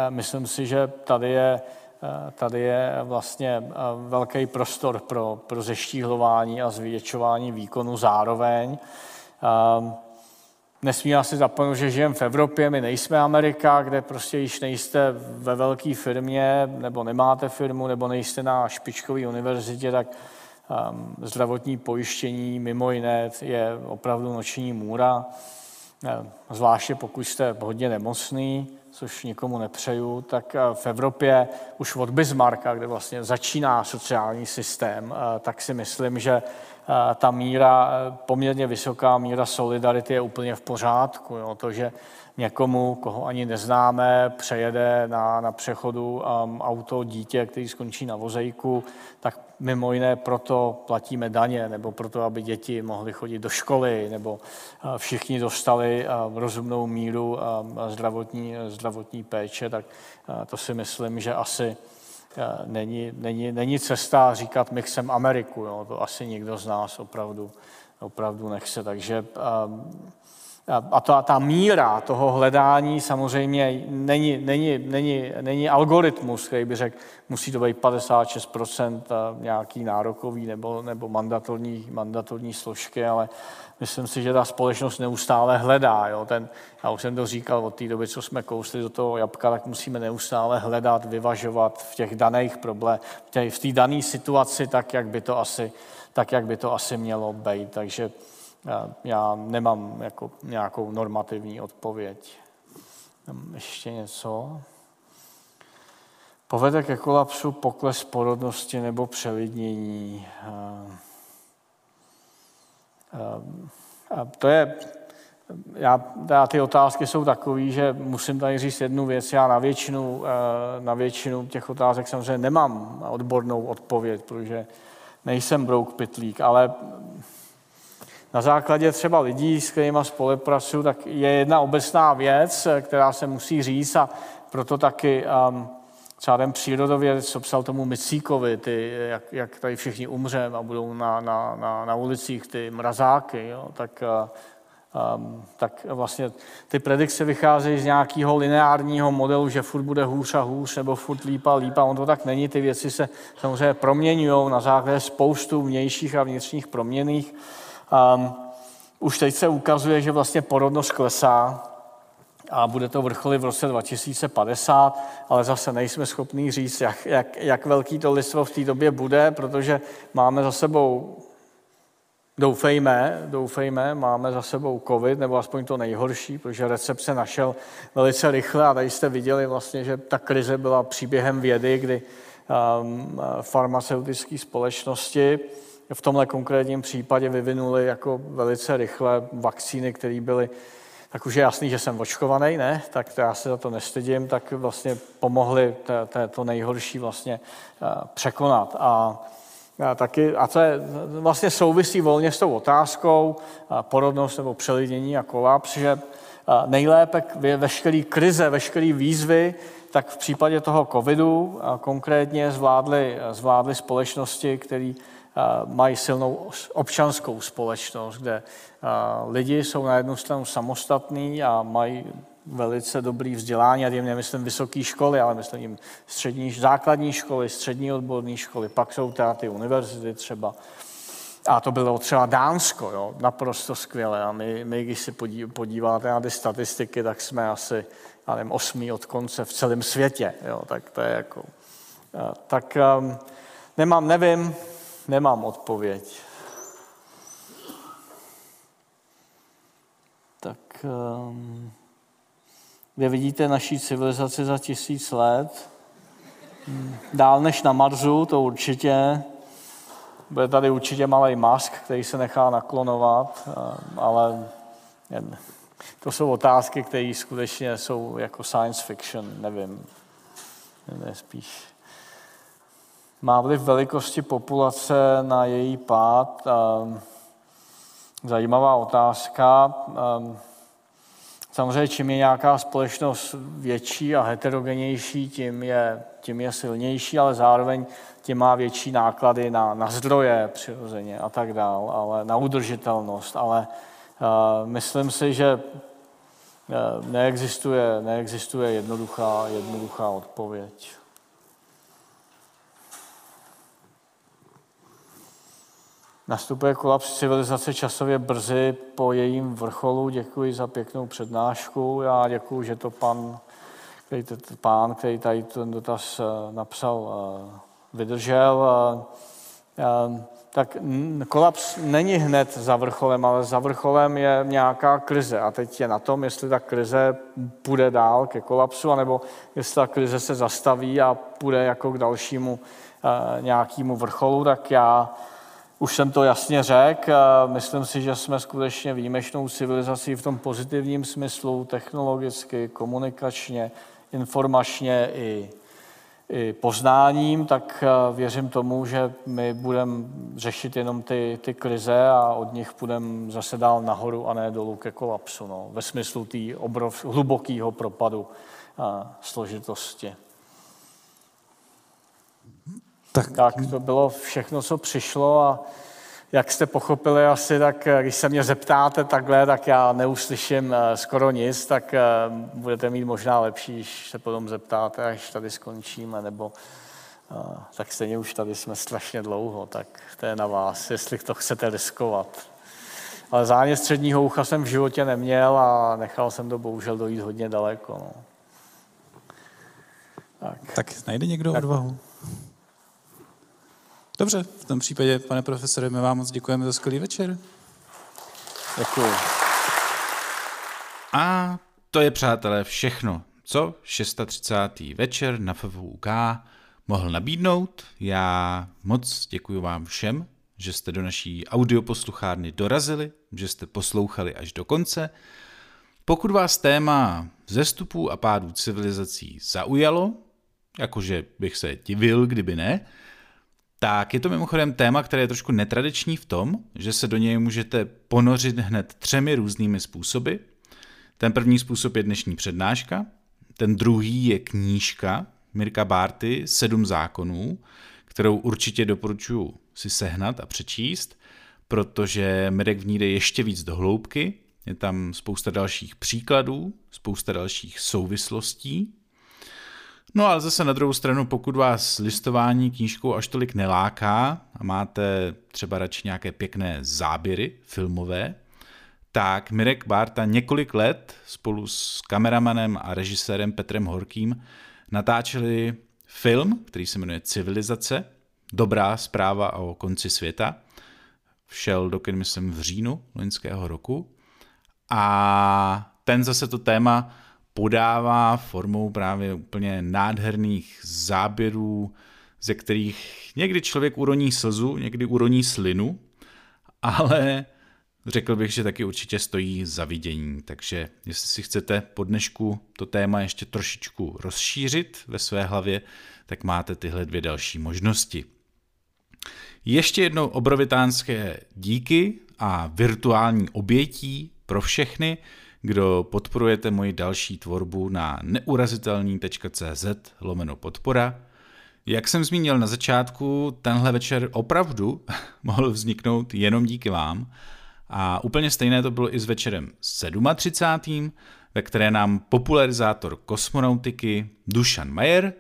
myslím si, že tady je tady je vlastně eh, velký prostor pro, pro zeštíhlování a zvětšování výkonu zároveň. Ehm, nesmí si zapomenout, že žijeme v Evropě, my nejsme Amerika, kde prostě již nejste ve velké firmě, nebo nemáte firmu, nebo nejste na špičkové univerzitě, tak um, zdravotní pojištění mimo jiné je opravdu noční můra, ehm, zvláště pokud jste hodně nemocný což nikomu nepřeju, tak eh, v Evropě už od Bismarcka, kde vlastně začíná sociální systém, eh, tak si myslím, že eh, ta míra, poměrně vysoká míra solidarity je úplně v pořádku. Jo. To, že někomu, koho ani neznáme, přejede na, na přechodu um, auto dítě, který skončí na vozejku, tak mimo jiné proto platíme daně, nebo proto, aby děti mohly chodit do školy, nebo uh, všichni dostali uh, rozumnou míru um, zdravotní, zdravotní péče, tak uh, to si myslím, že asi není, není, není cesta říkat, my chceme Ameriku. Jo? To asi nikdo z nás opravdu, opravdu nechce. Takže um, a ta, ta míra toho hledání samozřejmě není, není, není, není algoritmus, který by řekl, musí to být 56% nějaký nárokový nebo, nebo mandatorní, mandatorní složky, ale myslím si, že ta společnost neustále hledá. Jo? Ten, já už jsem to říkal od té doby, co jsme kousli do toho jabka, tak musíme neustále hledat, vyvažovat v těch daných problémech, v té dané situaci tak, jak by to asi, tak, jak by to asi mělo být. Takže já nemám jako nějakou normativní odpověď. Ještě něco? Povede ke kolapsu pokles porodnosti nebo přelidnění. A to je, já, já, ty otázky jsou takové, že musím tady říct jednu věc. Já na většinu, na většinu těch otázek samozřejmě nemám odbornou odpověď, protože nejsem brouk pitlík, ale na základě třeba lidí, s kterými spolupracuju, tak je jedna obecná věc, která se musí říct a proto taky um, třeba ten přírodovědec, co psal tomu Micíkovi, ty, jak, jak tady všichni umřeme a budou na, na, na, na ulicích ty mrazáky, jo, tak Um, tak vlastně ty predikce vycházejí z nějakého lineárního modelu, že furt bude hůř a hůř, nebo furt lípa a lípa. On to tak není, ty věci se samozřejmě proměňují na základě spoustu vnějších a vnitřních proměných. Um, už teď se ukazuje, že vlastně porodnost klesá, a bude to vrcholy v roce 2050, ale zase nejsme schopní říct, jak, jak, jak velký to lidstvo v té době bude, protože máme za sebou Doufejme, doufejme, máme za sebou covid, nebo aspoň to nejhorší, protože recept se našel velice rychle a tady jste viděli vlastně, že ta krize byla příběhem vědy, kdy um, farmaceutické společnosti v tomhle konkrétním případě vyvinuli jako velice rychle vakcíny, které byly tak už je jasný, že jsem očkovaný, ne? Tak to já se za to nestydím, tak vlastně pomohli to nejhorší vlastně uh, překonat. A a, taky, a to je, vlastně souvisí volně s tou otázkou porodnost nebo přelidnění a kolaps, že nejlépe veškerý krize, veškerý výzvy, tak v případě toho covidu konkrétně zvládly, zvládly společnosti, které mají silnou občanskou společnost, kde lidi jsou na jednu stranu samostatní a mají velice dobrý vzdělání, a tím nemyslím vysoké školy, ale myslím jim střední, základní školy, střední odborné školy, pak jsou teda ty univerzity třeba. A to bylo třeba Dánsko, jo, naprosto skvělé. A my, my když si podíváte na ty statistiky, tak jsme asi, já nevím, osmý od konce v celém světě. Jo, tak to je jako... Tak um, nemám, nevím, nemám odpověď. Tak... Kde vidíte naší civilizaci za tisíc let. Dál než na Marsu, to určitě. Bude tady určitě malý mask, který se nechá naklonovat, ale to jsou otázky, které skutečně jsou jako science fiction, nevím. Ne, spíš. Má vliv velikosti populace na její pád? Zajímavá otázka. Samozřejmě, čím je nějaká společnost větší a heterogenější, tím je, tím je silnější, ale zároveň tím má větší náklady na, na zdroje přirozeně a tak dál, ale na udržitelnost. Ale uh, myslím si, že neexistuje, neexistuje jednoduchá, jednoduchá odpověď. Nastupuje kolaps civilizace časově brzy po jejím vrcholu. Děkuji za pěknou přednášku. Já děkuji, že to pan, který, pán, který tady ten dotaz eh, napsal, eh, vydržel. Eh, tak kolaps není hned za vrcholem, ale za vrcholem je nějaká krize. A teď je na tom, jestli ta krize půjde dál ke kolapsu, anebo jestli ta krize se zastaví a půjde jako k dalšímu nějakému vrcholu, tak já už jsem to jasně řekl, myslím si, že jsme skutečně výjimečnou civilizací v tom pozitivním smyslu, technologicky, komunikačně, informačně i, i poznáním, tak věřím tomu, že my budeme řešit jenom ty, ty krize a od nich budeme zase dál nahoru a ne dolů ke kolapsu, no, ve smyslu té hlubokého propadu a složitosti. Tak. tak to bylo všechno, co přišlo a jak jste pochopili asi, tak eh, když se mě zeptáte takhle, tak já neuslyším eh, skoro nic, tak eh, budete mít možná lepší, když se potom zeptáte, až tady skončíme, nebo tak stejně už tady jsme strašně dlouho, tak to je na vás, jestli to chcete riskovat. Ale zánět středního ucha jsem v životě neměl a nechal jsem to bohužel dojít hodně daleko. No. Tak. tak najde někdo tak. odvahu? Dobře, v tom případě, pane profesore, my vám moc děkujeme za skvělý večer. Děkuji. A to je, přátelé, všechno, co 630. večer na FVUK mohl nabídnout. Já moc děkuji vám všem, že jste do naší audioposluchárny dorazili, že jste poslouchali až do konce. Pokud vás téma zestupů a pádů civilizací zaujalo, jakože bych se divil, kdyby ne, tak je to mimochodem téma, které je trošku netradiční v tom, že se do něj můžete ponořit hned třemi různými způsoby. Ten první způsob je dnešní přednáška, ten druhý je knížka Mirka Bárty Sedm zákonů, kterou určitě doporučuji si sehnat a přečíst, protože Mirek v ní jde ještě víc do hloubky je tam spousta dalších příkladů, spousta dalších souvislostí. No ale zase na druhou stranu, pokud vás listování knížkou až tolik neláká a máte třeba radši nějaké pěkné záběry filmové, tak Mirek Barta několik let spolu s kameramanem a režisérem Petrem Horkým natáčeli film, který se jmenuje Civilizace, dobrá zpráva o konci světa. Všel do kin, myslím, v říjnu loňského roku. A ten zase to téma podává formou právě úplně nádherných záběrů, ze kterých někdy člověk uroní slzu, někdy uroní slinu, ale řekl bych, že taky určitě stojí za vidění. Takže jestli si chcete po dnešku to téma ještě trošičku rozšířit ve své hlavě, tak máte tyhle dvě další možnosti. Ještě jednou obrovitánské díky a virtuální obětí pro všechny, kdo podporujete moji další tvorbu na neurazitelný.cz lomeno podpora. Jak jsem zmínil na začátku, tenhle večer opravdu mohl vzniknout jenom díky vám a úplně stejné to bylo i s večerem 37., ve které nám popularizátor kosmonautiky Dušan Mayer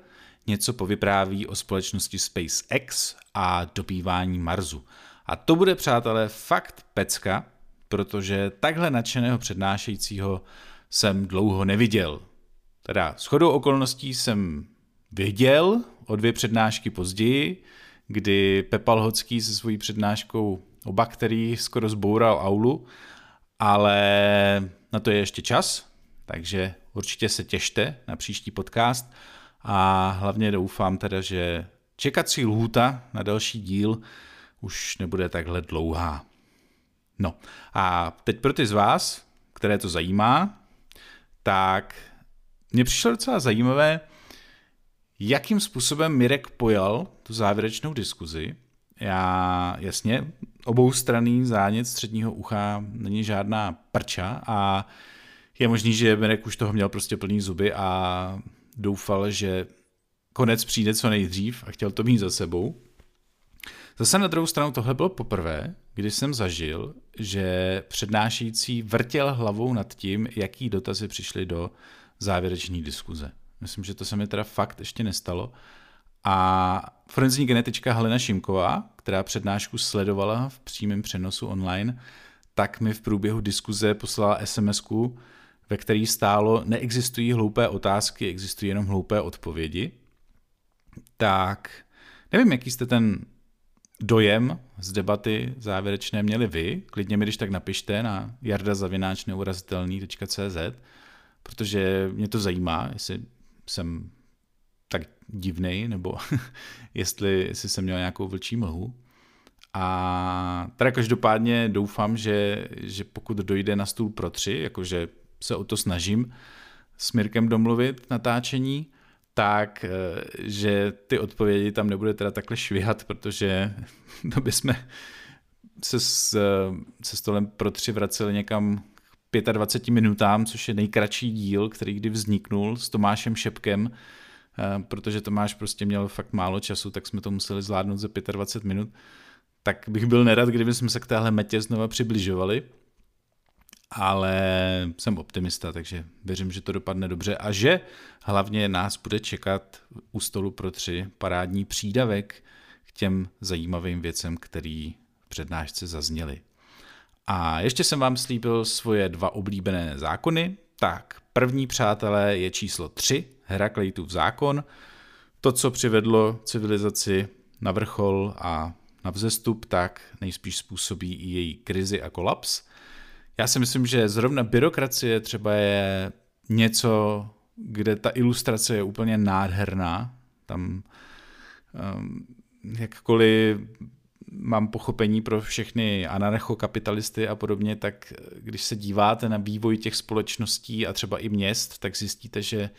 něco povypráví o společnosti SpaceX a dobývání Marsu. A to bude, přátelé, fakt pecka, protože takhle nadšeného přednášejícího jsem dlouho neviděl. Teda shodou okolností jsem viděl o dvě přednášky později, kdy Pepal Hocký se svojí přednáškou o bakteriích skoro zboural aulu, ale na to je ještě čas, takže určitě se těšte na příští podcast a hlavně doufám teda, že čekací lhůta na další díl už nebude takhle dlouhá. No a teď pro ty z vás, které to zajímá, tak mně přišlo docela zajímavé, jakým způsobem Mirek pojal tu závěrečnou diskuzi. Já jasně, oboustranný zánět středního ucha není žádná prča a je možný, že Mirek už toho měl prostě plný zuby a doufal, že konec přijde co nejdřív a chtěl to mít za sebou. Zase na druhou stranu tohle bylo poprvé, kdy jsem zažil, že přednášející vrtěl hlavou nad tím, jaký dotazy přišly do závěrečné diskuze. Myslím, že to se mi teda fakt ještě nestalo. A forenzní genetička Helena Šimková, která přednášku sledovala v přímém přenosu online, tak mi v průběhu diskuze poslala sms ve který stálo neexistují hloupé otázky, existují jenom hloupé odpovědi. Tak nevím, jaký jste ten dojem z debaty závěrečné měli vy. Klidně mi když tak napište na jardazavináčneurazitelný.cz, protože mě to zajímá, jestli jsem tak divnej, nebo jestli, jestli jsem měl nějakou vlčí mlhu. A teda každopádně doufám, že, že pokud dojde na stůl pro tři, jakože se o to snažím s Mirkem domluvit natáčení, tak, eh, že ty odpovědi tam nebude teda takhle švihat, protože to bychom se, s, se stolem pro tři vraceli někam k 25 minutám, což je nejkratší díl, který kdy vzniknul s Tomášem Šepkem, eh, protože Tomáš prostě měl fakt málo času, tak jsme to museli zvládnout za 25 minut. Tak bych byl nerad, kdyby jsme se k téhle metě znova přibližovali ale jsem optimista, takže věřím, že to dopadne dobře a že hlavně nás bude čekat u stolu pro tři parádní přídavek k těm zajímavým věcem, který v přednášce zazněly. A ještě jsem vám slíbil svoje dva oblíbené zákony. Tak, první přátelé je číslo 3, Herakleitův zákon. To, co přivedlo civilizaci na vrchol a na vzestup, tak nejspíš způsobí i její krizi a kolaps – já si myslím, že zrovna byrokracie třeba je něco, kde ta ilustrace je úplně nádherná. Tam um, jakkoliv mám pochopení pro všechny anarchokapitalisty a podobně, tak když se díváte na vývoj těch společností a třeba i měst, tak zjistíte, že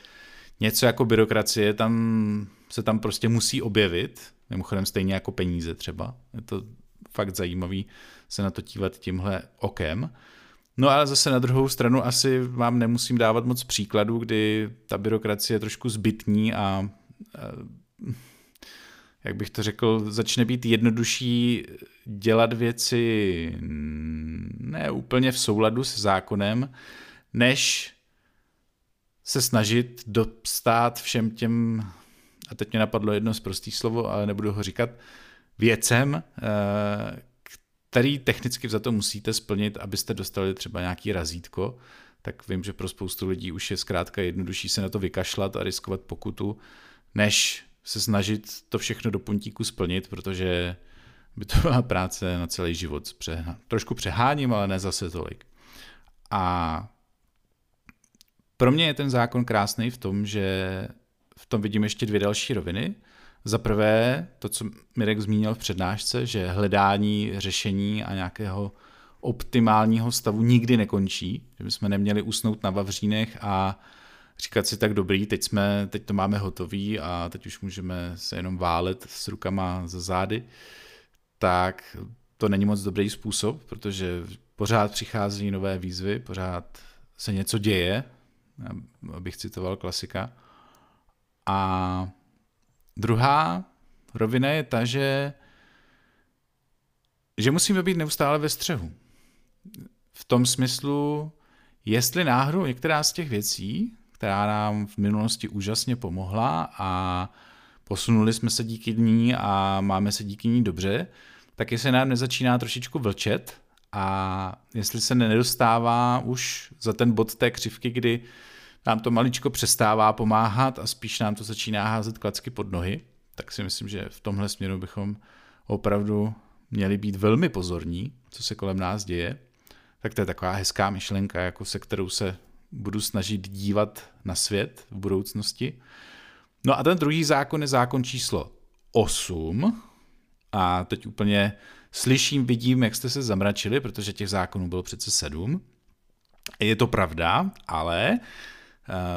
něco jako byrokracie tam se tam prostě musí objevit, mimochodem stejně jako peníze třeba. Je to fakt zajímavý se na to dívat tímhle okem. No ale zase na druhou stranu asi vám nemusím dávat moc příkladů, kdy ta byrokracie je trošku zbytní a, a jak bych to řekl, začne být jednodušší dělat věci ne úplně v souladu s zákonem, než se snažit dostat všem těm, a teď mě napadlo jedno z prostých slovo, ale nebudu ho říkat, věcem, eh, který technicky za to musíte splnit, abyste dostali třeba nějaký razítko, tak vím, že pro spoustu lidí už je zkrátka jednodušší se na to vykašlat a riskovat pokutu, než se snažit to všechno do puntíku splnit, protože by to byla práce na celý život. Trošku přeháním, ale ne zase tolik. A pro mě je ten zákon krásný v tom, že v tom vidím ještě dvě další roviny. Za prvé, to, co Mirek zmínil v přednášce, že hledání řešení a nějakého optimálního stavu nikdy nekončí, že bychom neměli usnout na Vavřínech a říkat si tak dobrý, teď, jsme, teď to máme hotový a teď už můžeme se jenom válet s rukama za zády, tak to není moc dobrý způsob, protože pořád přichází nové výzvy, pořád se něco děje, abych citoval klasika. A druhá rovina je ta, že, že musíme být neustále ve střehu. V tom smyslu, jestli náhodou některá z těch věcí, která nám v minulosti úžasně pomohla a posunuli jsme se díky ní a máme se díky ní dobře, tak jestli nám nezačíná trošičku vlčet a jestli se nedostává už za ten bod té křivky, kdy nám to maličko přestává pomáhat a spíš nám to začíná házet klacky pod nohy, tak si myslím, že v tomhle směru bychom opravdu měli být velmi pozorní, co se kolem nás děje. Tak to je taková hezká myšlenka, jako se kterou se budu snažit dívat na svět v budoucnosti. No a ten druhý zákon je zákon číslo 8. A teď úplně slyším, vidím, jak jste se zamračili, protože těch zákonů bylo přece sedm. Je to pravda, ale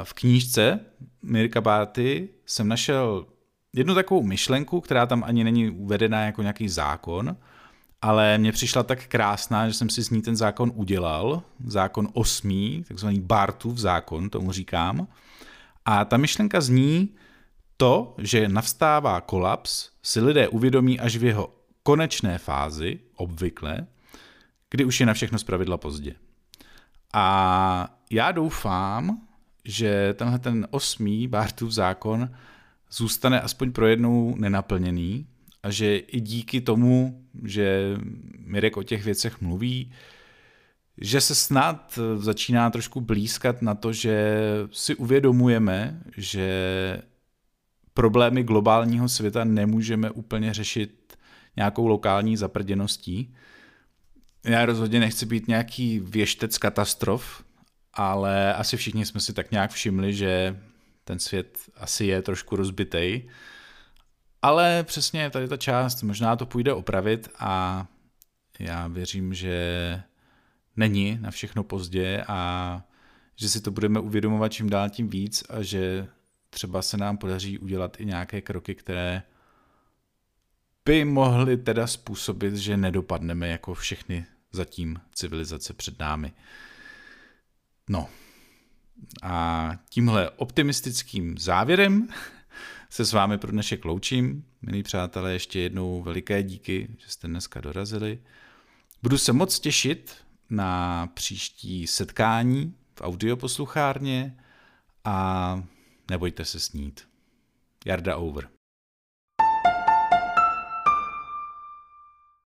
v knížce Mirka Bárty jsem našel jednu takovou myšlenku, která tam ani není uvedená jako nějaký zákon, ale mně přišla tak krásná, že jsem si z ní ten zákon udělal, zákon osmý, takzvaný Bartův zákon, tomu říkám. A ta myšlenka zní to, že navstává kolaps, si lidé uvědomí až v jeho konečné fázi, obvykle, kdy už je na všechno zpravidla pozdě. A já doufám, že tenhle ten osmý Bartův zákon zůstane aspoň pro jednou nenaplněný, a že i díky tomu, že Mirek o těch věcech mluví, že se snad začíná trošku blízkat na to, že si uvědomujeme, že problémy globálního světa nemůžeme úplně řešit nějakou lokální zaprděností. Já rozhodně nechci být nějaký věštec katastrof, ale asi všichni jsme si tak nějak všimli, že ten svět asi je trošku rozbitej ale přesně tady ta část, možná to půjde opravit a já věřím, že není na všechno pozdě a že si to budeme uvědomovat čím dál tím víc a že třeba se nám podaří udělat i nějaké kroky, které by mohly teda způsobit, že nedopadneme jako všechny zatím civilizace před námi. No. A tímhle optimistickým závěrem se s vámi pro dnešek loučím. Milí přátelé, ještě jednou veliké díky, že jste dneska dorazili. Budu se moc těšit na příští setkání v audioposluchárně a nebojte se snít. Jarda over.